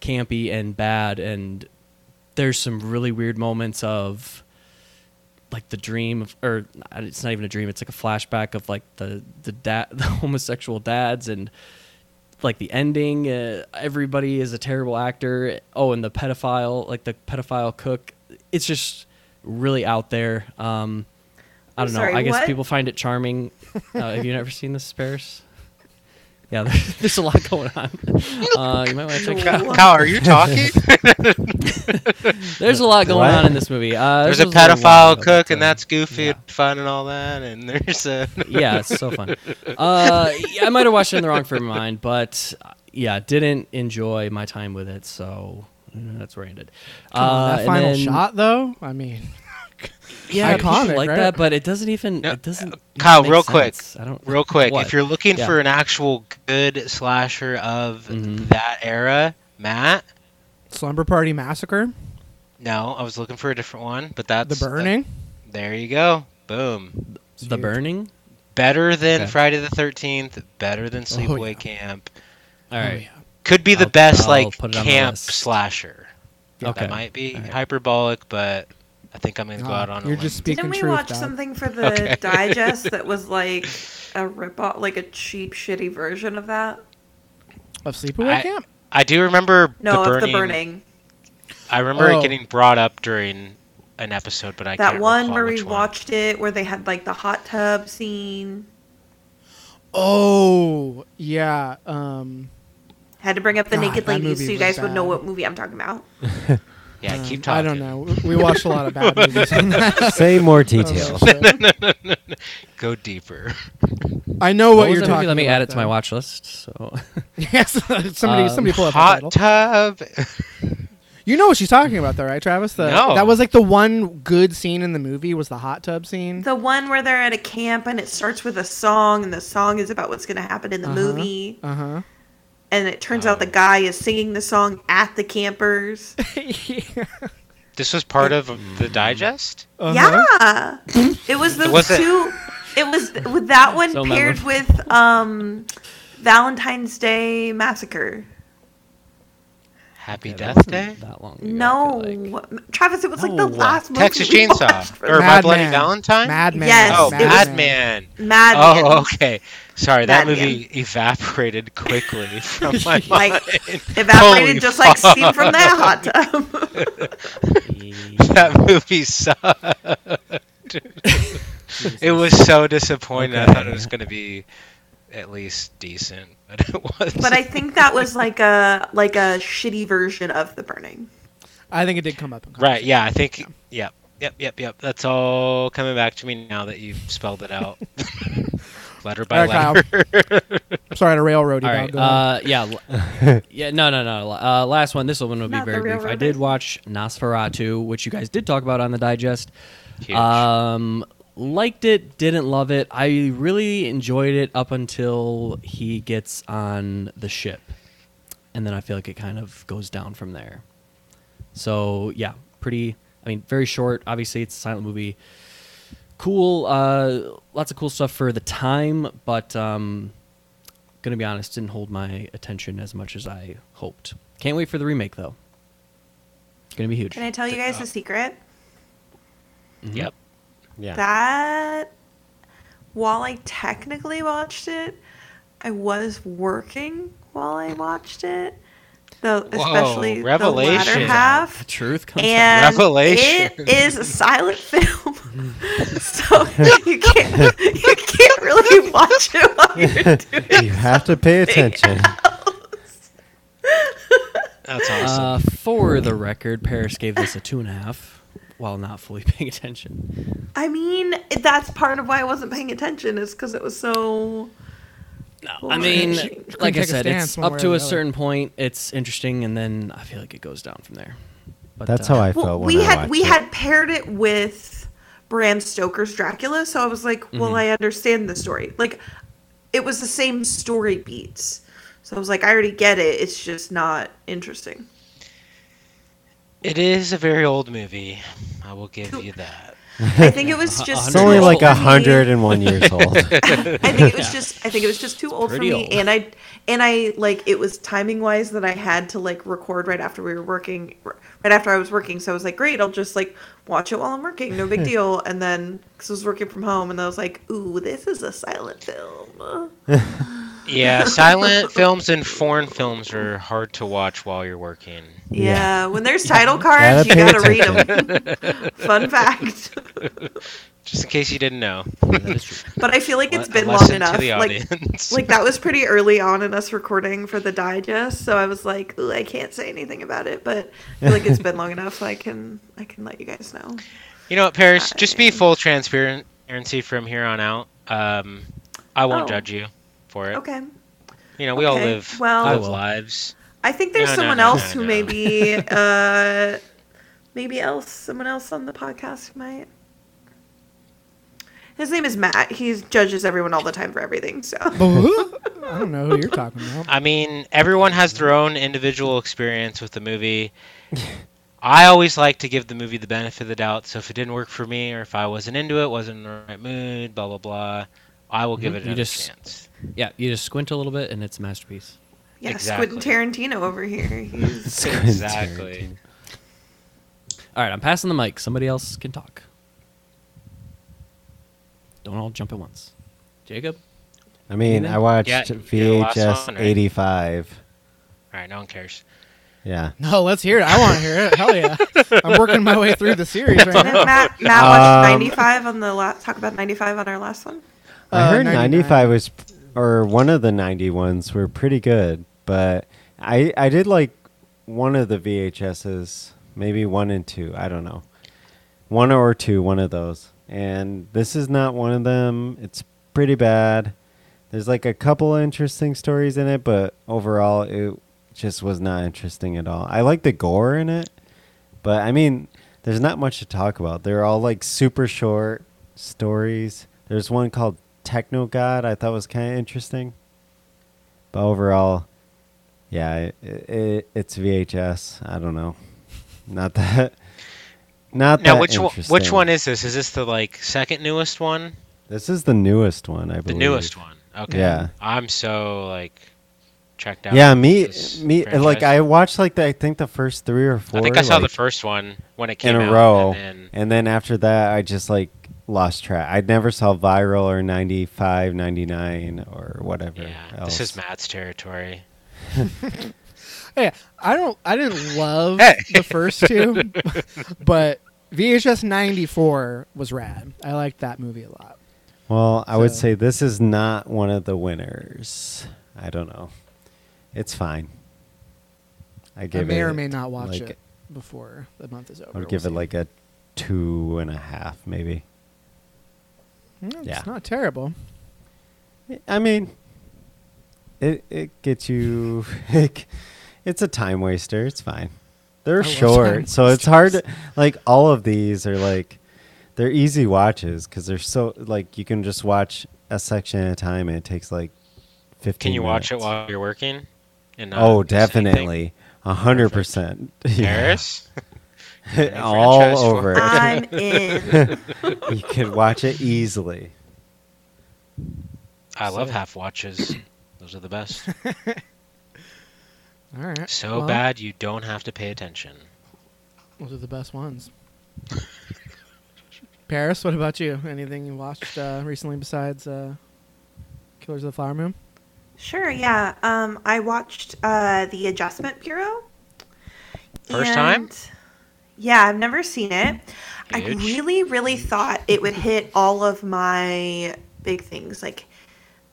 campy and bad and there's some really weird moments of like the dream of or it's not even a dream it's like a flashback of like the the dad the homosexual dads and like the ending. Uh, everybody is a terrible actor. Oh and the pedophile like the pedophile cook it's just really out there. Um i don't know. Sorry, i guess what? people find it charming. Uh, have you never seen this Paris? Yeah there's, there's a lot going on uh, you might want to check it out What? Kyle, are you talking? there's a lot going What? on in this movie uh, There's this a was little while pedophile ago, cook, but, and that's goofy yeah. and fun and all that. And there's a yeah, it's so fun. Uh, yeah, I might have watched it in the wrong frame of mind, but uh, yeah, didn't enjoy my time with it, so that's where I ended. On, Uh, that final then- shot though. I mean, yeah, iconic, like right? that, but it doesn't even. No, it doesn't. Kyle, make real quick. I don't. real quick. What? If you're looking Yeah. for an actual good slasher of Mhm. that era, Matt. Slumber Party Massacre, No, I was looking for a different one, but that's The that's Burning. there you go. Boom. the burning. Better than Okay. Friday the Thirteenth. Better than Sleepaway yeah. Camp. All right. Oh, yeah. Could be the I'll- best I'll like put it on the camp slasher. Okay. That might be All right. hyperbolic, but I think I'm gonna go Ah, out on a you're limb. just speaking Didn't we truth, watch dog. something for the Okay. digest that was like a rip off, like a cheap, shitty version of that? of Sleepaway I- Camp. I do remember No, the of burning. the burning. I remember Oh. it getting brought up during an episode, but I That can't That one recall where we one. watched it, where they had like the hot tub scene. Oh yeah. Um, Had to bring up the God, naked ladies so you was guys would know what movie I'm talking about. Yeah, Um, keep talking. I don't know. We watched a lot of bad movies. in that. Say more details. Go deeper. I know What what, was you're that movie? talking Let me about, add it to my watch list. So Yes, somebody, Um, somebody pull up the Hot tub. You know what she's talking about, though, right, Travis? The, No. That was like the one good scene in the movie was the hot tub scene. The one where they're at a camp and it starts with a song, and the song is about what's going to happen in the Uh-huh. movie. Uh huh. And it turns out the guy is singing the song at the campers. This was part of the digest. Uh-huh. Yeah, it was those Was it- two. It was with that one So paired memorable. with um, Valentine's Day Massacre. Happy Yeah, that Death wasn't Day. That long. ago, No, like. Travis, it was like the last movie Texas we Chainsaw watched for or the- My Mad Bloody Men. Valentine. Madman. Yes, Oh, it was- Mad Oh, okay. Sorry, that Mad movie evaporated quickly from my Like, mind. Evaporated Holy just like steam from that hot tub. that movie sucked. it was so disappointing. I thought it was going to be at least decent, but it was. but I think that was like a like a shitty version of The Burning. I think it did come up. In right, yeah, I think. Yep, yep, yep, yep. That's all coming back to me now that you've spelled it out, letter by All right, letter. I'm sorry to railroad you. All Kyle. right. Go. Uh, yeah. yeah. No, no, no. Uh, last one. This one will be Not the very brief. I did watch Nosferatu, which you guys did talk about on the digest. Huge. Um, liked it, didn't love it. I really enjoyed it up until he gets on the ship, and then I feel like it kind of goes down from there. So yeah, pretty. I mean, very short. Obviously, it's a silent movie. Cool. Uh, lots of cool stuff for the time, but um, gonna be honest, didn't hold my attention as much as I hoped. Can't wait for the remake though. It's Gonna be huge. Can I tell you guys a secret? Yep. Yeah. That while I technically watched it, I was working while I watched it. The Whoa, especially the revelation. latter half. The truth comes and Revelation. it is a silent film, so you can't you can't really watch it while you're doing You have to pay attention. That's awesome. Uh, for the record, Paris gave this a two and a half while not fully paying attention. I mean, that's part of why I wasn't paying attention is because it was so. No, I mean, like I said, it's up to a other. certain point. It's interesting, and then I feel like it goes down from there. But, That's uh, how I Well, felt when we I had we it. had paired it with Bram Stoker's Dracula, so I was like, Mm-hmm. well, I understand the story. Like, it was the same story beats, so I was like, I already get it. It's just not interesting. It is a very old movie. I will give you that. I think it was just. It's only like a hundred and one years old. I think it was just. I think it was just too old for me, old. and I and I like it was timing wise that I had to like record right after we were working, right after I was working. So I was like, great, I'll just like watch it while I'm working, no big hmm. deal. And then because I was working from home, and I was like, ooh, this is a silent film. Yeah, silent films and foreign films are hard to watch while you're working. Yeah, when there's title cards, you Gotta gotta read them. Fun fact. Just in case you didn't know. that is true. But I feel like it's been a long enough. To the Like, like that was pretty early on in us recording for the digest, so I was like, Ooh, I can't say anything about it, but I feel like it's been long enough. I can I can let you guys know. You know what, Paris? Just be full transparency from here on out. Um, I won't Oh. judge you for it. Okay. You know, we all live well- live lives. I think there's No, no, someone no, else no, who no. may be uh maybe else someone else on the podcast might his name is Matt. He judges everyone all the time for everything. So I don't know who you're talking about. I mean, everyone has their own individual experience with the movie. I always like to give the movie the benefit of the doubt. So if it didn't work for me, or if I wasn't into it, wasn't in the right mood, blah blah blah, I will give Mhm. it You another just- chance. Yeah, you just squint a little bit, and it's a masterpiece. yeah, Exactly. Quentin Tarantino over here. He's Exactly. All right, I'm passing the mic. Somebody else can talk. Don't all jump at once. Jacob? I mean, I watched Yeah, you're the VHS one, right? 85. All right, no one cares. Yeah. No, let's hear it. I want to hear it. Hell yeah! I'm working my way through the series right now. Matt Matt watched Um, 95 on the last talk about 95 on our last one. I Uh, heard 99. 95 was, or one of the 90 ones were pretty good, but I I did like one of the VHSs maybe one and two. I don't know, one or two, one of those. And this is not one of them. It's pretty bad. There's like a couple interesting stories in it, but overall, it just was not interesting at all. I like the gore in it, but I mean, there's not much to talk about. They're all like super short stories. There's one called Techno God I thought was kind of interesting, but overall, yeah, it, it, it's VHS. I don't know, not that, not Now, that which one, which one is this? Is this the like second newest one? This is the newest one, I believe. The newest one. Okay. Yeah. I'm so like checked out. Yeah, me, me, like. I watched like the, I think the first three or four. I think I saw the first one when it came in a out, row, and then and then after that, I just like lost track. I never saw Viral or 95, 99 or whatever. yeah, else. this is Matt's territory. Hey, I don't. I didn't love Hey. the first two, but VHS '94 was rad. I liked that movie a lot. Well, I would say this is not one of the winners. I don't know. It's fine. I I give may it. or may not watch like, it before the month is over. I would We'll give it see. like a two and a half, maybe. Mm, yeah. It's not terrible. I mean, it it gets you. it's a time waster. It's fine. They're I short, so it's hard. To, like all of these are like they're easy watches because they're so like you can just watch a section at a time and it takes like fifteen. Can you watch it while you're working? And Oh, definitely, a hundred percent. Paris. Any all over. it. I'm in. you could watch it easily. I love half watches. Those are the best. All right. So well, bad you don't have to pay attention. Those are the best ones. Paris, what about you? Anything you watched uh, recently besides uh, Killers of the Flower Moon? Sure, yeah. Um, I watched uh, The Adjustment Bureau. First time? Yeah, I've never seen it. I really, really thought it would hit all of my big things like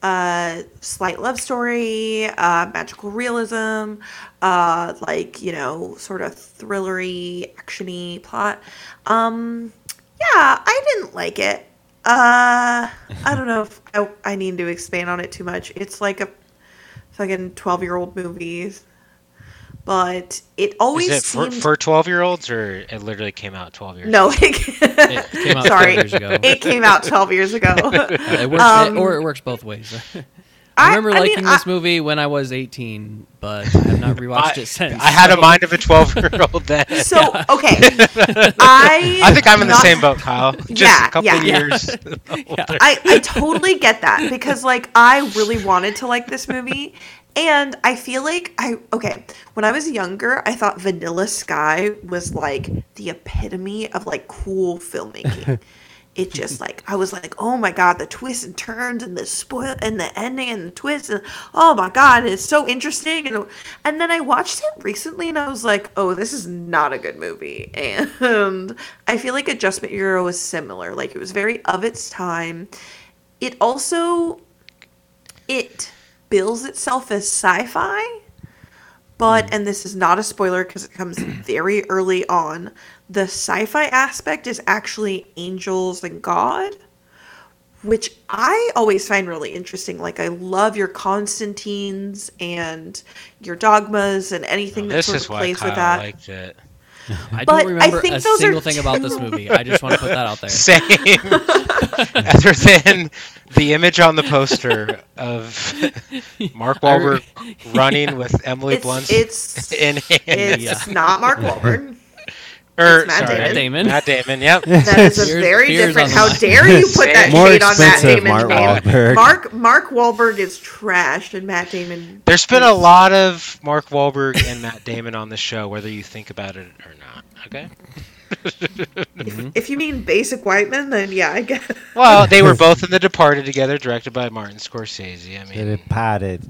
uh, slight love story, uh, magical realism, uh, like you know, sort of thrillery, actiony plot. Um, yeah, I didn't like it. Uh, I don't know if I, I need to expand on it too much. It's like a fucking twelve-year-old movie, but it always Is it for, seemed for 12 year olds or it literally came out 12 years no. ago? It, Came out sorry, 12 years ago. it came out twelve years ago. Uh, it works, Um, or it works both ways. I remember I mean, liking I- this movie when I was 18, but I have not rewatched I, it since. I had a mind of a 12 year old then. So okay, I I think I'm in the same boat, Kyle. Just Yeah, a couple yeah. years. I, I totally get that because like I really wanted to like this movie and I feel like I okay when I was younger I thought Vanilla Sky was like the epitome of like cool filmmaking. It just like I was like oh my god the twists and turns and the spoil and the ending and the twist and oh my god it's so interesting. And and then I watched it recently and I was like oh this is not a good movie. And I feel like Adjustment Bureau was similar like it was very of its time. It also it bills itself as sci-fi but mm. and this is not a spoiler because it comes very early on the sci-fi aspect is actually angels and god which i always find really interesting like i love your constantines and your dogmas and anything that this sort is of why plays Kyle with that liked it. I But don't remember think a those are single thing about this movie. I just want to put that out there. Same. Other than the image on the poster of Mark I re- Wahlberg running with Emily it's Blunt's it's in hand. it's Yeah. not mark Wahlberg. Or, it's Matt sorry, Damon. Damon. Matt Damon, yep. That is a Fears- very fears different. How line. dare you put that More shade on Matt expensive, Damon's Mark name? Wahlberg. Mark Mark Wahlberg is trashed, and Matt Damon. There's been a lot of Mark Wahlberg and Matt Damon on the show, whether you think about it or not. Okay. If you mean basic white men, then yeah, I guess. Well, they were both in The Departed together, directed by Martin Scorsese. I mean, it potted.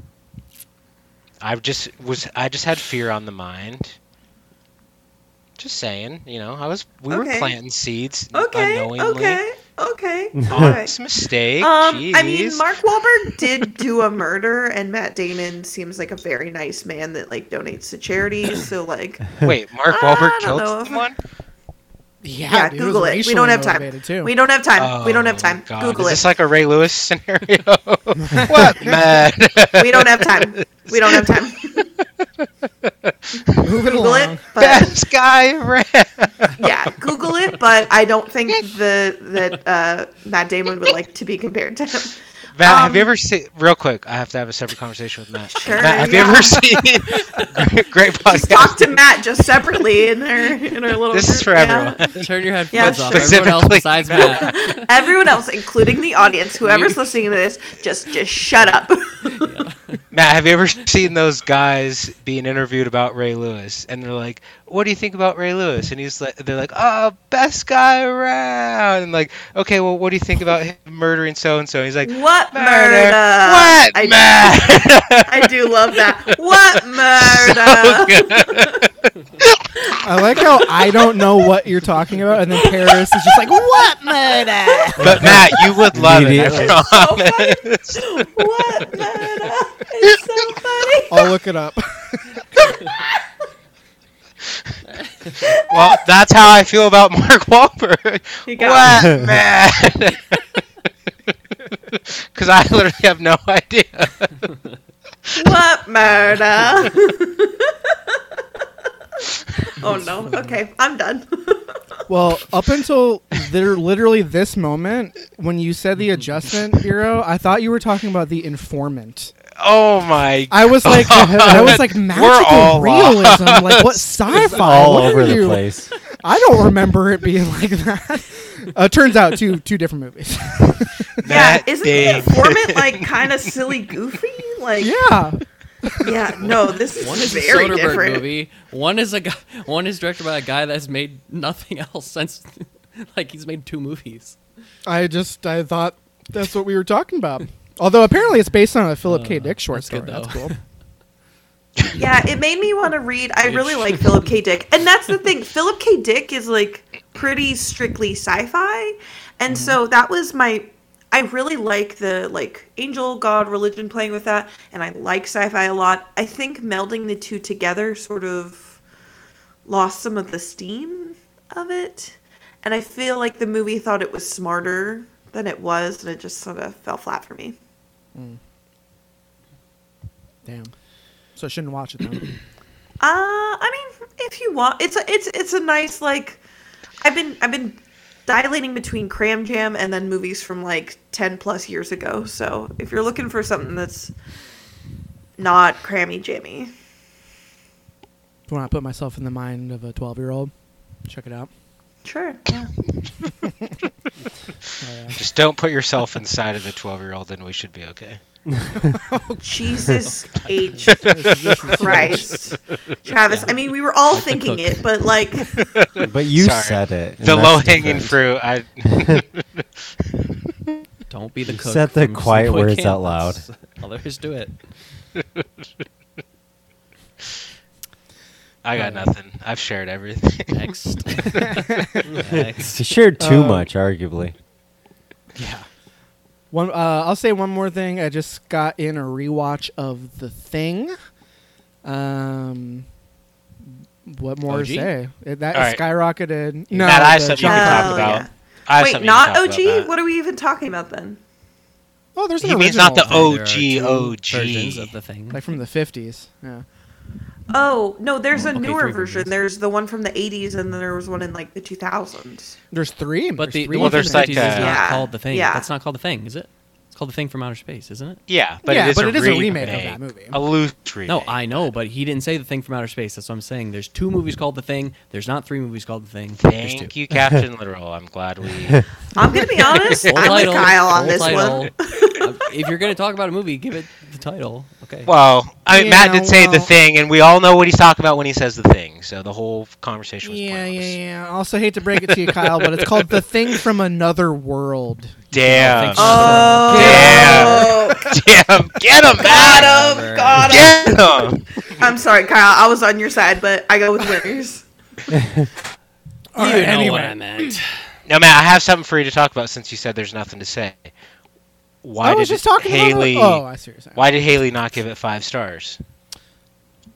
I just was I just had fear on the mind. Just saying, you know, I was we were planting seeds Okay, unknowingly okay. Okay. All right. Honest mistake. Um, Jeez. I mean, Mark Wahlberg did do a murder, and Matt Damon seems like a very nice man that like donates to charities. So like, Wait, Mark Wahlberg killed know if- someone? Yeah, yeah, dude, Google it. We don't have time. Too. We don't have time. we don't have Oh, time. God. Google Is it. this like a Ray Lewis scenario? what man? we don't have time. We don't have time. Google along. it, but Best guy around. yeah, Google it. But I don't think the that uh, Matt Damon would like to be compared to him. Matt, Um, have you ever seen? Real quick, I have to have a separate conversation with Matt. Sure, Matt, have yeah. you ever seen? great, great Just talk to Matt just separately in our in our little. This is group, for yeah. everyone. Turn your headphones Yeah, off. sure. Everyone else besides Matt. Everyone else, including the audience, whoever's listening to this, just just shut up. Matt, have you ever seen those guys being interviewed about Ray Lewis? And they're like, "What do you think about Ray Lewis?" And he's like, "They're like, oh, best guy around." And like, okay, well, what do you think about him murdering so and so? He's like, what murder. murder? What, I, Matt? I do love that. What murder? I like how I don't know what you're talking about, and then Paris is just like, "What murder?" but Matt, you would love it. Immediately. I promise. what murder? It's so funny. I'll look it up. well, that's how I feel about Mark Wahlberg. He got What, man? Because I literally have no idea. What murder? oh no. Okay, I'm done. Well, up until there, literally this moment, when you said the mm-hmm. Adjustment Bureau, I thought you were talking about the Informant. Oh my! I was like, I was like magical all realism. Like what sci-fi? all What over are the you- place. I don't remember it being like that. Uh, turns out two two different movies. yeah, Matt isn't Damon. the informant like kind of silly, goofy? Like, yeah, yeah, no, this is One is a very Soderbergh different. movie. One is a guy. One is directed by a guy that's made nothing else since, like he's made two movies. I just I thought that's what we were talking about. Although apparently it's based on a Philip K. Uh, Dick short that's story. good, That's cool. Yeah, it made me want to read. I really like Philip K. Dick, and that's the thing. Philip K. Dick is like pretty strictly sci-fi, and so that was my. I really like the like angel, god, religion playing with that, and I like sci-fi a lot. I think melding the two together sort of lost some of the steam of it, and I feel like the movie thought it was smarter than it was, and it just sort of fell flat for me. Damn. So I shouldn't watch it then. Uh, I mean, if you want, it's a it's it's a nice like. I've been I've been dilating between Cram Jam and then movies from like ten plus years ago. So if you're looking for something that's not crammy jammy, When I put myself in the mind of a 12 year old, check it out. sure. Yeah. Just don't put yourself inside of the twelve-year-old, and we should be okay. Jesus H Christ, Travis. I mean, we were all thinking it, but like, But you Sorry. said it. The low-hanging fruit. I. Don't be the You cook. said the quiet words Camp. out loud. Others All there is to it. I got nothing. I've shared everything. Next. You shared too Uh, much, arguably. Yeah. One, uh, I'll say one more thing. I just got in a rewatch of The Thing. Um, what more OG? to say? It, that All right. skyrocketed. No, Matt, I have the something you John can talk about. yeah. I wait, not OG. What are we even talking about then? Oh, there's an He means not the thing, There are OG, two OG. versions of the thing. like from the 50s. Yeah. Oh no, there's a Okay, newer three version. versions. There's the one from the 80s, and then there was one in like the 2000s. There's three. But there's the, three the Well, one from there's the like 50s is not Yeah, called the thing. yeah. That's not called the thing, is it? It's called the thing from outer space, isn't it? Yeah, but Yeah, it is but a it is a remake of that movie. A loose remake. No, I know, but he didn't say the thing from outer space. That's what I'm saying. There's two movies called the thing. There's not three movies called the thing. There's two. Thank you, Captain Literal. I'm glad we. I'm gonna be honest. I'm with Kyle on this title. one. If you're gonna talk about a movie, give it the title. Okay. Well, I mean, Matt Yeah, did say the thing, and we all know what he's talking about when he says the thing. So the whole conversation was Yeah, pointless. yeah, yeah. I also hate to break it to you, Kyle, but it's called The Thing from Another World. Damn. Oh, oh Damn. Get him, Matt. got him, got him. Get him. I'm sorry, Kyle. I was on your side, but I go with winners. All you right, know anyway. what I meant. Now, Matt, I have something for you to talk about since you said there's nothing to say. Why I was did just talking Haley? about it. Oh, I see what you're saying. Why did Haley not give it five stars?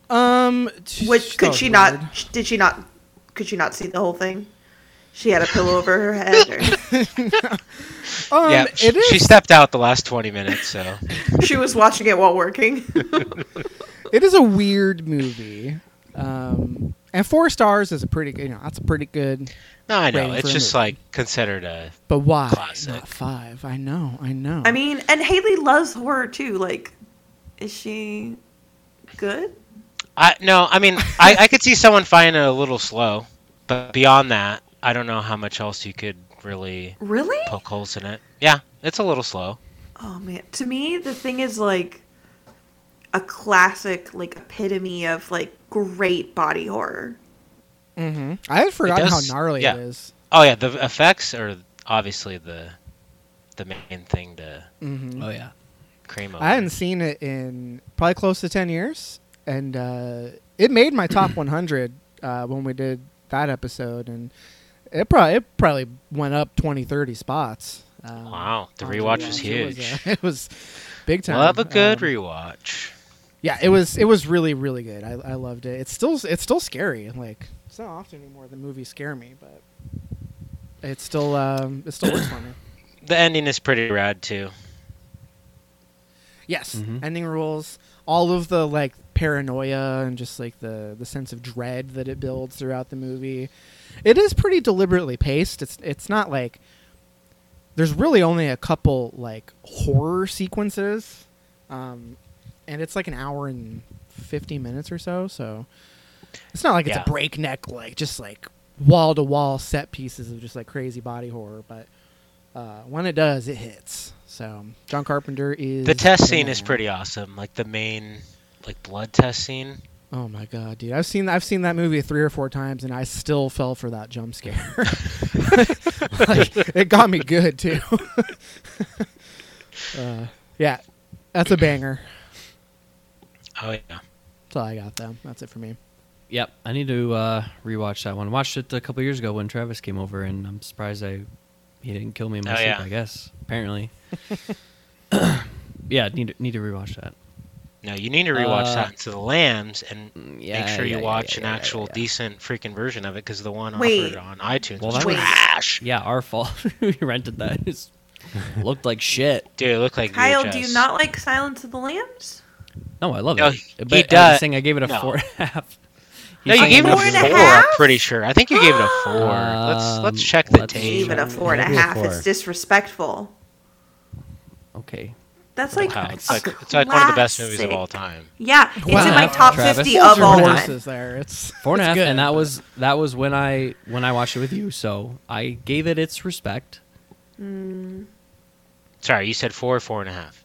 Um, Which could she weird. not? Did she not? Could she not see the whole thing? She had a pillow over her head. Or Um, yeah, it she, is. she stepped out the last 20 minutes, so she was watching it while working. It is a weird movie. Um, and four stars is a pretty good. You know, that's a pretty good. No, I know it's just like considered a. But why Classic. not five? I know. I know. I mean, and Haley loves horror too. Like, is she good? I no, I mean, I, I could see someone finding it a little slow, but beyond that, I don't know how much else you could really Really? poke holes in it. Yeah, it's a little slow. Oh man, to me the thing is like a classic, like epitome of like great body horror. Hmm I had forgotten does- how gnarly yeah. it is. Oh yeah, the effects are obviously the the main thing to hmm Oh yeah. cream over. I hadn't seen it in probably close to ten years, and uh, it made my top 100 uh, when we did that episode, and it probably it probably went up 20, 30 spots. Um, Wow, the rewatch was It was, huge. uh, it was big time. We'll a good Um, rewatch. Yeah, it was it was really really good. I, I loved it. It's still it's still scary. Like it's not often anymore the movies scare me, but it's still um it still works for me. The ending is pretty rad too. Yes, Mhm. ending rules. All of the like paranoia and just like the the sense of dread that it builds throughout the movie. It is pretty deliberately paced. It's it's not like there's really only a couple like horror sequences, um, and it's like an hour and fifty minutes or so. So it's not like it's Yeah. a breakneck like just like wall to wall set pieces of just like crazy body horror, but uh, when it does, it hits. So John Carpenter is The test scene is pretty awesome. Like the main like blood test scene. Oh my god, dude! I've seen I've seen that movie three or four times, and I still fell for that jump scare. like, it got me good too. uh, yeah, that's a banger. Oh yeah. That's all I got though. That's it for me. Yep. I need to uh, rewatch that one. Watched it a couple years ago when Travis came over, and I'm surprised I he didn't kill me in my Oh, sleep. yeah. I guess apparently. yeah, need to, need to rewatch that. No, you need to rewatch Uh, Silence of the Lambs and Mm, Yeah, make sure yeah, you watch yeah, an yeah, yeah, actual yeah. decent freaking version of it because the one Wait. offered on iTunes Well, was that was- trash. Yeah, our fault. we rented that. It looked like shit. Dude, it looked like Kyle, VHS. do you not like Silence of the Lambs? No, I love No, it. he But I does- was saying I gave it a no. four and a half. No, you gave it a Four four. and a I'm pretty sure. I think you gave it a four. let's Um, let's check the let's tape. Gave it a four and a half. a Maybe a half. four. It's disrespectful. Okay. That's like Wow, it's like it's like one of the best movies of all time. Yeah, it's Wow. in my top Travis. fifty of all horses time. there. It's Four and a it's half, good, and that but- was that was when I when I watched it with you. So I gave it its respect. Sorry, you said four, four and a half.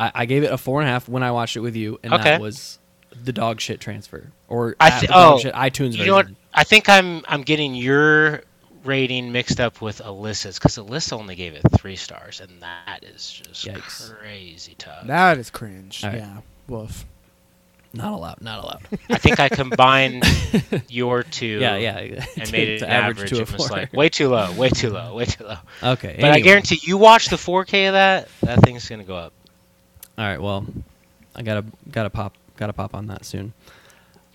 I, I gave it a four and a half when I watched it with you, and Okay. that was the dog shit transfer or I thi- the dog oh, shit iTunes You version. know what? I think I'm I'm getting your rating mixed up with Alyssa's because Alyssa only gave it three stars, and that is just Yikes. crazy tough. that is cringe. All right. Yeah, woof. Not allowed. Not allowed. I think I combined your two. yeah, yeah. And to- made it to an average average. to a It was four. like way too low, way too low, way too low. okay, But I guarantee you watch the 4K of that, that thing's gonna go up. All right, well, I gotta gotta pop gotta pop on that soon.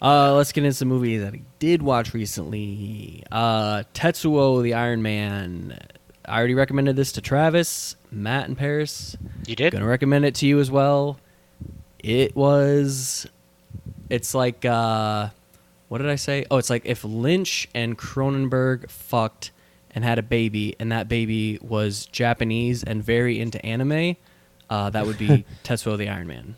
Uh, let's get into some movies that I did watch recently. Uh, Tetsuo the Iron Man. I already recommended this to Travis, Matt, and Paris. You did? Gonna recommend it to you as well. It was. It's like. Uh, what did I say? Oh, it's like if Lynch and Cronenberg fucked and had a baby, and that baby was Japanese and very into anime. Uh, that would be Tetsuo the Iron Man.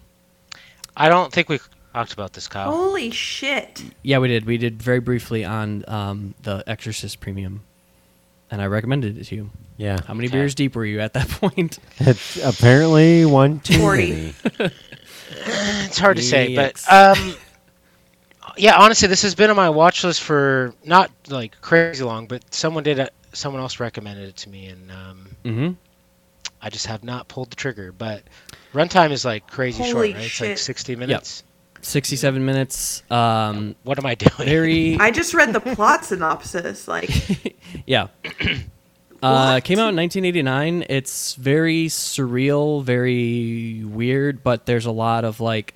I don't think we talked about this, Kyle. Holy shit! Yeah, we did. We did very briefly on um, the Exorcist Premium, and I recommended it to you. Yeah. How many Okay. beers deep were you at that point? It's apparently one too 40. many. It's hard to say, but um, yeah, honestly, this has been on my watch list for not like crazy long, but someone did, a, someone else recommended it to me, and um, mm-hmm. I just have not pulled the trigger. But runtime is like crazy Holy short, right? It's like 60 minutes. Sixty-seven minutes. Um, What am I doing? very. I just read the plot synopsis. Like, yeah. Uh, came out in 1989. It's very surreal, very weird, but there's a lot of like,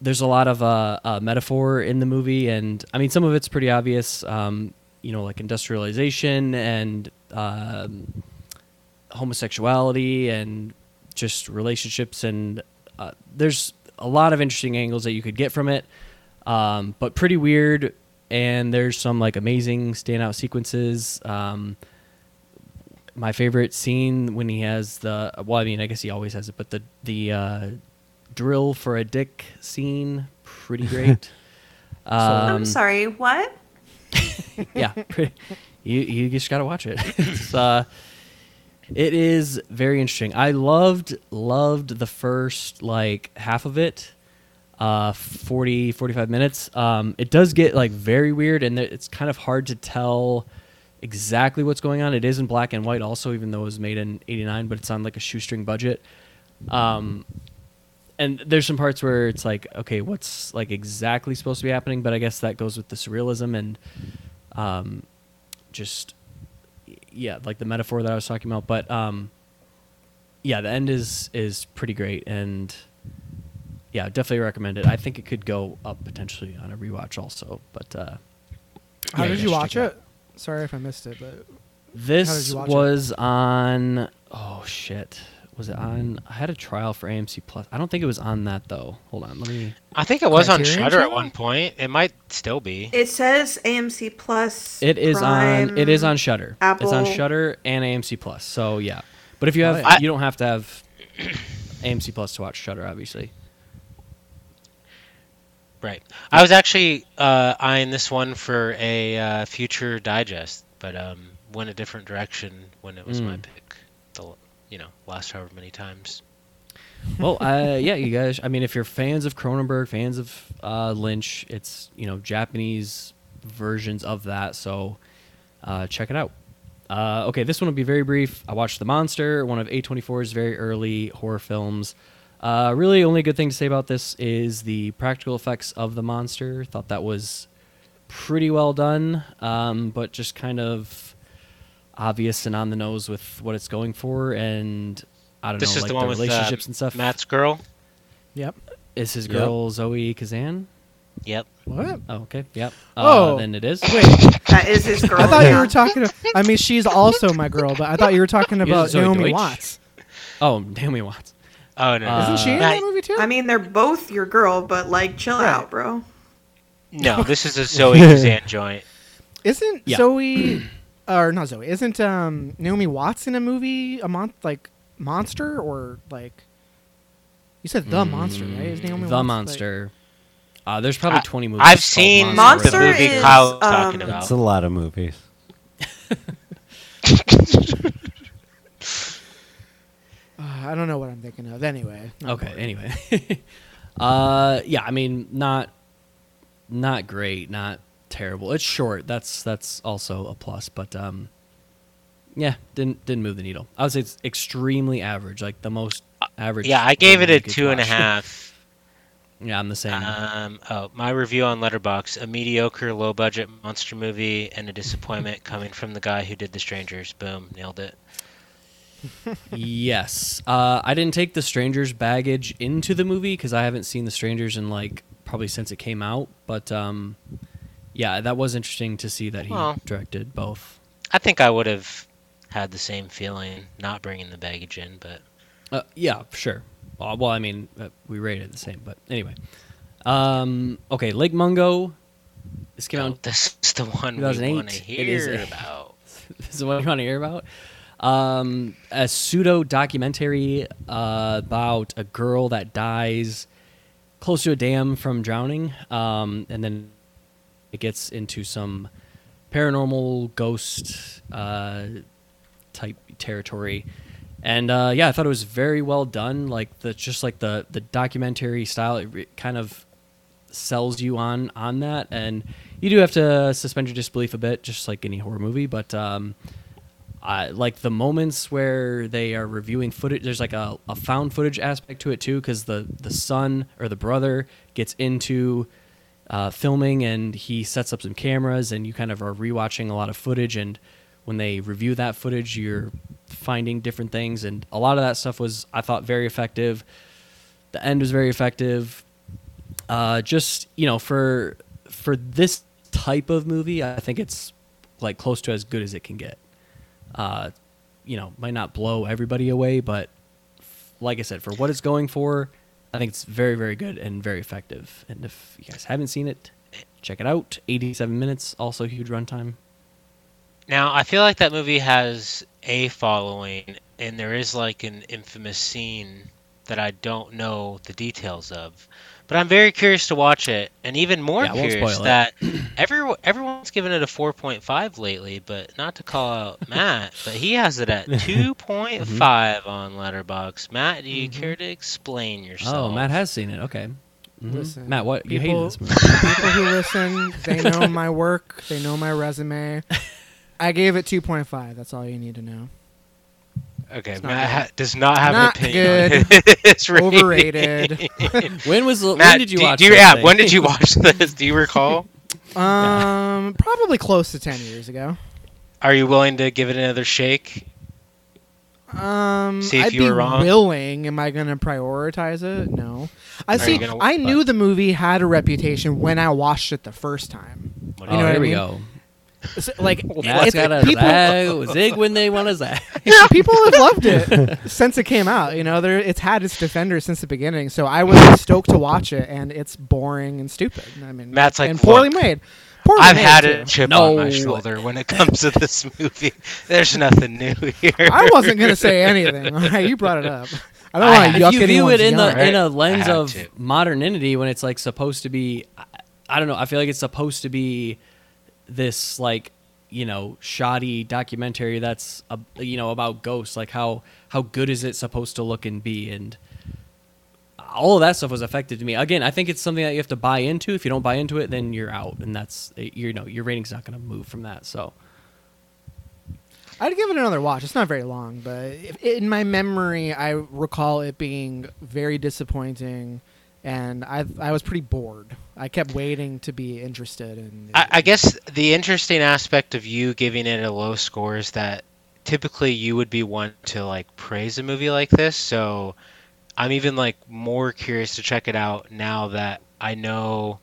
there's a lot of uh, uh, metaphor in the movie, and I mean, some of it's pretty obvious. Um, you know, like industrialization and um, homosexuality and just relationships, and uh, there's a lot of interesting angles that you could get from it, um, but pretty weird. And there's some like amazing standout sequences. Um, my favorite scene when he has the well, I mean, I guess he always has it, but the the uh, drill for a dick scene, pretty great. um, I'm sorry, what? yeah, pretty, you you just gotta watch it. it's, uh, it is very interesting. I loved loved the first like half of it, uh, 40, 45 minutes. Um, it does get like very weird, and it's kind of hard to tell exactly what's going on. It is in black and white also, even though it was made in '89, but it's on like a shoestring budget. Um, and there's some parts where it's like, okay, what's like exactly supposed to be happening? But I guess that goes with the surrealism and um, just yeah, like the metaphor that I was talking about. But um, yeah, the end is is pretty great, and yeah, definitely recommend it. I think it could go up potentially on a rewatch also. But uh, How yeah, did you watch it? Sorry if I missed it, but This watch it? was on. Oh shit. Was it on? I had a trial for AMC Plus. I don't think it was on that though. Hold on, let me. I think it was on Shudder at one point. It might still be. It says AMC Plus. It is on. It is on Shudder. Apple. It's on Shudder and AMC Plus. So yeah, but if you have, yeah. you don't have to have AMC Plus to watch Shudder, obviously. Right. I was actually uh, eyeing this one for a uh, future digest, but um, went a different direction when it was my Mm. pick. You know last however many times. Well, uh, yeah, you guys. I mean, if you're fans of Cronenberg, fans of uh, Lynch, it's you know Japanese versions of that. So uh, check it out. Uh, okay, this one will be very brief. I watched The Monster, one of A24's very early horror films. Uh, really, only good thing to say about this is the practical effects of the monster. Thought that was pretty well done, um, but just kind of obvious and on the nose with what it's going for. And I don't This know, is like the one with relationships uh, and stuff. Matt's girl. yep. Is his Yep. girl Zoe Kazan? Yep. What? Oh, okay. Yep. Oh. Uh, then it is. Wait, That is his girl. I thought you were talking. I mean, she's also my girl, but I thought you were talking about Zoe Naomi Deutch? Watts. Oh, Naomi Watts. Oh no. Uh, Isn't she in Matt- that movie too? I mean, they're both your girl, but like, chill Right. out, bro. no, this is a Zoe Kazan joint. Isn't Yeah. Zoe, or not Zoe? Isn't um, Naomi Watts in a movie a month like monster or like? You said the monster, right? Is Naomi the Watts, like- monster. Uh, there's probably I- 20 movies. I've seen Monster the movie is, Kyle was talking um, about. It's a lot of movies. Uh, I don't know what I'm thinking of. Anyway. Okay. important. Anyway, uh, yeah. I mean, not not great, not terrible. It's short. That's that's also a plus. But um, yeah, didn't didn't move the needle. I would say it's extremely average, like the most average. yeah, I gave it a two and a half. yeah, I'm the same. Um, oh, my review on Letterboxd: a mediocre, low-budget monster movie and a disappointment coming from the guy who did The Strangers. Boom, nailed it. Yes. Uh, I didn't take the Strangers baggage into the movie because I haven't seen the Strangers in like probably since it came out. But um, yeah, that was interesting to see that he Well. directed both. I think I would have had the same feeling not bringing the baggage in, but Uh, yeah, sure. Uh, well, I mean, uh, we rated the same, but anyway. Um, okay, Lake Mungo. This came oh, out. this is the one we 2008. want to It is hear a- about. this is what you want to hear about. Um, a pseudo documentary uh, about a girl that dies close to a dam from drowning, um, and then it gets into some paranormal ghost uh, type territory. And uh, yeah, I thought it was very well done. Like the just like the the documentary style, it re- kind of sells you on on that, and you do have to suspend your disbelief a bit, just like any horror movie. But um, I like the moments where they are reviewing footage. There's like a, a found footage aspect to it too, because the the son or the brother gets into uh, filming, and he sets up some cameras, and you kind of are rewatching a lot of footage. And when they review that footage, you're finding different things, and a lot of that stuff was I thought very effective. The end was very effective. Uh, just you know, for for this type of movie, I think it's like close to as good as it can get. Uh, you know, might not blow everybody away, but like I said, for what it's going for, I think it's very, very good and very effective. And if you guys haven't seen it, check it out. 87 minutes, also huge runtime. Now, I feel like that movie has a following, and there is like an infamous scene that I don't know the details of. But I'm very curious to watch it, and even more Yeah, curious spoil it. that every, everyone's given it a 4.5 lately, but not to call out Matt, but he has it at 2.5 on Letterboxd. Matt, do you care to explain yourself? Oh, Matt has seen it. Okay. Mhm. Listen, Matt, what you people- hated this movie? People who listen, they know my work. They know my resume. I gave it 2.5. That's all you need to know. Okay, not Matt ha- does not have Not an opinion. on his rating. Overrated. when was the, when Matt, did you do, watch? do you, this yeah, thing? when did you watch this? Do you recall? Um, probably close to 10 years ago. Are you willing to give it another shake? Um, See if I'd you be were wrong. willing. Am I going to prioritize it? No. I Are see. gonna- I knew but- the movie had a reputation when I watched it the first time. What Oh, You know what here I we go. So, like, Matt's it's, got a people, zag, zig when they want to zag. yeah, people have loved it since it came out. You know, there it's had its defenders since the beginning. So I was stoked to watch it, and it's boring and stupid. I mean, Matt's like, and poorly "Look, made. Poorly I've made, had too. a chip No. on my shoulder when it comes to this movie. There's nothing new here. I wasn't gonna say anything. All right, you brought it up. I don't I want had- to yuck if you view it in yarn. the in a lens of to. modernity when it's like supposed to be I, I don't know i feel like it's supposed to be this like you know shoddy documentary that's uh, you know about ghosts like how how good is it supposed to look and be? And all of that stuff was affected to me. Again i think it's something that you have to buy into. If you don't buy into it then you're out. And that's you know your rating's not going to move from that. So I'd give it another watch. It's not very long, but in my memory, I recall it being very disappointing, and I I was pretty bored. I kept waiting to be interested in. I, I guess the interesting aspect of you giving it a low score is that typically you would be one to like praise a movie like this. So I'm even like more curious to check it out now that I know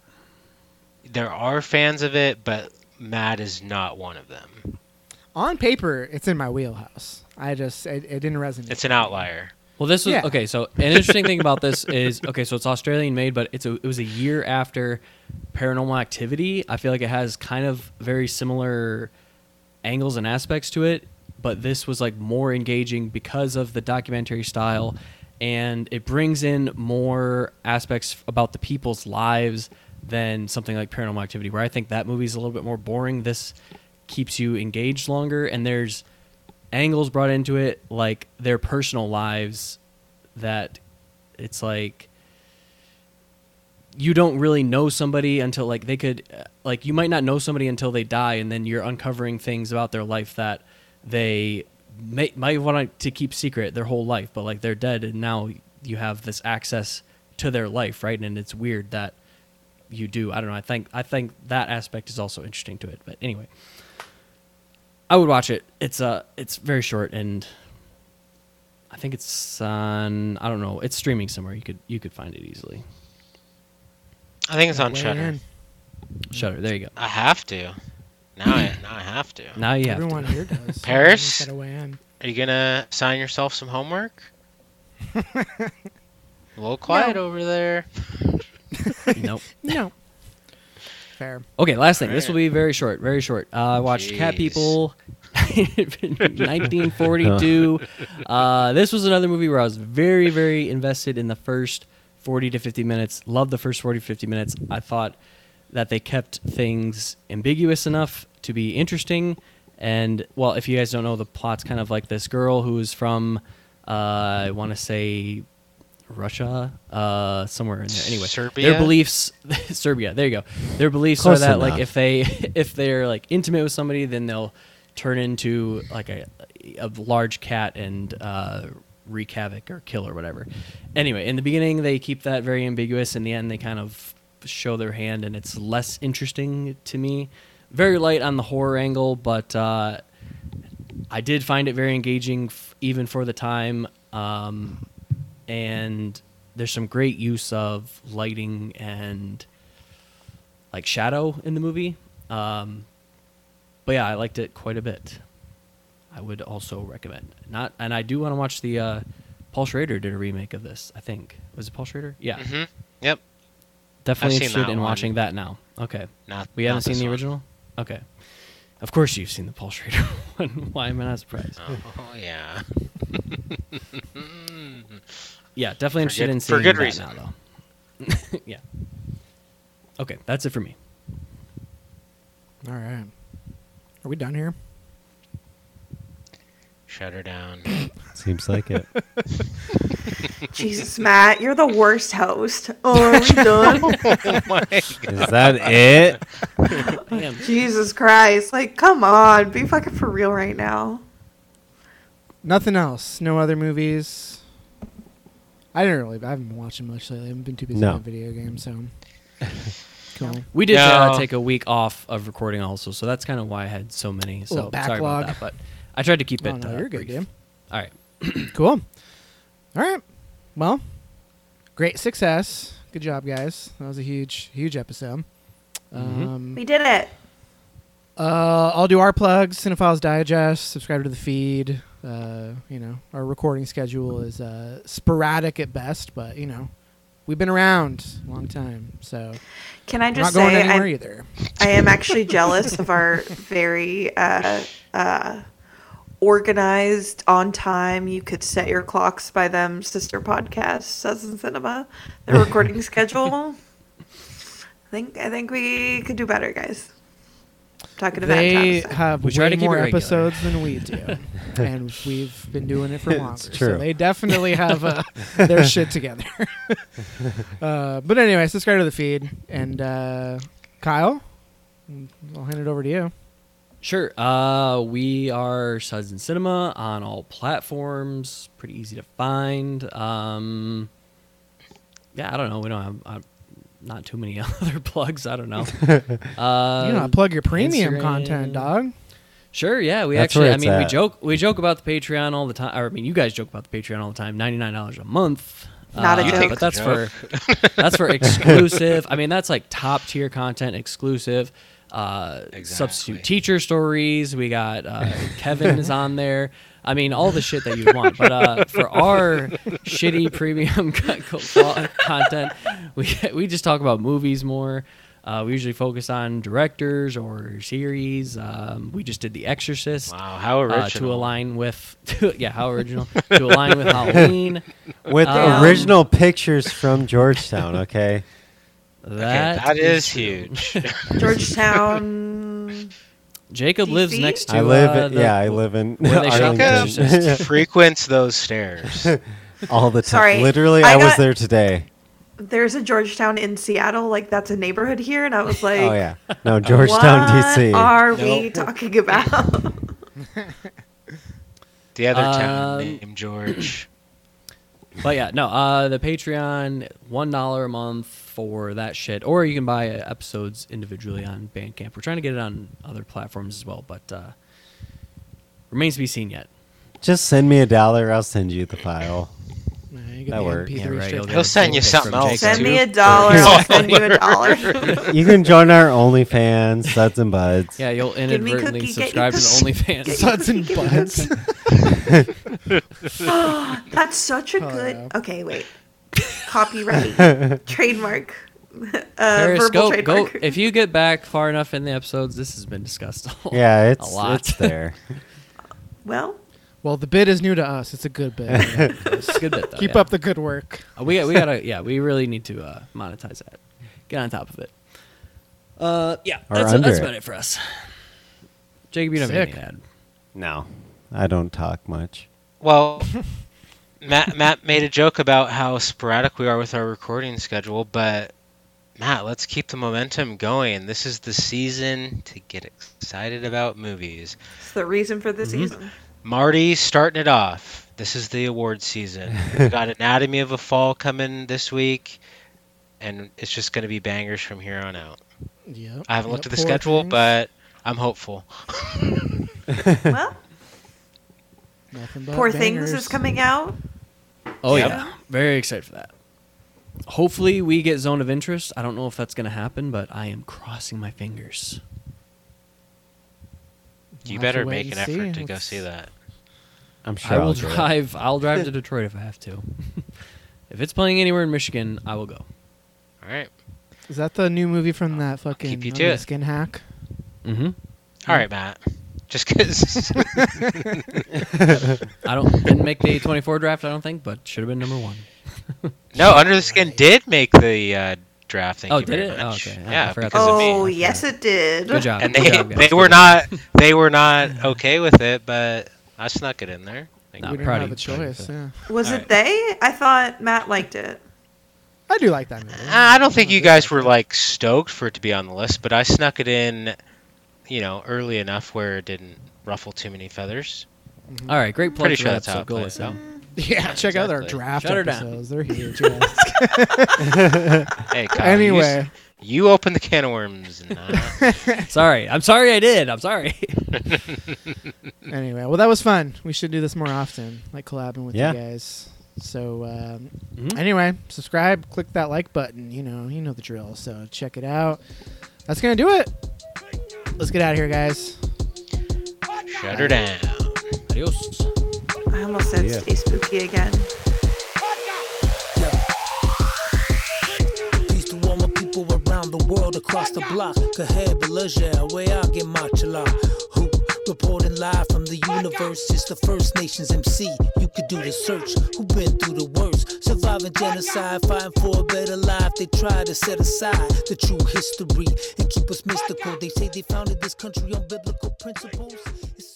there are fans of it, but Matt is not one of them. on paper, it's in my wheelhouse. I just it, it didn't resonate. It's an outlier. Well, this was Yeah. okay. So an interesting thing about this is okay. So it's Australian made, but it's a, it was a year after Paranormal Activity. I feel like it has kind of very similar angles and aspects to it, but this was like more engaging because of the documentary style, and it brings in more aspects about the people's lives than something like Paranormal Activity, where I think that movie's a little bit more boring. This keeps you engaged longer, and there's angles brought into it like their personal lives that it's like you don't really know somebody until like they could uh, like you might not know somebody until they die and then you're uncovering things about their life that they may, might want to keep secret their whole life but like they're dead and now you have this access to their life right? And it's weird that you do. I don't know. I think i think that aspect is also interesting to it but anyway I would watch it. It's uh it's very short and I think it's on I don't know, it's streaming somewhere. You could you could find it easily. I think it's on Shudder. Shudder. There you go. I have to. Now I now I have to. Now you have to. Here does. Paris? Gotta weigh in. Are you gonna assign yourself some homework? A little quiet over there. nope. No. Fair. Okay, last thing. This will be very short. Very short. Uh, I watched Cat Jeez. People, 1942. uh, this was another movie where I was very, very invested in the first 40 to 50 minutes. Loved the first 40 to 50 minutes. I thought that they kept things ambiguous enough to be interesting. And well, if you guys don't know, the plot's kind of like this girl who's from, uh, I want to say, Russia, uh, somewhere in there. Anyway, Serbia? their beliefs, Serbia. There you go. Their beliefs Close are that enough. like if they if they're like intimate with somebody, then they'll turn into like a a large cat and uh, wreak havoc or kill or whatever. Anyway, in the beginning they keep that very ambiguous. In the end, they kind of show their hand, and it's less interesting to me. Very light on the horror angle, but uh, I did find it very engaging, f- even for the time. Um, and there's some great use of lighting and like shadow in the movie. Um, but yeah, I liked it quite a bit. I would also recommend. Not, and I do want to watch the. Uh, Paul Schrader did a remake of this. I think was it Paul Schrader? Yeah, hmm Yep. definitely interested in one. watching that now. Okay, Not. we haven't seen the one. original. Okay, of course you've seen the Paul Schrader one. Why am I not surprised? Oh yeah. Yeah, definitely interested good- in for seeing good that reason. now, though. yeah. Okay, that's it for me. All right. Are we done here? Shut her down. Seems like it. Jesus, Matt, you're the worst host. Oh, are we done? oh my Is that it? Damn. Jesus Christ. Like, come on. Be fucking for real right now. Nothing else. No other movies. I didn't really. I haven't been watching much lately. I haven't been too busy No. playing video games, so. Cool. We did uh, No. take a week off of recording also, so that's kind of why I had so many. So little sorry about backlog. that, but I tried to keep Oh, it. no, uh, you're good, brief. dude. All right. Cool. All right. Well, great success. Good job, guys. That was a huge, huge episode. Mhm. Um, We did it. uh, I'll do our plugs. Cinephiles Digest. Subscribe to the feed. Uh, you know, our recording schedule is uh, sporadic at best, but you know, we've been around a long time, so Can I just not going say anywhere I, either. I am actually jealous of our very uh, uh, organized, on time. You could set your clocks by them sister podcast, Suds and Cinema. The recording schedule. I think I think we could do better, guys. I'm talking about They Thompson. have We try way to more episodes than we do, and we've been doing it for longer. It's So true. they definitely have uh, their shit together. uh, but anyway, subscribe to the feed, and uh, Kyle, I'll hand it over to you. Sure. Uh, we are Suds and Cinema on all platforms. Pretty easy to find. Um, yeah, I don't know. We don't have uh, not too many other plugs. I don't know. Uh, you know, plug your premium Instagram. content, dog. Sure, yeah, we That's actually. I it's mean, we joke we joke about the Patreon all the time. Or I mean, you guys joke about the Patreon all the time. Ninety nine dollars a month. Not a Uh, You think but that's a for that's for exclusive. I mean, that's like top tier content, exclusive. Uh, Exactly. Substitute teacher stories. We got uh, Kevin is on there. I mean, all the shit that you want. But uh, for our shitty premium co- co- content, we we just talk about movies more. Uh, we usually focus on directors or series. Um, we just did The Exorcist Wow, how uh, original. to align with yeah, how original to align with Halloween. With Um, original pictures from Georgetown, okay? That, that is true. huge. Georgetown. Jacob lives next to. I live uh, in, the- yeah, I live in where they Arlington. Exorcist. Frequents those stairs. all the time. Sorry, Literally, I I, was there today. There's a Georgetown in Seattle, like that's a neighborhood here, and I was like, Oh yeah, no Georgetown, what DC. are we talking about? The other town Um, named George. But yeah, no. Uh, the Patreon one dollar a month for that shit, or you can buy uh, episodes individually on Bandcamp. We're trying to get it on other platforms as well, but uh, remains to be seen yet. Just send me a dollar. I'll send you the file. Nah, you That works. Yeah, right, straight you'll He'll send you something else, Send too. me a dollar, I'll send you a dollar. You can join our OnlyFans, Suds and Buds. Yeah, you'll inadvertently cookie, subscribe to the. OnlyFans. Suds and buds. That's such a Oh, good. yeah. Okay, wait. Copyright, trademark, uh, verbal Periscope, go trademark. if you get back far enough in the episodes. This has been discussed. A lot. Yeah, it's a lot. it's there. well, Well, the bit is new to us. It's a good bit. It's a good bit though. Keep yeah. up the good work. Uh, we we gotta yeah we really need to uh, monetize that. Get on top of it. Uh yeah Or that's, under that's about it for us. Jacob, you don't have Sick. anything to add. No, I don't talk much. Well, Matt Matt made a joke about how sporadic we are with our recording schedule, but Matt, let's keep the momentum going. This is the season to get excited about movies. it's the reason for the Mhm. season. Marty starting it off. This is the award season. we got Anatomy of a Fall coming this week. and it's just going to be bangers from here on out. Yep. I haven't looked at the schedule, Things. but I'm hopeful. Well, Nothing but Poor Things is coming out. Oh Yep. yeah, very excited for that. Hopefully, we get Zone of Interest. I don't know if that's going to happen, but I am crossing my fingers. You We'll better make an and effort see. to go see that. I'm sure I will I'll do it. drive. I'll drive to Detroit if I have to. if it's playing anywhere in Michigan, I will go. All right. Is that the new movie from that fucking keep you to it. Skin hack? Mm-hmm. All right, Matt. Just because. I don't didn't make the 24 draft. I don't think, but should have been number one. no, Under the Skin did make the uh, draft. Thank Oh, you did very it? Oh, much. okay. I- Yeah, I forgot because of Oh, yes, it did. Good job. And Good they job, guys. they were not they were not okay with it, but I snuck it in there. Thank No, we you. didn't proud have a of you, proud of you choice. Yeah. Was All it right. they? I thought Matt liked it. I do like that movie. I don't think you guys were like stoked for it to be on the list, but I snuck it in, you know, early enough where it didn't ruffle too many feathers. All right, great plug Pretty for sure that that's how episode. it Go plays listen. out. Yeah, check out our draft Shut her episodes. They're huge. Hey, Kyle, anyway, you, you opened the can of worms. Nah. Sorry, I'm sorry I did. I'm sorry. anyway, well, that was fun. We should do this more often, like collabing with Yeah. you guys. So um, Mhm. anyway, subscribe, click that like button. You know, you know the drill. So check it out. That's gonna do it. Let's get out of here, guys. Shut her down. Adios. I almost said Yeah. stay spooky again. Peace to all my people around the world across the block. Kahed Belaja, where I get my chala. Reporting live from the universe? It's the First Nations MC. You could do the search. Who been through the worst? Surviving genocide, fighting for a better life. They try to set aside the true history and keep us mystical. They say they founded this country on biblical principles. It's